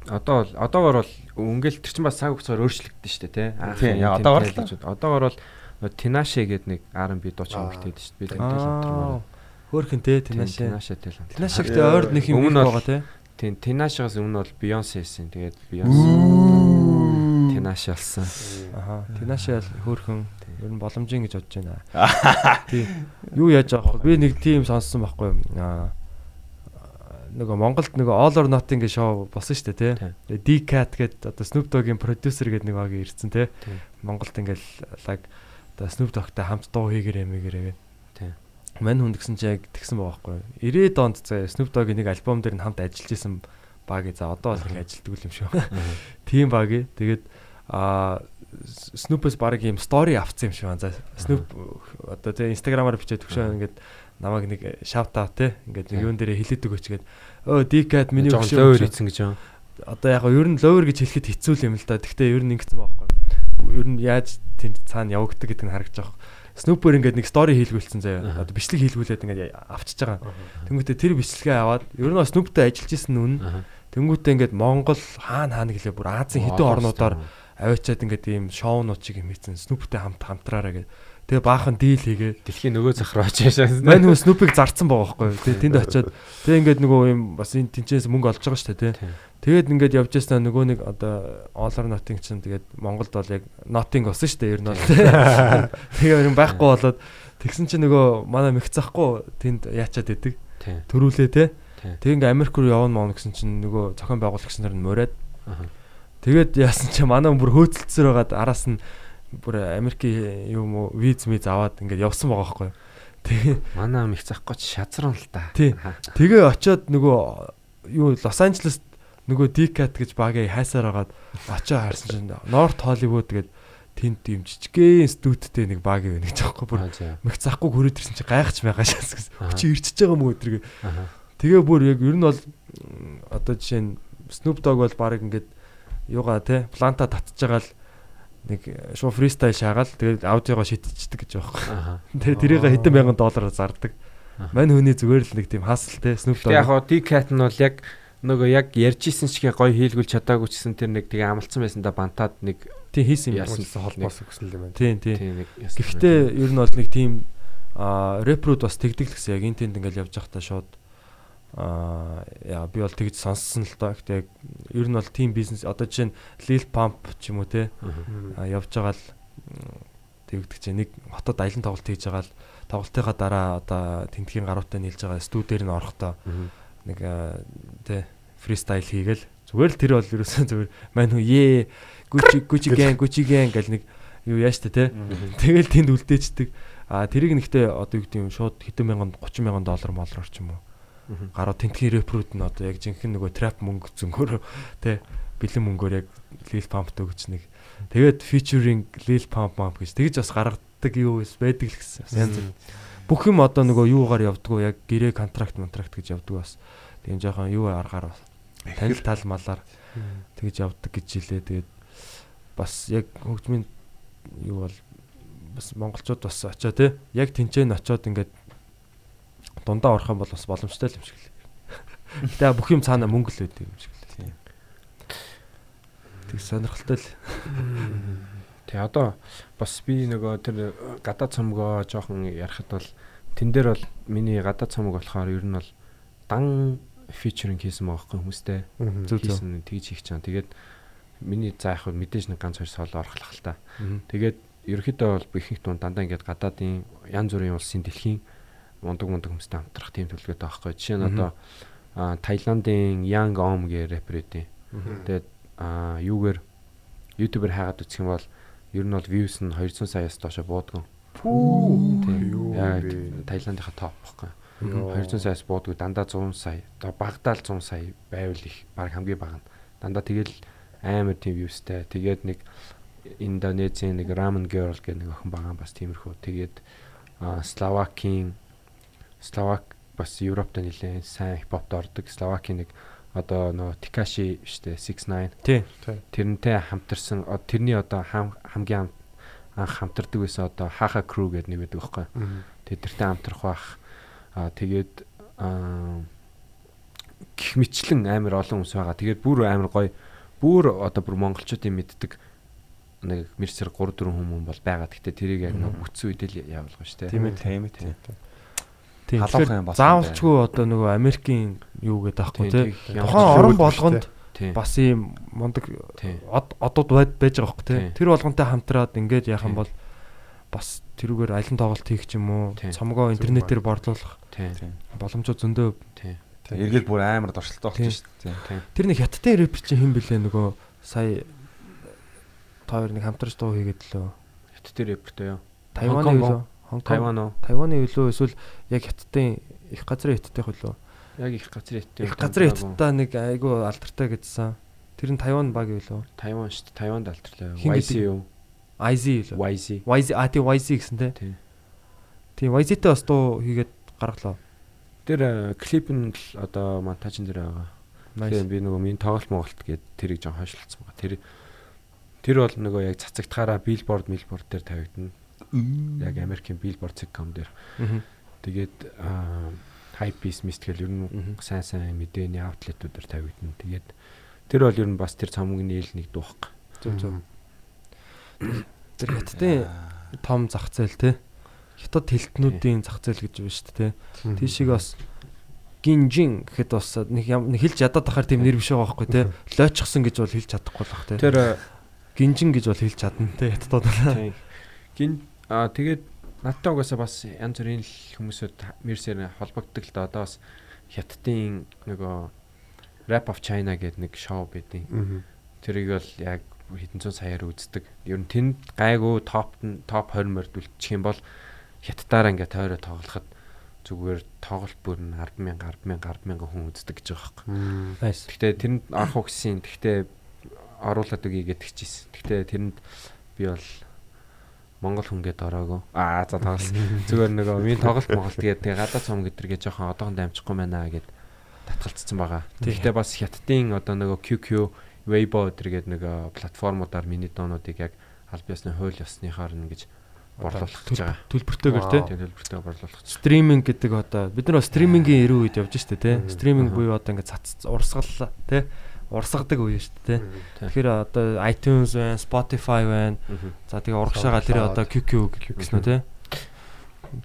Одоо бол одоогор бол өнгөл тэр чинь бас цаг хугацаар өөрчлөгдөн шүү дээ тий. Тийм, яа, одоогор л. Одоогор бол Тинаше гэдэг нэг R&B дуучин эмэгтэйд шүү дээ. Би тэнтэл хамтран. Хөөхөн те Тинаше. Тинаше тэл хамтран. Тинашигтэй ойрд нэг юм байгаа те. Тийм Тинашигаас өмнө бол Beyoncé байсан. Тэгээд Beyoncé Тинаше болсон. Аха. Тинаше бол хөөхөн ер нь боломжийн гэж бодож байна. Тий. Юу яаж байгаа вэ? Би нэг тим сонссон байхгүй юу? Аа нөгөө Монголд нөгөө All or Nothing гэх шоу болсон шүү дээ тий. Тийм. Тэгээ D-Cat гэдэг одоо Snoop Dogg-ийн продюсер гэдэг нэг баг ирсэн тий. Тийм. Монголд ингээл лаг одоо Snoop Dogg-тай хамт дуу хийгэр эмээгэрээ. Тийм. Мань хүн гэсэн чи яг тэгсэн байгаа байхгүй юу? 90-ад онд заа Snoop Dogg-ийн нэг альбом дээр нь хамт ажиллаж исэн баг за одоо бол нэг ажилтдаг юм шүү. Тийм баг. Тэгээд а Snoop-с баг ийм стори авцсан юм шиг байна. За Snoop одоо тэгээ Instagram-аар бичээд төгшөө ингээд намайг нэг shout out те ингээд нэг юун дээр хэлээд өгөөч гээд өө D-Cat миний өгшөө лөөр ийцэн гэж юм. одоо яг ер нь lower гэж хэлэхэд хэцүү юм л да. Гэхдээ ер нь ингэсэн байхгүй? Ер нь яаж тэнд цаана явагддаг гэдэг нь харагдаж байгаа. Snooper ингээд нэг story хийлгүүлсэн заяа. Одоо бичлэг хийлгүүлээд ингээд авчиж байгаа. Тэнгүүтээ тэр бичлэгээ аваад ер нь Snoop-тэй ажиллаж исэн нүн. Тэнгүүтээ ингээд Монгол хаана хаана гэлээ бүр Азийн хэдэн орнуудаар аваачаад ингээд ийм шоунууд чиг хийсэн. Snoop-тэй хамт хамтраараа гэдэг. Тэгээ баахан дийл хийгээ. Дэлхийн нөгөө зах руу очиж Мань хүн Snoop-ыг зарцсан байгаа байхгүй юу? Тэгээ тэнд очиод тэгээ ингээд нөгөө юм бас энэ тэнцээс мөнгө олж байгаа шүү дээ, тий. Тэгээд ингээд явж яснаа нөгөө нэг одоо or Nothing чинь тэгээд Монголд бол яг Nothing болсон шүү дээ ер нь бол. Тэгээ юм байхгүй болоод тэгсэн чинь нөгөө манай мэх захгүй тэнд яачаад идэг. Төрүүлээ те. Тэг ингээ Америк руу явна мөн гэсэн чинь нөгөө зохион байгуулагч нар нь. Аха. Тэгээд яасан чи манай бүр хөөцөлцөр байгаад араас нь бүр Америкийн юм уу виз миз аваад ингээд явсан байгаа байхгүй. Тэгээ Манай ам их захгүй ч шазран л та. Тий. Тэгээ очиод нөгөө юу Лос Анжелест нөгөө Dicat гэж багийг хайсаар хагаад очоо харсан чинь North Hollywood гэдэг тэнд юм жижигхэн студидтэй нэг баг байна гэж аахгүй бүр мэх захгүй хүрээд ирсэн чи гайхаж байгаа шээс гэсэн. Аха. Чи ирчихэж байгаа мүү өдрийг. Тэгээ бүр яг ер нь бол одоо жишээ нь Snoop Dogg бол баг ингээд юугаа те планта татж байгаа л нэг шуу фристайл шаагаал тэгээд аудиогоо шидчихдэг гэж. Аха. Тэгээ тэрийг хэдэн мянган доллараар зардаг. Мань хүний зүгээр л нэг тийм хасл те Snoop Тэг яг Dogg. хоо D-Cat нь бол яг нөгөө яг ярьжсэн чигээ гоё хийлгүүл чадаагүй ч гэсэн тэр нэг тэгээ амлцсан байсан да бантаад нэг Тийм хийсэн юм. Яасан холбоос өгсөн юм байна. Тийм тийм. тийм нэг ясан Гэхдээ ер нь бол нэг тийм а рэпрууд бас тэгдэг л гэсэн яг энэ тэнд ингээл явж байхдаа шууд а яа би бол тэгж сонссон л доо. Гэхдээ яг ер нь бол team бизнес одоо жишээ нь Lil Pump ч юм уу те явж байгаа л тэгдэг чинь нэг хотод аялын тоглолт хийж байгаа л тоглолтынхаа дараа одоо тентгийн гаруутай нийлж байгаа студиэр нь орохдоо нэг тэ фристайл хийгээл. Зүгээр л тэр бол ерөөсөн зүгээр мань хүү ээ гүчи гүчи гэн гүчи гэн гэл нэг юу яаш та те тэгэл тэнд үлдээчдэг а тэрийг нэгтээ одоо юу гэдэг юм шууд хэдэн мянган 30 мянган доллар молроор ч юм уу. Гараа тентгийн рэпрүүд нь одоо яг жинхэнэ нөгөө трап мөнгө зөнгөөр те бэлэн мөнгөөр яг Lil Pump төгч нэг. Тэгээд featuring Lil Pump Pump гэж тэгж бас гаргадаг юу байдаг л гэсэн. Бүх юм одоо нөгөө юугаар явдггүй яг гэрээ контракт контракт гэж явдаг бас тийм жоохон юу аргаар бас танил тал малаар тэгж явдаг гэж хэлээ тэгээд бас яг хөгжмийн юу бол бас монголчууд бас очоо те яг тэнцэн очоод ингээд дундаа орох юм бол бас боломжтой юм шиг л. Гэтэ бүх юм цаана мөнгө л үүдээ юм шиг л. Тийм. Тэг сонирхолтой л. Тэг одоо бас би нөгөө тэр гадаад цомгоо жоохон ярахад бол тэн дээр бол миний гадаад цомог болохоор ер нь бол дан фичеринг хийсэн байгаа хүмүүстэй хийсэн тэгж хийх чам. Тэгээд миний за яг мэдээж нэг ганц хоёр соло орхлох л та. Тэгээд ерөөхдөө бол ихэнх дунд дандаа ингээд гадаадын янз бүрийн улсын дэлхийн мундаг мундаг хүмүүстэй хамтрах тийм төлөвлөгөөтэй байхгүй. Жишээ нь одоо Таиландын Young Om гэх рэпер эдийн. Тэгээд юугээр YouTube-ээр хаагаад үзэх юм бол ер нь бол views нь 200 саяас доошо буудгүй. Юу Яа? Таиландынхаа топ байхгүй. Йоо. 200 саяас буудгүй дандаа 100 сая. Одоо багдаал 100 сая байвал их баг хамгийн бага нь. Дандаа тэгэл амар тийм viewsтэй. Тэгээд нэг Индонезийн нэг Ramen Girl гэх нэг охин байгаа бас тиймэрхүү. Тэгээд Словакийн Словак бас Европт нэлээд сайн хипхопт ордог. Словакийн нэг одоо нөө Tekashi штэ 69 Тий. тэрнтэй хамтарсан тэрний одоо хам- хамгийн ам- анх хамтардаг байсан одоо Haha Crew гэдэг нэг байдаг байхгүй. Тэдэртэй хамтрах бах. Аа тэгээд гих мэтлэн амар олон хүмүүс байгаа. Тэгээд бүр амар гоё бүр одоо бүр монголчуудын мэддэг нэг мэрсэр 3 4 хүмүүс бол байгаа. Гэхдээ тэрийг яг нэг бүтсэн үедээ л явуулгаа шүү дээ. Тийм ээ, тийм ээ. тийм. Тийм. Халуухан Тэгэхээр болсон заавалчгүй одоо нөгөө Америкийн юу гэдэг аахгүй тий. Тийм, Тухайн орон болгонд Тийм. бас ийм мундаг Тийм. од одууд байд байж байгаа хөх тий. Тийм. Тэр болгонтэй хамтраад ингээд яах юм Тийм. бол бас тэрүүгээр аялан тоглолт хийх ч юм уу, цомгоо интернетээр борлуулах боломжууд зөндөө. Эргэл бүр амар дуршилтай Тийм. болчих шүү дээ. Тэр нэг хятадын рэпер чинь хэн блэ нөгөө сая та хоёр нэг хамтарч дуу хийгээд лөө. Хятад рэпертэй юу? Тайваны? Хонконг. Тайван уу? Тайваны юу эсвэл яг хятадын их газрын хятадын хөлөө. Яг их газрын хятад. Их газрын хятадаа нэг айгүй алдартай гэдсэн. Тэр нь Тайван баг юу лөө? Тайван шүү дээ. Тайванд алтарлаа. Хин YC юу? Юу лөө? YZ. YZ а тий YZ гэсэн тий. Тийм YZ-тэй бас дуу хийгээд гаргалаа. Тэр э, клип нь л одоо монтажн дээр байгаа. Тэгээ би нөгөө минь тоглолт Монголт гээд тэрийг жоо хойшлцсан байгаа. Тэр тэр бол нөгөө яг цацагтахаараа биллборд милборд дээр тавигдана. Яг Америкийн billboard.com дээр. Тэгээд хайп бис мистгээл ер нь сайн сайн мэдээний аутлетууд дээр тавигдана. Тэгээд тэр бол ер нь бас тэр цомгны ил нэг дуухг. Зөв зөв. Тэр хятадын том зах зээл тий. Хятад хэлтнүүдийн зах зээл гэж байна шүү дээ тий. Тийшийг бас гинжин гэхэд бас нэг хэлж ядаад тахаар тийм нэр биш байгаа байхгүй тий. Лойчсон гэж бол хэлж чадахгүй л бах тий. Тэр гинжин гэж бол хэлж чадна тий хятадууд. тийм. Гин аа тэгээд надтай угаасаа бас янз бүрийн хүмүүсүүд мерсээр холбогддог л да одоо бас хятадын нөгөө Rap of China гэдэг нэг шоу байдیں۔ Тэрийг бол яг хэдэн зуун саяар үздэг. Ер нь тэнд гайгүй топ топ 20 морд үлдчих юм бол хятадаараа ингээд тойроо тоглоход зүгээр тоглолт бүр нь 100000 100000 100000 хүн үздэг гэж байгаа юм. Nice. Гэхдээ тэрэнд орох үгсийн гэхдээ оруулаад үгүй гэдэг чийсэн. Гэхдээ тэрэнд би бол Монгол хүн гээд ороогүй. Аа за тоглол. Зүгээр нөгөө минь тоглолт Монголт гээд тэгээ гадаад цом гэдэргээ жоохон одоохонд амжихгүй байна гэд татгалцсан байгаа. Гэхдээ бас хятадын одоо нөгөө QQ, Weibo гэдэргээд нөгөө платформудаар миний доонуудыг яг аль биесны хууль ёсныхаар ингэж борлуулах гэж байгаа. Төлбөртэйгээр тий. Тэгээ төлбөртэй борлуулах. Стриминг гэдэг одоо бид нар стримингийн эрүү үед явж штэ тий. Стриминг буюу одоо ингээд цац урсгал тий. Урсгадаг үе тий. Тий. Тэгэхээр одоо iTunes байна, Spotify байна. За тэгээ урагшаага тэр одоо QQ гэсэн үү тий.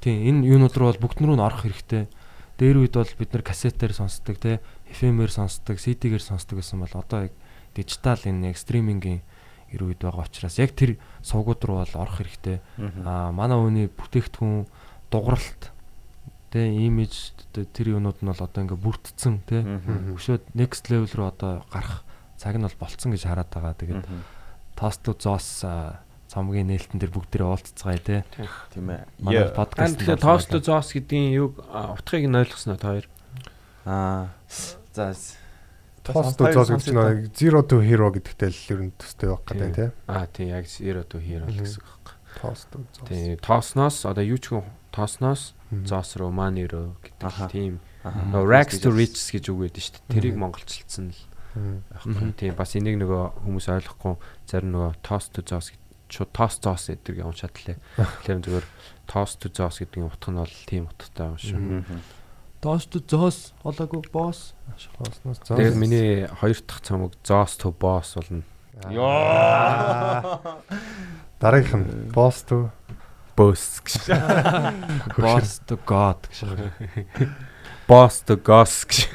Тийм энэ юунууд руу бол бүгд рүү нь орох хэрэгтэй. Дээр үед бол бид нар кассетээр сонсдог тий. FM-ээр сонсдог, CD-гээр сонсдог гэсэн бол одоо яг дижитал энэ яг стримингийн эрүү үед байгаа учраас яг тэр сувгууд руу бол орох хэрэгтэй. Аа манай хүний бүтээгдэхүүн дугралт тэ имиж тэр юунууд нь бол одоо ингээ бүрдсэн тэ өшөөд next level руу одоо гарах цаг нь бол болцсон гэж хараад байгаа. Тэгээд тост to зоос цомгийн нээлтэн дээр бүгдээрээ уулзцгаая тэ. Тийм ээ. Манай подкаст Тэгэхээр тост зоос гэдгийн юг утгыг нь ойлгосноо та хоёр. Аа. За. Тост зоос гэж нэг Zero to Hero гэдэгтэй л ер нь төстэй байх гэдэг Тийм. тий. Аа тийм яг Zero to Hero л гэсэн үг байна. Тост зоос. Тийм тоосноос одоо юу ч хүн тоосноос Мгм. зоос руу мани руу гэдэг тийм нөгөө rags to riches гэж үг байдаг шүү дээ. Тэрийг монголчилсан л байхгүй. Тийм бас энийг нөгөө хүмүүс ойлгохгүй зарим нөгөө toast to зоос гэдэг шууд тост зоос гэдэг юм шатлаа. Тэгэхээр зүгээр тост to зоос гэдгийн утга нь бол тийм утгатай байгаа шүү. Мгм. Тост зоос олоогүй босс. Тоосноос зоос. Тэгээд миний хоёр дахь цамог зоос to boss болно. Яа. Дараагийнх нь boss to Boss гэж. Boss to god гэж. Boss to goss гэж.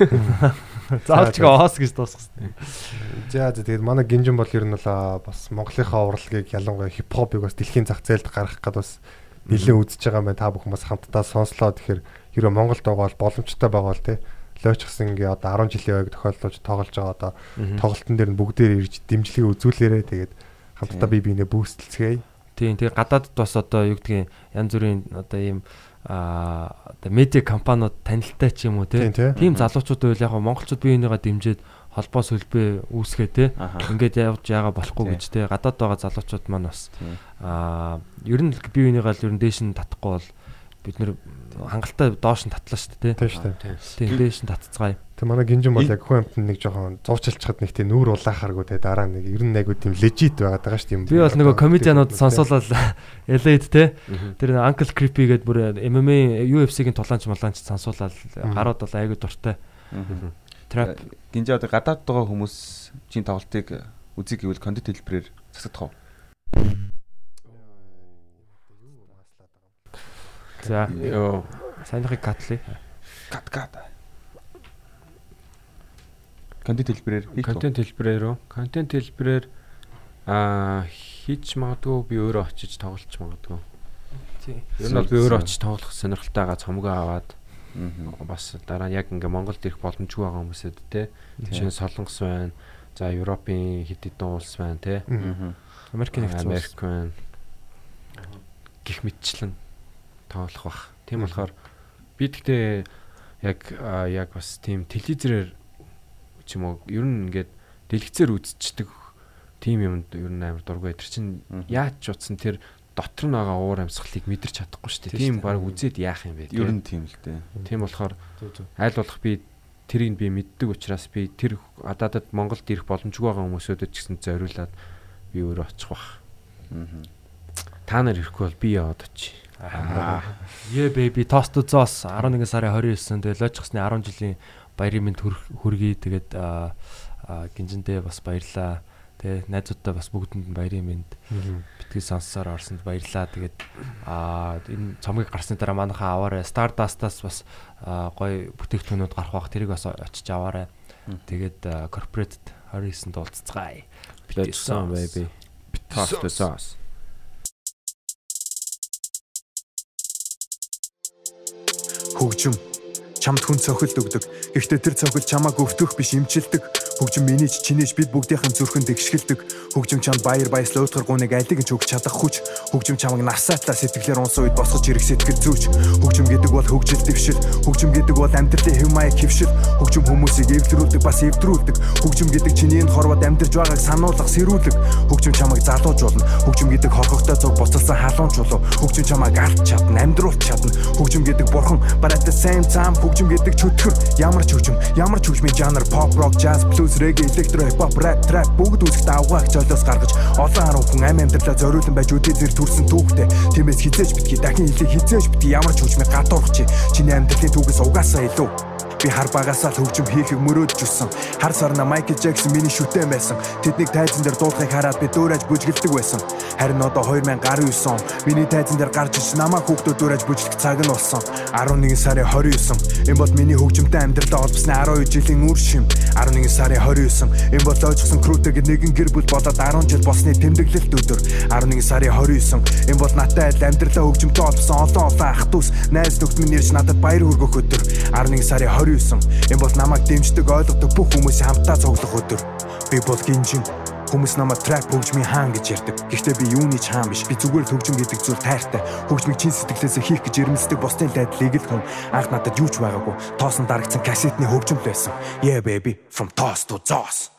Заавч гоос гэж дуусгасан. За за тэгээд манай гинжин бол ер нь аа, бас Монголынхаа урлагийг ялангуяа хипхопыг бас дэлхийн зах зээлд гаргах гээд бас нэлээд үзэж байгаа юм байна. Та бүхэн бас хамтдаа сонслоо. Тэгэхээр ерөө Монголд байгаа бол боломжтой байгаа бол тий. Лойчсон ингээ одоо 10 жилийн байг тохиолдож тоглож байгаа одоо тоглолтын дээр нь бүгдээр ирж дэмжлэгээ үзүүлээрэ тэгээд хамтдаа бие биенээ бүүсэлцгээе. Тийм тэгээ гадаадд бас одоо юу гэдгийг янз бүрийн одоо ийм аа одоо медиа компаниуд танилтай ч юм уу Тийм тий. тий. Тийм залуучууд байвал яг монголчууд бие бинийгаа дэмжиж холбоо сүлбээ үүсгээ те. Ингээд явж яага болохгүй гэж те. Гадаад байгаа залуучууд маань бас аа ер нь бие биенийгаа л ер нь дээш нь татахгүй бол бид нэр хангалттай доош нь татлаа шүү дээ. Тийм шүү дээ. Тийм дээш нь татцгаая. Тэг манай гинжин бол яг хүн амтнд нэг жоохон зуучилчхад нэг тийм нүүр улаахааргүй те дараа нэг ер нь айгу тийм лежит байгаад байгаа шүү дээ. Би бол нөгөө комедианууд сонсуулаад Elite те. Тэр Uncle Creepy гэдэг бүр MMA UFC-гийн тулаанч малаанч сонсуулаад гарууд бол айгүй дуртай. Мгм. Trap Гинжи одоо гадаад байгаа хүмүүс чинь тоглолтыг үзье гэвэл контент хэлбэрээр засагдах уу? За Йоо. саяныхыг катлээ. Гад гад. Контент хэлбэрээр хийх үү? Контент хэлбэрээр үү? Контент хэлбэрээр аа хийж магадгүй би өөрөө очиж тоглож магадгүй. Тийм. Ер нь бол би өөрөө очиж тоглох сонирхолтой байгаа цомгоо аваад бас дараа нь яг ингээ Монголд ирэх боломжгүй байгаа хүмүүсэд те. Жишээ нь Солонгос байна. За Европын хэд хэдэн улс байна те. Мгм. Америкийн нэгдсэн улс. Америк байна. Гэх мэтчлэн тоглох бах. Тийм болохоор би тэгтээ яг аа, яг бас тийм телевизээр ч юм уу ер нь ингээд дэлгэцээр үзчихдэг тийм юмд ер нь амар дургүй. Тэр чинь яаж ч утсан тэр дотор нь байгаа уур амьсгалыг мэдэрч чадахгүй шүү дээ. Тийм баг үзээд яах юм бэ? Ер нь тийм л дээ. Тийм болохоор аль болох би тэрийг би мэддэг учраас би тэр ададад Монголд ирэх боломжгүй байгаа хүмүүсүүдэд ч гэсэн зориулаад би өөрөө очих бах. Мгм. Та нар ирэхгүй бол би яваад очие. Yeah baby Toast to Zoos 11 сарын 29-нд тэгээ лojxsны 10 жилийн баярын мэнд хүргэе. Тэгээд гинжиндээ бас баярлаа. Тэгээ найзуудтай бас бүгдэнд нь баярын мэнд битгий сонссоор орсонд баярлаа. Тэгээд аа энэ цомгийг гарсны дараа манайхаа аваарай. Stardust-аас бас гоё бүтээгдэхүүнүүд гарах бах. Тэрийг бас очиж аваарай. Тэгээд corporate 29-нд уулзцгаая. Let's go baby. Toss the sauce. Хөгжим чамд хүн цохилт өгдөг. Гэхдээ тэр цохил чамааг өвтөх биш имчилдэг. Хөгжим миний ч чинийч бид бүгдийнхэн зүрхэнд эгшгэлдэг. Хөгжим чамд баяр баясгал уутгар гуныг алиг ч өгч чадах хүч. Хөгжим чамаг навсаатлаа сэтгэлээр унсан үед босгож ирэх сэтгэл зүйч. Хөгжим гэдэг бол хөгжил дэвшил. Хөгжим гэдэг бол амьдралын хэв маяг хөвшил. Хөгжим хүмүүсийг эвдрүүлдэг бас эвдрүүлдэг. Хөгжим гэдэг чиний энэ хорвоод амьдарч байгааг сануулгах сэрүүлэг. Хөгжим чамаг залуужуулна. Хөгжим гэдэг хорхогтой зүг буцалсан халуун чулуу. Хөгжим чамаг алт чадна, амьдруулт чадна. Хөгжим гэдэг бурхан the same time хөгжим гэдэг чөтгөр ямар ч хөгжим, ямар ч хөгжмийн жанр pop, rock, jazz, blues, reggae, electro, hip hop, rap, trap бүгд үзэгт авгаах золиос гаргаж олон харан хүн ам амьдралаа зориулсан байж үдээ зэр төрсэн түүхтэй. Тиймээс хизээж битгий дахин хэлээ хизээж битгий ямар ч хөгжмийг гадуурх чи. Чиний амьдралын түүгээс угаасаа илүү. Би хар багасаа л хөгжим хийхийг мөрөөдж өссөн. Хар сарна Майкл Джексон миний шүтэн байсан. Тэднийг тайзан дээр дуудахыг хараад би дөөрэж бүжгэлдэг байсан. Харин одоо 2019 он миний тайзан дээр гарч иж намайг хүүхдүүд дөөрэж бүжлэх цаг нь болсон. 11 сарын 29. Энэ бол миний хөгжимтэй амьдралаа олбсны 12 жилийн үр шим. 11 сарын 29. Энэ бол ойчсон крүүтэйг нэгэн гэр бүл болоод 10 жил болсны тэмдэглэлт өдөр. 11 сарын 29. Энэ бол надтай адил амьдралаа хөгжимтэй олбсон олон олон ах дүүс, найз нөхд минь ирж надад баяр хүргэх өдөр. 11 сарын 29. Энэ бол намайг дэмждэг ойлгодог бүх хүмүүсийн хамтдаа цуглах өдөр. Би бол гинжин Хүмүүс намайг трап хөгжмийн хаан гэж ярьдаг. Гэхдээ би юуны ч хаан биш. Би зүгээр л хөгжим гэдэг зүйл тайртай. Хөгжмийг чин сэтгэлээсээ хийх гэж ирмэлцдэг бусдын дайдлыг л хүн анх надад юу ч байгаагүй. Тоосон дарагдсан кассетны хөгжим л байсан. Yeah baby from toss to toss.